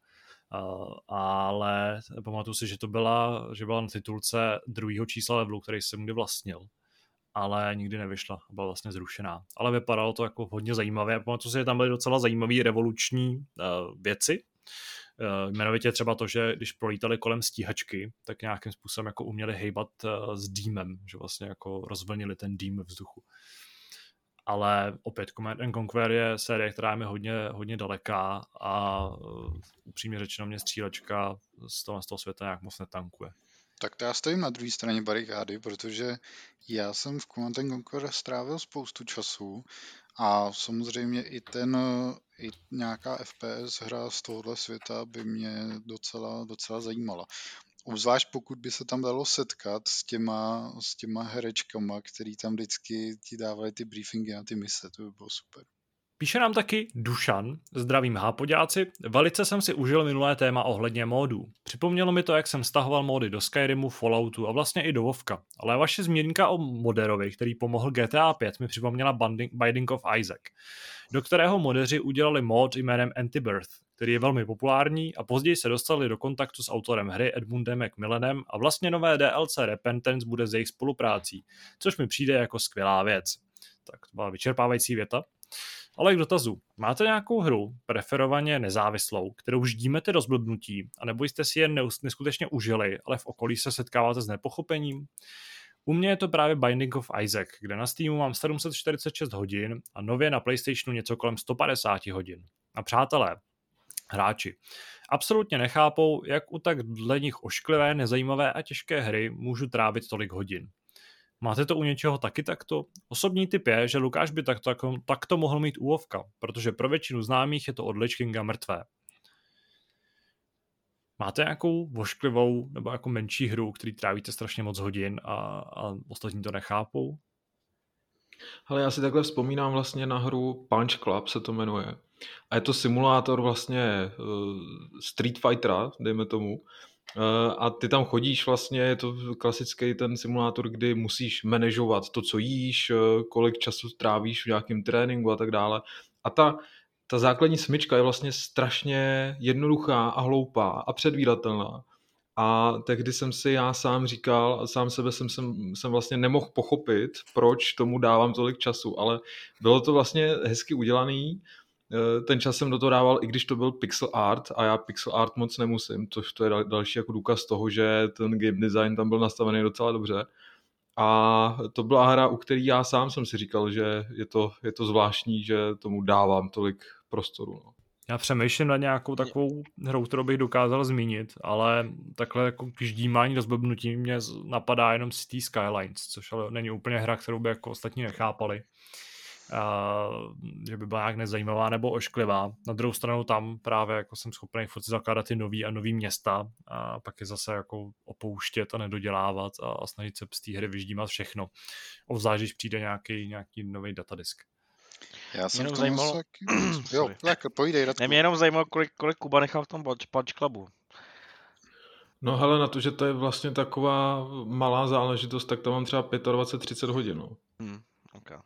Uh, ale pamatuju si, že to byla, že byla na titulce druhého čísla levelu, který jsem kdy vlastnil ale nikdy nevyšla, byla vlastně zrušená. Ale vypadalo to jako hodně zajímavé. Pamatuju si, že tam byly docela zajímavé revoluční uh, věci, jmenovitě třeba to, že když prolítali kolem stíhačky, tak nějakým způsobem jako uměli hejbat uh, s dýmem, že vlastně jako rozvlnili ten dým vzduchu. Ale opět Command and Conquer je série, která je mi hodně, hodně daleká a uh, upřímně řečeno mě střílečka z toho, z toho světa nějak moc netankuje. Tak to já stojím na druhé straně barikády, protože já jsem v Command Conquer strávil spoustu času a samozřejmě i ten, i nějaká FPS hra z tohohle světa by mě docela, docela zajímala. Obzvlášť pokud by se tam dalo setkat s těma, s těma herečkama, který tam vždycky ti dávali ty briefingy a ty mise, to by bylo super. Píše nám taky Dušan, zdravím hápoďáci, velice jsem si užil minulé téma ohledně módů. Připomnělo mi to, jak jsem stahoval módy do Skyrimu, Falloutu a vlastně i do Vovka, ale vaše zmínka o moderovi, který pomohl GTA 5, mi připomněla Binding of Isaac, do kterého modeři udělali mod jménem Antibirth, který je velmi populární a později se dostali do kontaktu s autorem hry Edmundem McMillanem a vlastně nové DLC Repentance bude z jejich spoluprácí, což mi přijde jako skvělá věc. Tak to byla vyčerpávající věta. Ale k dotazu. Máte nějakou hru, preferovaně nezávislou, kterou ždímete do zblbnutí, anebo jste si jen neskutečně užili, ale v okolí se setkáváte s nepochopením? U mě je to právě Binding of Isaac, kde na Steamu mám 746 hodin a nově na PlayStationu něco kolem 150 hodin. A přátelé, hráči, absolutně nechápou, jak u tak dle nich ošklivé, nezajímavé a těžké hry můžu trávit tolik hodin. Máte to u něčeho taky takto? Osobní typ je, že Lukáš by takto, takto mohl mít úlovka, protože pro většinu známých je to od Lich Kinga mrtvé. Máte nějakou vošklivou nebo jako menší hru, který trávíte strašně moc hodin a, a ostatní to nechápou? Ale já si takhle vzpomínám vlastně na hru Punch Club se to jmenuje. A je to simulátor vlastně uh, Street Fightera, dejme tomu, a ty tam chodíš vlastně, je to klasický ten simulátor, kdy musíš manažovat to, co jíš, eh, kolik času trávíš v nějakém tréninku a tak dále. A ta, ta základní smyčka je vlastně strašně jednoduchá a hloupá a předvídatelná. A tehdy jsem si já sám říkal, a sám sebe jsem, jsem, jsem vlastně nemohl pochopit, proč tomu dávám tolik času, ale bylo to vlastně hezky udělaný, Eh, ten čas jsem do toho dával, i když to byl pixel art a já pixel art moc nemusím, což to je další jako důkaz toho, že ten game design tam byl nastavený docela dobře. A to byla hra, u který já sám jsem si říkal, že je to, je to zvláštní, že tomu dávám tolik prostoru. No. Já přemýšlím na nějakou takovou hrou, kterou bych dokázal zmínit, ale takhle jako k ždímání do zblbnutí mě napadá jenom City Skylines, což ale není úplně hra, kterou by jako ostatní nechápali že by byla nějak nezajímavá nebo ošklivá. Na druhou stranu tam právě jako jsem schopný furt zakládat ty nový a nový města a pak je zase jako opouštět a nedodělávat a, a snažit se z té hry vyždímat všechno. Obzvlášť, když přijde nějaký, nějaký nový datadisk. Já jsem jenom zajímalo... Saky... jo, tak Radku. Mě jenom zajímalo, kolik, kolik Kuba nechal v tom Punch Clubu. No hele, na to, že to je vlastně taková malá záležitost, tak tam mám třeba 25-30 hodin. No. Hmm, okay.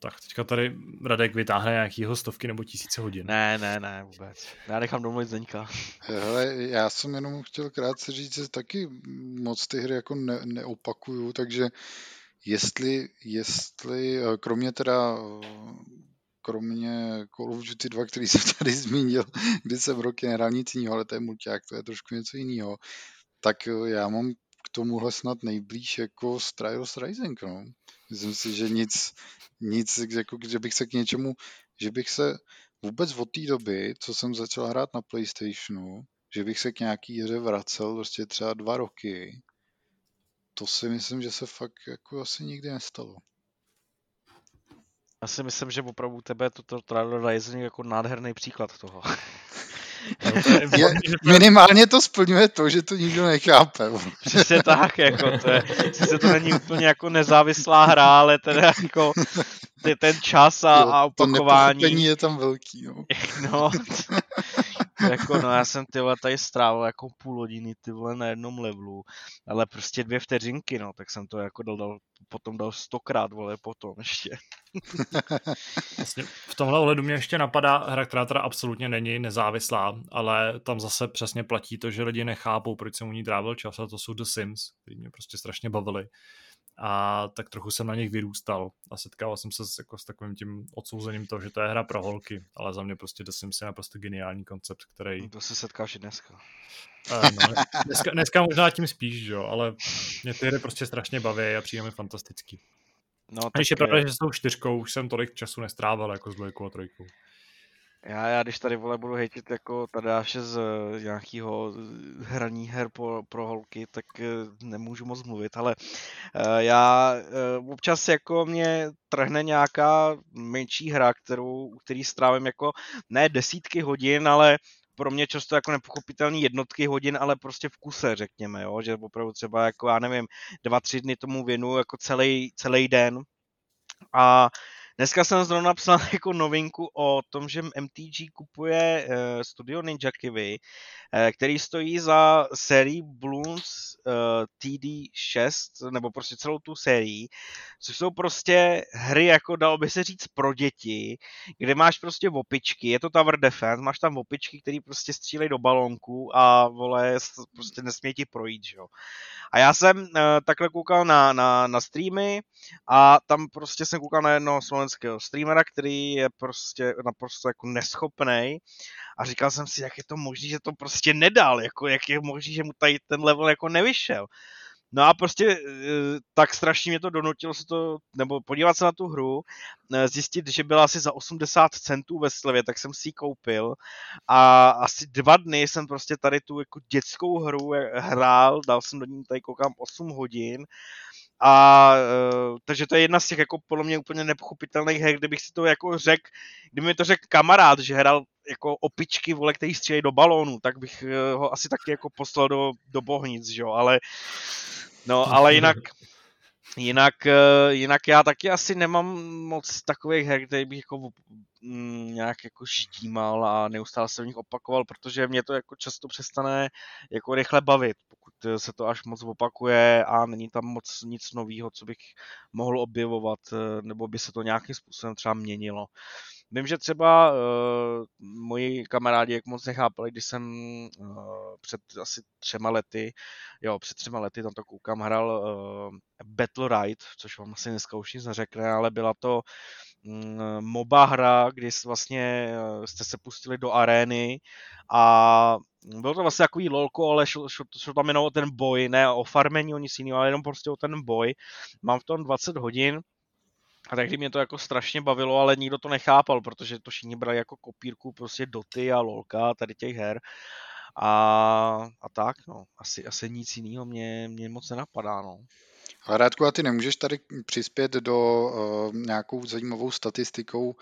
Tak teďka tady Radek vytáhne nějakýho stovky nebo tisíce hodin. Ne, ne, ne, vůbec. Já nechám domluvit Zdeňka. Hele, já jsem jenom chtěl krátce říct, že taky moc ty hry jako ne, neopakuju, takže jestli, jestli, eh, kromě teda kromě Call of Duty 2, který jsem tady zmínil, kdy jsem roky nehrál nic jiného, ale to je mulťák, to je trošku něco jiného, tak eh, já mám k tomuhle snad nejblíž jako Trials Rising, no. Myslím si, že nic, nic, jako, že bych se k něčemu, že bych se vůbec od té doby, co jsem začal hrát na Playstationu, že bych se k nějaký hře vracel prostě třeba dva roky, to si myslím, že se fakt jako asi nikdy nestalo. Já si myslím, že opravdu tebe toto Trial Rising jako nádherný příklad toho. No je, minimálně to splňuje to, že to nikdo nechápe. Přesně tak, jako to je, sice to není úplně jako nezávislá hra, ale teda jako ten čas a, jo, a opakování. To je tam velký, no. no jako no já jsem ty tady strávil jako půl hodiny ty vole na jednom levelu, ale prostě dvě vteřinky, no, tak jsem to jako dal, dal potom dal stokrát, vole, potom ještě. v tomhle ohledu mě ještě napadá hra, která teda absolutně není nezávislá, ale tam zase přesně platí to, že lidi nechápou, proč jsem u ní trávil čas a to jsou The Sims, který mě prostě strašně bavili a tak trochu jsem na nich vyrůstal a setkával jsem se s, jako s takovým tím odsouzením toho, že to je hra pro holky, ale za mě prostě Sims je naprosto geniální koncept, který... No to se setkáš i dneska. Uh, no, dneska, dneska možná tím spíš, jo, ale mě ty hry prostě strašně baví a přijde mi fantastický. No, a když je pravda, že s tou čtyřkou už jsem tolik času nestrávil jako s dvojkou a trojkou. Já, já když tady vole budu hejtit jako Tadáše z uh, nějakého hraní her pro, pro holky, tak uh, nemůžu moc mluvit, ale uh, já občas jako mě trhne nějaká menší hra, kterou, který strávím jako ne desítky hodin, ale pro mě často jako nepochopitelný jednotky hodin, ale prostě v kuse, řekněme, jo? že opravdu třeba jako, já nevím, dva, tři dny tomu věnu jako celý, celý den a Dneska jsem zrovna napsal jako novinku o tom, že MTG kupuje uh, studio Ninja Kiwi, uh, který stojí za sérii Bloons uh, TD6, nebo prostě celou tu sérii, což jsou prostě hry, jako dalo by se říct, pro děti, kde máš prostě opičky, je to Tower Defense, máš tam opičky, které prostě střílejí do balónku a vole, prostě nesmí ti projít, že jo. A já jsem uh, takhle koukal na, na, na streamy a tam prostě jsem koukal na jednoho slovenského streamera, který je prostě naprosto jako neschopný a říkal jsem si, jak je to možné, že to prostě nedal, jako jak je možné, že mu tady ten level jako nevyšel. No a prostě eh, tak strašně mě to donutilo se to, nebo podívat se na tu hru, eh, zjistit, že byla asi za 80 centů ve slevě, tak jsem si ji koupil. A asi dva dny jsem prostě tady tu jako dětskou hru eh, hrál, dal jsem do ní tady koukám 8 hodin a uh, takže to je jedna z těch jako podle mě úplně nepochopitelných her, kdybych si to jako řekl, kdyby mi to řekl kamarád, že hrál jako opičky, vole, který střílejí do balónu, tak bych uh, ho asi taky jako poslal do, do bohnic, že jo, ale no, ale jinak Jinak, uh, jinak já taky asi nemám moc takových her, které bych jako mm, nějak jako ždímal a neustále se v nich opakoval, protože mě to jako často přestane jako rychle bavit, se to až moc opakuje a není tam moc nic nového, co bych mohl objevovat, eh, nebo by se to nějakým způsobem třeba měnilo. Vím, že třeba uh, moji kamarádi jak moc nechápali, když jsem uh, před asi třema lety, jo, před třema lety, tam to koukám, hrál uh, Battle Ride, což vám asi dneska už nic neřekne, ale byla to um, MOBA hra, kdy vlastně jste se pustili do arény a bylo to vlastně takový lolko, ale šlo, šlo, šlo tam jenom o ten boj, ne o farmení, o nic jiného, ale jenom prostě o ten boj. Mám v tom 20 hodin, a tehdy mě to jako strašně bavilo, ale nikdo to nechápal, protože to všichni brali jako kopírku prostě Doty a Lolka, tady těch her. A, a tak, no. Asi, asi nic jiného mě, mě moc nenapadá, no. Ale Rádku, a ty nemůžeš tady přispět do uh, nějakou zajímavou statistikou,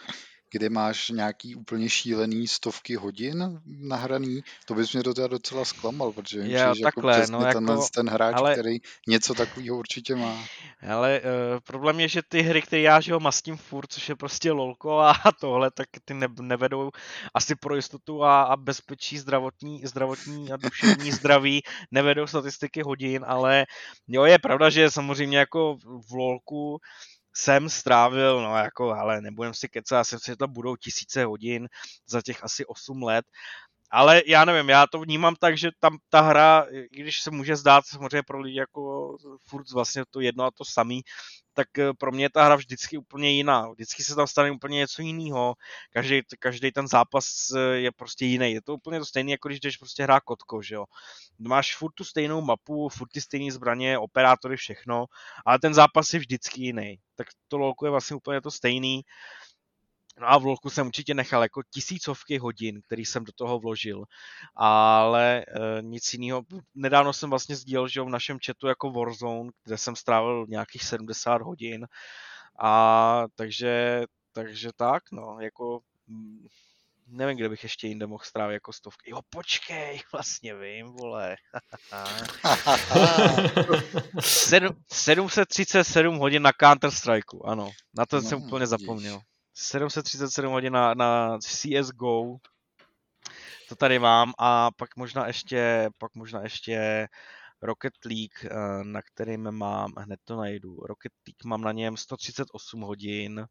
kde máš nějaký úplně šílený stovky hodin nahraný, to bys mě to teda docela zklamal, protože vím, že jako takhle, jako no, tenhle jako, ten hráč, ale, který něco takového určitě má. Ale uh, problém je, že ty hry, které já že ho mastím furt, což je prostě lolko a tohle, tak ty ne, nevedou asi pro jistotu a, a bezpečí zdravotní, zdravotní a duševní zdraví, nevedou statistiky hodin, ale jo, je pravda, že samozřejmě jako v lolku jsem strávil, no jako, ale nebudem si kecat, jsem si, to budou tisíce hodin za těch asi 8 let, ale já nevím, já to vnímám tak, že tam ta hra, i když se může zdát samozřejmě pro lidi jako furt vlastně to jedno a to samý, tak eh, pro mě je ta hra vždycky úplně jiná. Vždycky se tam stane úplně něco jiného. Každý, každý ten zápas eh, je prostě jiný. Je to úplně to stejné, jako když jdeš prostě hrát kotko, že jo. Máš furt tu stejnou mapu, furt ty stejné zbraně, operátory, všechno, ale ten zápas je vždycky jiný. Tak to lolko je vlastně úplně to stejný. No a v LoLku jsem určitě nechal jako tisícovky hodin, který jsem do toho vložil, ale e, nic jiného. Nedávno jsem vlastně sdílel, že v našem chatu jako Warzone, kde jsem strávil nějakých 70 hodin a takže, takže tak, no, jako mm, nevím, kde bych ještě jinde mohl strávit jako stovky. Jo, počkej, vlastně vím, vole. 7, 737 hodin na Counter-Strike, ano. Na to no, jsem úplně zapomněl. 737 hodin na, na CSGO. to tady mám a pak možná ještě, pak možná ještě Rocket League, eh, na kterým mám, hned to najdu, Rocket League mám na něm 138 hodin,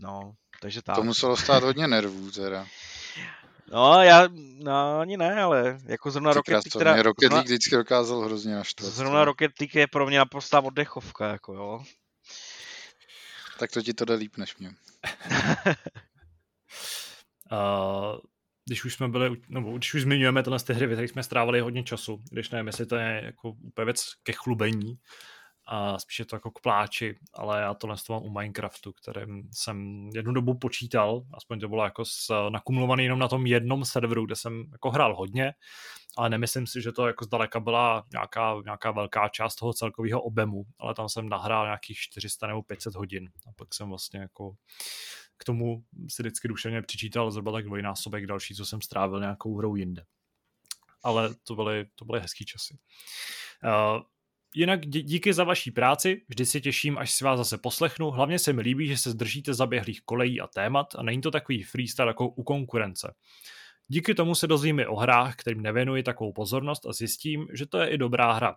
no, takže tak. To muselo stát hodně nervů teda. No, já, no, ani ne, ale jako zrovna Rocket League, teda, mě Rocket League vždycky dokázal hrozně naštvat. Zrovna Rocket League je pro mě naprostá oddechovka, jako jo. Tak to ti to jde líp než mě. když už jsme byli, nebo když už zmiňujeme tyhle ty hry, ve kterých jsme strávili hodně času, když nevím, jestli to je jako úplně věc ke chlubení, a spíše to jako k pláči, ale já tohle mám u Minecraftu, kterým jsem jednu dobu počítal, aspoň to bylo jako s, nakumulovaný jenom na tom jednom serveru, kde jsem jako hrál hodně, ale nemyslím si, že to jako zdaleka byla nějaká, nějaká velká část toho celkového objemu, ale tam jsem nahrál nějakých 400 nebo 500 hodin a pak jsem vlastně jako k tomu si vždycky duševně přičítal zhruba tak dvojnásobek další, co jsem strávil nějakou hrou jinde. Ale to byly, to byly hezký časy. Uh, Jinak díky za vaší práci, vždy se těším, až si vás zase poslechnu. Hlavně se mi líbí, že se zdržíte zaběhlých kolejí a témat a není to takový freestyle jako u konkurence. Díky tomu se dozvím i o hrách, kterým nevěnuji takovou pozornost a zjistím, že to je i dobrá hra.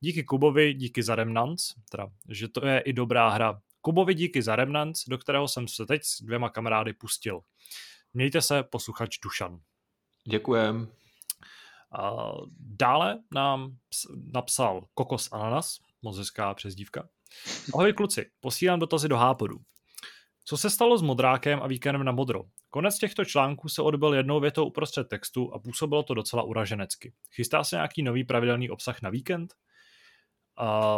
Díky Kubovi, díky za Remnants, teda, že to je i dobrá hra. Kubovi díky za Remnants, do kterého jsem se teď s dvěma kamarády pustil. Mějte se, posluchač Dušan. Děkujem. Dále nám napsal Kokos Ananas, moc hezká přezdívka. Ahoj kluci, posílám dotazy do Hápodu. Co se stalo s Modrákem a víkendem na Modro? Konec těchto článků se odbyl jednou větou uprostřed textu a působilo to docela uraženecky. Chystá se nějaký nový pravidelný obsah na víkend? A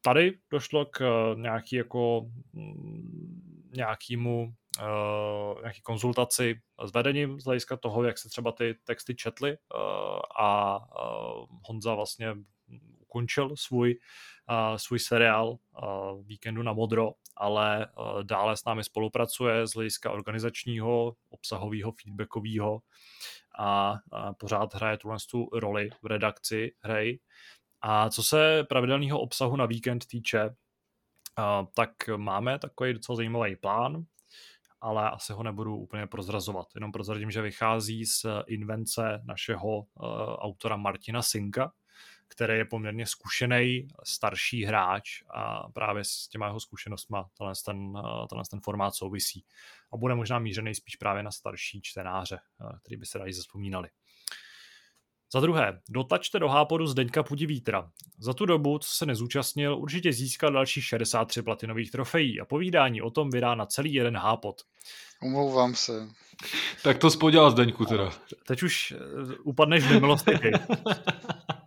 tady došlo k eh, nějaký jako mm, nějakýmu uh, nějaký konzultaci s vedením z hlediska toho, jak se třeba ty texty četly uh, a uh, Honza vlastně ukončil svůj, uh, svůj seriál uh, Víkendu na modro, ale uh, dále s námi spolupracuje z hlediska organizačního, obsahového, feedbackového a, pořád hraje tuhle tu roli v redakci hry. A co se pravidelného obsahu na víkend týče, Uh, tak máme takový docela zajímavý plán ale asi ho nebudu úplně prozrazovat. Jenom prozradím, že vychází z invence našeho uh, autora Martina Sinka, který je poměrně zkušený, starší hráč a právě s těma jeho zkušenostma tenhle ten, uh, tenhle ten formát souvisí. A bude možná mířený spíš právě na starší čtenáře, uh, který by se rádi zaspomínali. Za druhé, dotlačte do Hápodu Zdeňka Pudivítra. Za tu dobu, co se nezúčastnil, určitě získal dalších 63 platinových trofejí a povídání o tom vydá na celý jeden Hápod. Omlouvám se. Tak to spodělal Zdeňku teda. Teď už eh, upadneš v nemilosti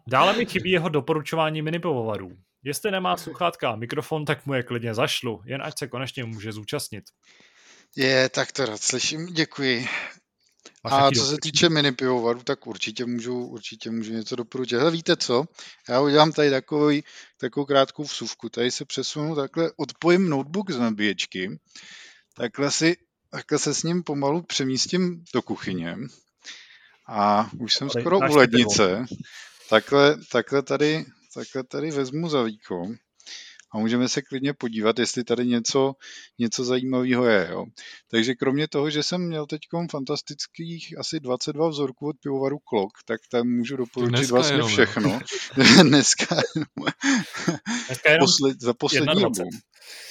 Dále mi chybí jeho doporučování minipivovarů. Jestli nemá sluchátka a mikrofon, tak mu je klidně zašlu, jen ať se konečně může zúčastnit. Je, tak to rád slyším, děkuji. A co se týče mini pivovaru, tak určitě můžu, určitě můžu něco doporučit. Hele, víte co? Já udělám tady takový, takovou krátkou vsuvku. Tady se přesunu takhle, odpojím notebook z nabíječky, takhle si, takhle se s ním pomalu přemístím do kuchyně a už jsem skoro u lednice. Takhle, takhle, tady, takhle tady vezmu zavíko a můžeme se klidně podívat, jestli tady něco, něco zajímavého je. Jo. Takže kromě toho, že jsem měl teď fantastických asi 22 vzorků od pivovaru Klok, tak tam můžu doporučit vlastně jenom, všechno. Dneska, Dneska jenom posled, za poslední dobu.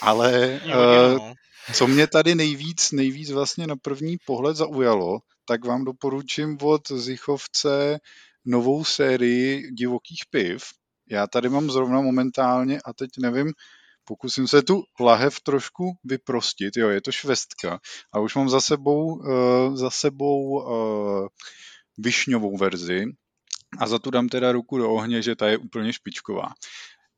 Ale uh, co mě tady nejvíc, nejvíc vlastně na první pohled zaujalo, tak vám doporučím od Zichovce novou sérii divokých piv, já tady mám zrovna momentálně, a teď nevím, pokusím se tu lahev trošku vyprostit, jo, je to švestka. A už mám za sebou, uh, za sebou uh, višňovou verzi. A za tu dám teda ruku do ohně, že ta je úplně špičková.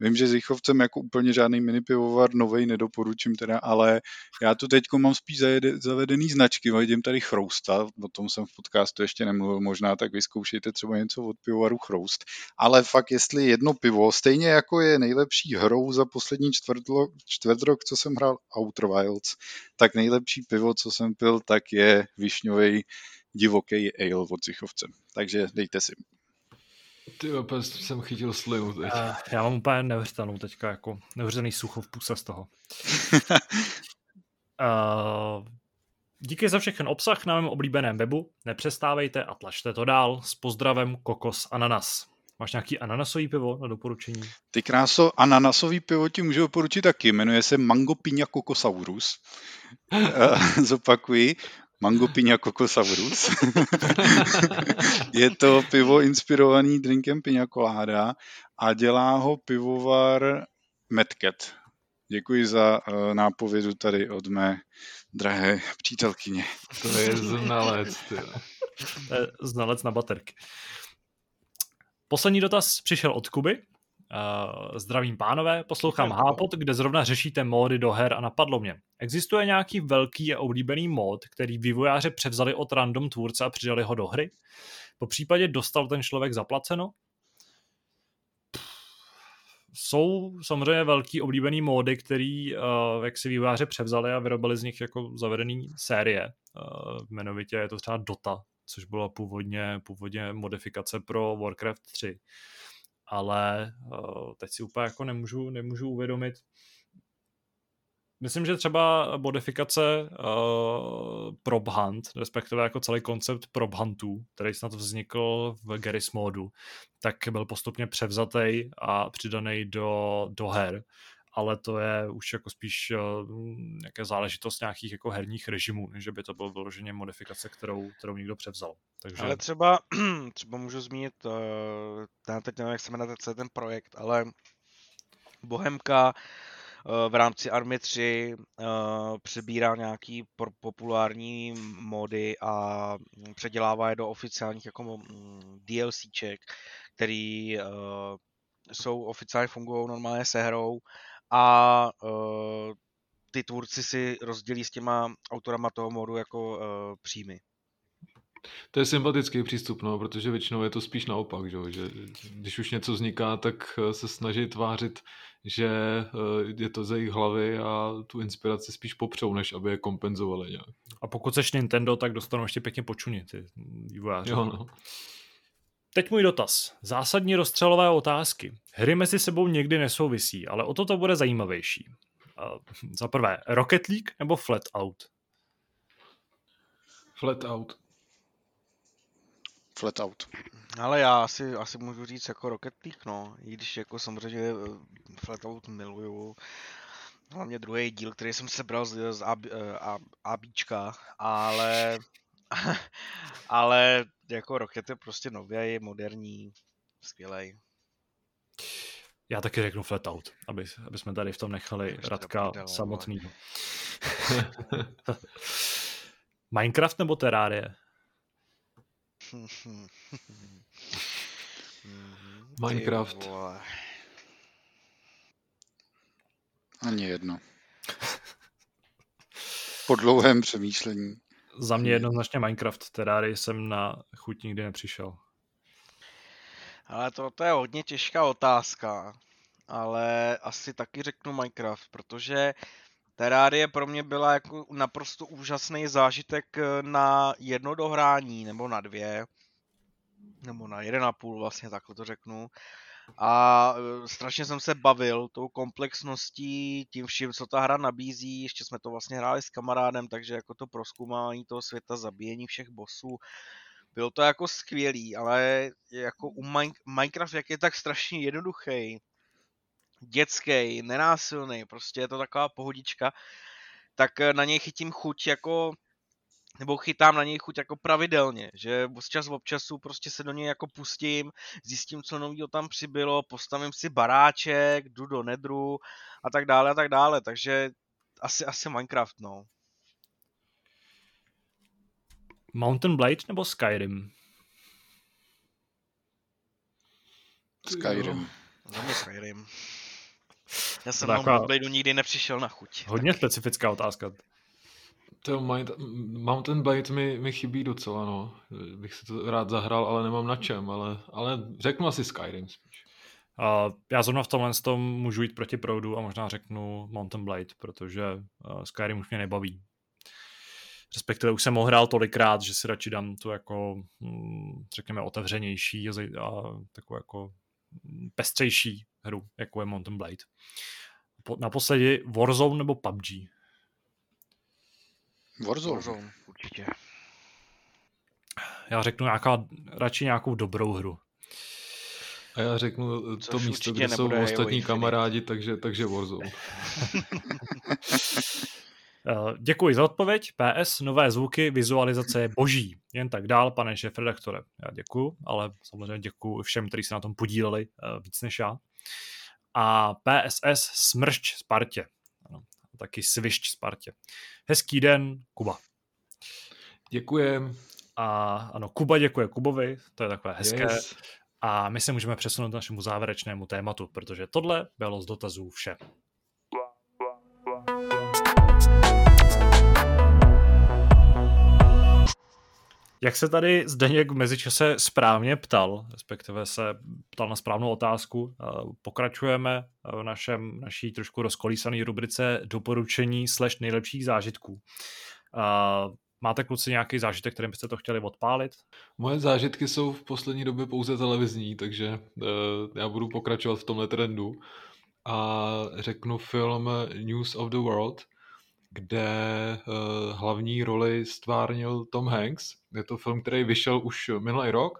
Vím, že s Jichovcem jako úplně žádný mini pivovar novej nedoporučím teda, ale já tu teď mám spíš zavedený značky, vidím tady Chrousta, o tom jsem v podcastu ještě nemluvil možná, tak vyzkoušejte třeba něco od pivovaru Chroust. Ale fakt, jestli jedno pivo, stejně jako je nejlepší hrou za poslední čtvrtlo, čtvrt rok, co jsem hrál Outer Wilds, tak nejlepší pivo, co jsem pil, tak je višňový divoký ale od Zichovce. Takže dejte si. Ty opět jsem chytil slinu teď. Uh, já mám úplně neuvěřitelnou teďka, jako neuvěřitelný sucho v puse z toho. uh, Díky za všechen obsah na mém oblíbeném webu. Nepřestávejte a tlačte to dál. S pozdravem Kokos Ananas. Máš nějaký ananasový pivo na doporučení? Ty kráso, ananasový pivo ti můžu doporučit taky. Jmenuje se Mango Piña Cocosaurus. Eh, zopakuji. Mango Piña Cocosaurus. je to pivo inspirovaný drinkem Piña Colada a dělá ho pivovar Medcat. Děkuji za uh, nápovědu tady od mé drahé přítelkyně. To je znalec. znalec na baterky. Poslední dotaz přišel od Kuby. Uh, zdravím pánové, poslouchám Hápot, kde zrovna řešíte módy do her a napadlo mě. Existuje nějaký velký a oblíbený mód, který vývojáři převzali od random tvůrce a přidali ho do hry? Po případě dostal ten člověk zaplaceno? jsou samozřejmě velký oblíbený módy, který uh, jak si vývojáři převzali a vyrobili z nich jako zavedený série. Uh, jmenovitě je to třeba Dota, což byla původně, původně modifikace pro Warcraft 3. Ale uh, teď si úplně jako nemůžu, nemůžu uvědomit, Myslím, že třeba modifikace uh, Prop Hunt, respektive jako celý koncept Prop Huntů, který snad vznikl v Garry's modu, tak byl postupně převzatý a přidaný do, do her ale to je už jako spíš uh, nějaká záležitost nějakých jako herních režimů, než by to bylo vyloženě modifikace, kterou, kterou někdo převzal. Takže... Ale třeba, třeba můžu zmínit, uh, já teď nevím, jak se jmenuje celý ten projekt, ale Bohemka v rámci Army 3 uh, přebírá nějaký populární mody a předělává je do oficiálních jako mm, DLCček, který jsou oficiálně fungují normálně se hrou a uh, ty tvůrci si rozdělí s těma autorama toho modu jako uh, příjmy. To je sympatický přístup, no, protože většinou je to spíš naopak, že, že když už něco vzniká, tak se snaží tvářit že eh, je to ze jejich hlavy a tu inspiraci spíš popřou, než aby je kompenzovali nějak. A pokud seš Nintendo, tak dostanou ještě pěkně počuně ty vývojáři. Jo, no. Teď můj dotaz. Zásadní rozstřelové otázky. Hry mezi sebou někdy nesouvisí, ale o to to bude zajímavější. Uh, za prvé, Rocket League nebo Flat Out? Flat Out. Flat Out. Ale já asi, asi můžu říct jako Rocket League, no. I když jako samozřejmě eh, Flatout miluju. Hlavně druhý díl, který jsem sebral z, z AB, eh, A, ABčka, ale ale jako Rocket je prostě nový, moderní, skvělý. Já taky řeknu Flatout, aby, aby jsme tady v tom nechali Ještě Radka samotný. Minecraft nebo Terrarie? Minecraft. Ani jedno. Po dlouhém přemýšlení. Za mě jednoznačně Minecraft, Terrarii jsem na chuť nikdy nepřišel. Ale to, to je hodně těžká otázka. Ale asi taky řeknu Minecraft, protože Terrarie pro mě byla jako naprosto úžasný zážitek eh, na jedno dohrání, nebo na dvě, nebo na jeden a půl vlastně, takhle to řeknu. A eh, strašně jsem se bavil tou komplexností, tím vším, co ta hra nabízí. Ještě jsme to vlastně hráli s kamarádem, takže jako to proskoumání toho světa, zabíjení všech bossů, bylo to jako skvělý, ale jako u Minecraft, jak je tak strašně jednoduchý, dětský, nenásilný, prostě je to taková pohodička, tak eh, na něj chytím chuť jako nebo chytám na něj chuť jako pravidelně, že z čas od času prostě se do něj jako pustím, zjistím, co nového tam přibylo, postavím si baráček, jdu do nedru a tak dále a tak dále, takže asi, asi Minecraft, no. Mountain Blade nebo Skyrim? Skyrim. Za mě Skyrim. Já jsem na Mountain nikdy nepřišel na chuť. Hodně tak... specifická otázka. To Mountain Blade mi, mi chybí docela, no. Bych si to rád zahrál, ale nemám na čem, ale, ale řeknu asi Skyrim spíš. Uh, já zrovna v tomhle tom můžu jít proti proudu a možná řeknu Mountain Blade, protože uh, Skyrim už mě nebaví. Respektive už jsem ho hrál tolikrát, že si radši dám tu jako, hm, řekněme, otevřenější a, a takovou jako pestřejší hru, jako je Mountain Blade. Naposledy Warzone nebo PUBG? Warzone. Warzone, určitě. Já řeknu nějaká, radši nějakou dobrou hru. A já řeknu Což to místo, kde jsou ostatní kamarádi, takže, takže Warzone. Eh, děkuji za odpověď. PS, nové zvuky, vizualizace je boží. Jen tak dál, pane šéf redaktore. Já děkuji, ale samozřejmě děkuji všem, kteří se na tom podíleli uh, víc než já. A PSS smršť Spartě. Taky svišť Spartě. Hezký den, Kuba. Děkujem. A ano, Kuba děkuje Kubovi, to je takové hezké. Yes. A my se můžeme přesunout k našemu závěrečnému tématu, protože tohle bylo z dotazů vše. Jak se tady Zdeněk v mezičase správně ptal, respektive se ptal na správnou otázku, pokračujeme v našem, naší trošku rozkolísané rubrice doporučení slash nejlepších zážitků. Máte kluci nějaký zážitek, kterým byste to chtěli odpálit? Moje zážitky jsou v poslední době pouze televizní, takže já budu pokračovat v tomhle trendu a řeknu film News of the World, kde uh, hlavní roli stvárnil Tom Hanks. Je to film, který vyšel už minulý rok.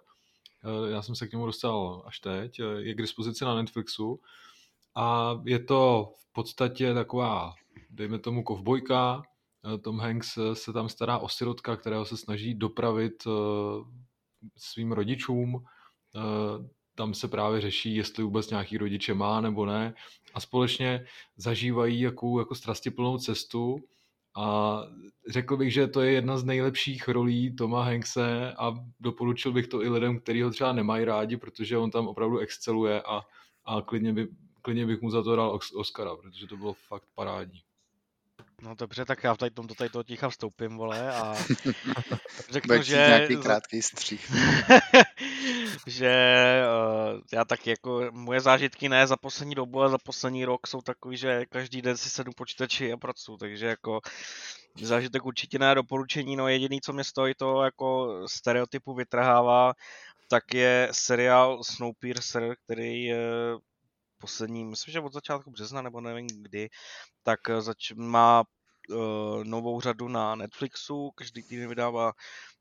Uh, já jsem se k němu dostal až teď. Je k dispozici na Netflixu. A je to v podstatě taková, dejme tomu, kovbojka. Tom Hanks se tam stará o sirotka, kterého se snaží dopravit svým rodičům tam se právě řeší, jestli vůbec nějaký rodiče má nebo ne a společně zažívají jakou jako strastiplnou cestu a řekl bych, že to je jedna z nejlepších rolí Toma Hankse a doporučil bych to i lidem, kteří ho třeba nemají rádi, protože on tam opravdu exceluje a, a klidně, by, klidně bych mu za to dal Oscara, protože to bylo fakt parádní. No dobře, tak já v tady tomto tady toho ticha vstoupím, vole, a řeknu, že... nějaký krátký střih. že uh, já tak jako, moje zážitky ne za poslední dobu, ale za poslední rok jsou takový, že každý den si sedu počítači a pracuji, takže jako zážitek určitě ne doporučení, no jediný, co mě stojí to jako stereotypu vytrhává, tak je seriál Snowpiercer, který poslední, myslím, že od začátku března, nebo nevím kdy, tak zač- má uh, novou řadu na Netflixu, každý týden vydává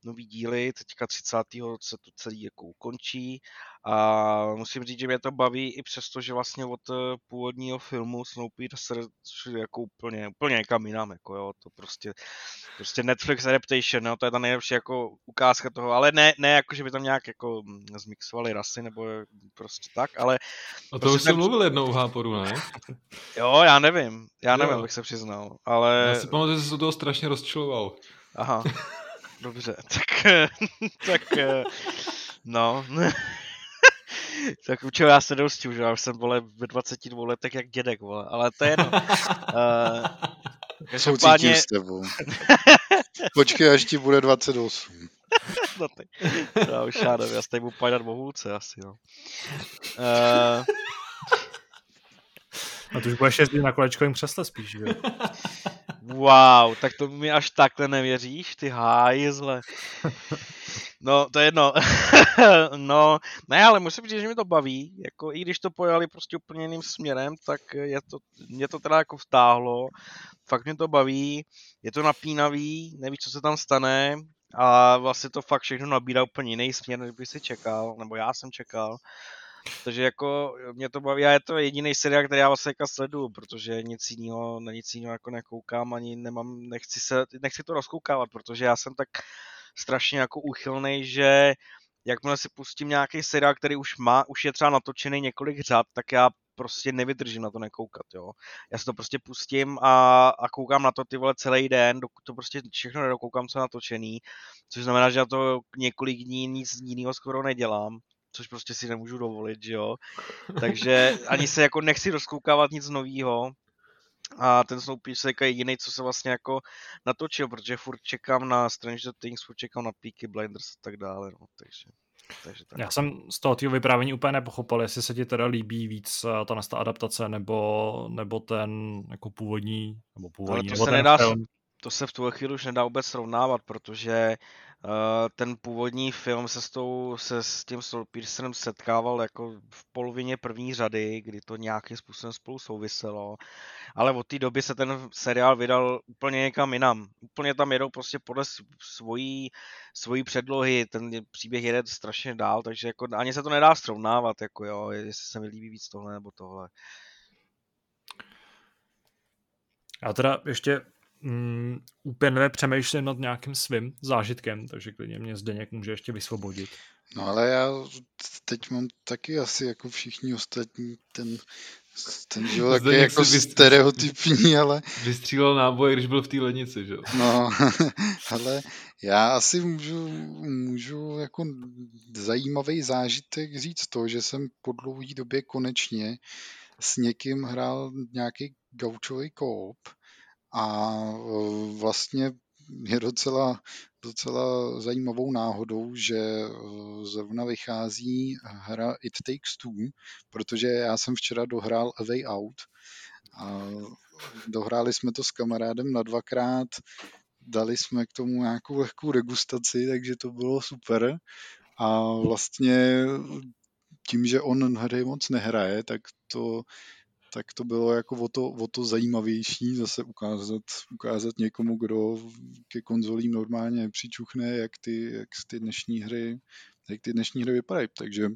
nový díly, teďka 30. se to celý jako ukončí a musím říct, že mě to baví i přesto, že vlastně od eh, původního filmu Snowpiercer jako úplně, úplně někam jinam, jako jo, to prostě, prostě Netflix adaptation, jo, to je ta nejlepší jako ukázka toho, ale ne, ne jako, že by tam nějak jako hm, zmixovali rasy nebo prostě tak, ale... O to prostě už jsem mluvil jednou v Háporu, ne? Jo, já nevím, já nevím, jo. bych se přiznal, ale... Já si pamatuju, že se toho strašně rozčiloval. Aha, dobře, tak, tak, no, tak u čeho já se neustím, že já už jsem, vole, ve 22 letech jak dědek, vole, ale to je jedno. Uh, Každopádně... s tebou. Počkej, až ti bude 28. no tak, já už já nevím, já se tady budu padat bohulce asi, no. Uh, a to už budeš jezdit na kolečkovém křesle spíš, že? Wow, tak to mi až takhle nevěříš, ty hájzle. No, to je jedno. no, ne, ale musím říct, že mi to baví. Jako, I když to pojali prostě úplně jiným směrem, tak je to, mě to teda jako vtáhlo. Fakt mě to baví. Je to napínavý, nevíš, co se tam stane. A vlastně to fakt všechno nabírá úplně jiný směr, než by si čekal, nebo já jsem čekal. Takže jako mě to baví a je to jediný seriál, který já vlastně jako sleduju, protože nic jiného, na nic jiného jako nekoukám, ani nemám, nechci se, nechci to rozkoukávat, protože já jsem tak strašně jako uchylný, že jakmile si pustím nějaký seriál, který už má, už je třeba natočený několik řad, tak já prostě nevydržím na to nekoukat, jo. Já si to prostě pustím a, a koukám na to ty vole celý den, dokud to prostě všechno nedokoukám, co je natočený, což znamená, že já to několik dní nic jiného skoro nedělám což prostě si nemůžu dovolit, že jo. Takže ani se jako nechci rozkoukávat nic nového. A ten Snowpiercer je jediný, co se vlastně jako natočil, protože furt čekám na Stranger Things, furt čekám na Peaky Blinders a tak dále, no, takže... Takže tak. Já jsem z toho tvého vyprávění úplně nepochopil, jestli se ti teda líbí víc eh, ta ta adaptace, nebo, nebo ten jako původní, nebo původní, Ale to nebo se ten nedá, film. to se v tuhle chvíli už nedá vůbec srovnávat, protože ten původní film se s, tou, se s tím Snowpiercerem setkával jako v polovině první řady, kdy to nějakým způsobem spolu souviselo, ale od té doby se ten seriál vydal úplně někam jinam. Úplně tam jedou prostě podle svojí, svojí předlohy, ten příběh jede strašně dál, takže jako ani se to nedá srovnávat, jako jo, jestli se mi líbí víc tohle nebo tohle. Já teda ještě mm, úplně nepřemýšlím nad nějakým svým zážitkem, takže klidně mě Zdeněk může ještě vysvobodit. No ale já teď mám taky asi jako všichni ostatní ten, ten život taky jako vystř... stereotypní, ale... Vystřílel náboj, když byl v té lednici, že No, ale já asi můžu, můžu jako zajímavý zážitek říct to, že jsem po dlouhé době konečně s někým hrál nějaký gaučový koop a e, vlastně je docela, docela zajímavou náhodou, že e, zrovna vychází hra It Takes Two, protože já jsem včera dohrál A Way Out a dohráli jsme to s kamarádem na dvakrát, dali jsme k tomu nějakou lehkou degustaci, takže to bylo super. A vlastně tím, že on hry moc nehraje, tak to tak to bylo jako o to, o to zajímavější zase ukázat, ukázat někomu, kdo ke konzolím normálně přičuchne, jak ty, jak ty dnešní hry, jak ty dnešní hry vypadají. Takže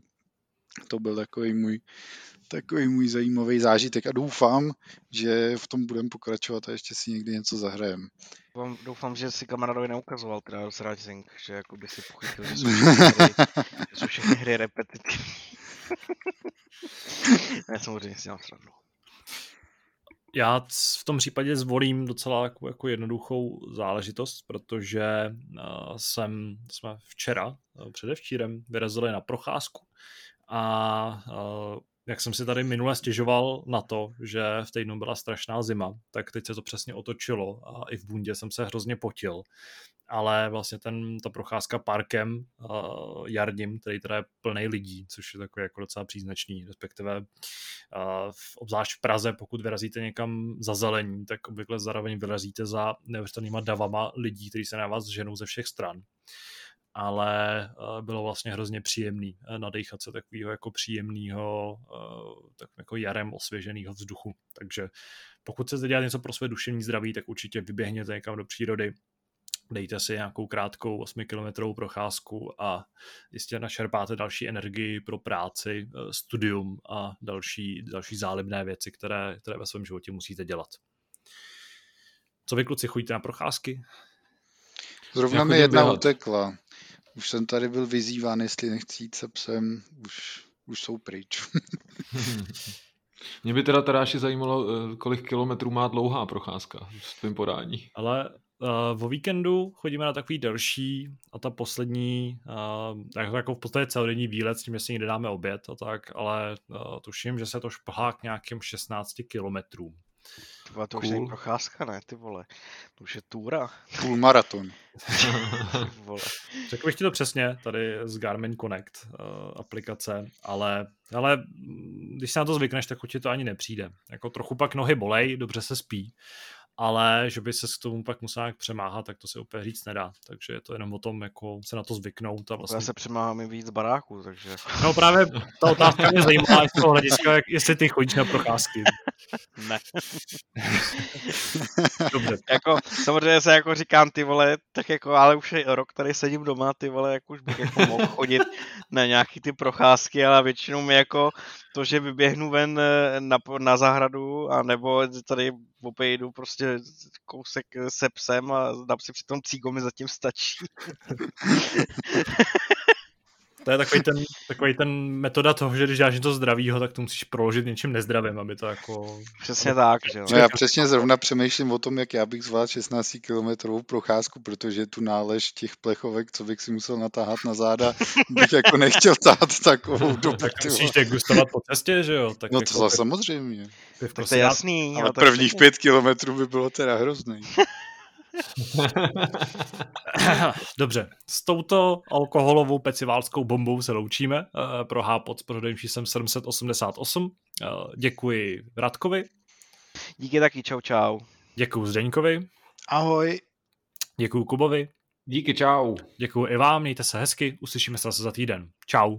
to byl takový můj, takový můj zajímavý zážitek a doufám, že v tom budeme pokračovat a ještě si někdy něco zahrajeme. Doufám, že si kamarádovi neukazoval teda Rising, že jako by si pochytil, že jsou všechny hry, jsou všechny hry repetitivní. Já samozřejmě si dělám srandu. Já v tom případě zvolím docela jako, jako jednoduchou záležitost, protože uh, jsem, jsme včera, uh, předevčírem, vyrazili na procházku a uh, jak jsem si tady minule stěžoval na to, že v týdnu byla strašná zima, tak teď se to přesně otočilo a i v bundě jsem se hrozně potil ale vlastně ten, ta procházka parkem uh, jarním, který teda je plný lidí, což je takový jako docela příznačný, respektive uh, v, obzvlášť v Praze, pokud vyrazíte někam za zelení, tak obvykle zároveň vyrazíte za neuvěřitelnýma davama lidí, kteří se na vás ženou ze všech stran ale bylo vlastně hrozně příjemný nadechat se takového jako příjemného, tak jako jarem osvěženého vzduchu. Takže pokud chcete dělat něco pro své duševní zdraví, tak určitě vyběhněte někam do přírody, dejte si nějakou krátkou 8 kilometrovou procházku a jistě našerpáte další energii pro práci, eh, studium a další, další zálibné věci, které, které ve svém životě musíte dělat. Co vy kluci, chodíte na procházky? Zrovna mi jedna běhat. utekla. Už jsem tady byl vyzýván, jestli nechci jít se psem, už, už jsou pryč. Mě by teda teda zajímalo, eh, kolik kilometrů má dlouhá procházka v tvém podání. Ale Uh, vo víkendu chodíme na takový delší a ta poslední, uh, tak jako v podstatě celodenní výlet s tím, že si někde dáme oběd a tak, ale uh, tuším, že se to šplhá k nějakým 16 kilometrům. To, to cool. už je procházka, ne, ty vole. To už je túra. Půl maraton. Řekl bych ti to přesně, tady z Garmin Connect uh, aplikace, ale, ale když se na to zvykneš, tak ti to ani nepřijde. Jako trochu pak nohy bolej, dobře se spí, ale že by se k tomu pak musel nějak přemáhat, tak to se úplně říct nedá. Takže je to jenom o tom, jako se na to zvyknout. A vlastně... Já se přemáhám i víc baráků, takže... No právě ta otázka mě zajímá z toho hlediska, jak, jestli ty chodíš na procházky. ne. Dobře. jako, samozřejmě se jako říkám, ty vole, tak jako, ale už je rok tady sedím doma, ty vole, jak už bych jako mohl chodit na nějaký ty procházky, ale většinou mi jako to, že vyběhnu ven eh, na, na zahradu, a nebo tady obejdu prostě kousek se psem a dám si přitom cígo mi zatím stačí. To je takový ten, takový ten metoda toho, že když dáš něco zdravého, tak to musíš proložit něčím nezdravým, aby to jako... Přesně tak, že jo. No já přesně zrovna přemýšlím o tom, jak já bych zvládl 16 kilometrovou procházku, protože tu nálež těch plechovek, co bych si musel natáhat na záda, bych jako nechtěl tát takovou dobu. Tak musíš degustovat po cestě, že jo? Tak no to jako, samozřejmě. Tak to je jasný. Ale prvních pět kilometrů by bylo teda hrozný. Dobře, s touto alkoholovou peciválskou bombou se loučíme uh, pro Hápot s pořadovým číslem 788. Uh, děkuji Radkovi. Díky taky, čau čau. Děkuji Zdeňkovi. Ahoj. Děkuju Kubovi. Díky, čau. Děkuju i vám, mějte se hezky, uslyšíme se zase za týden. Čau.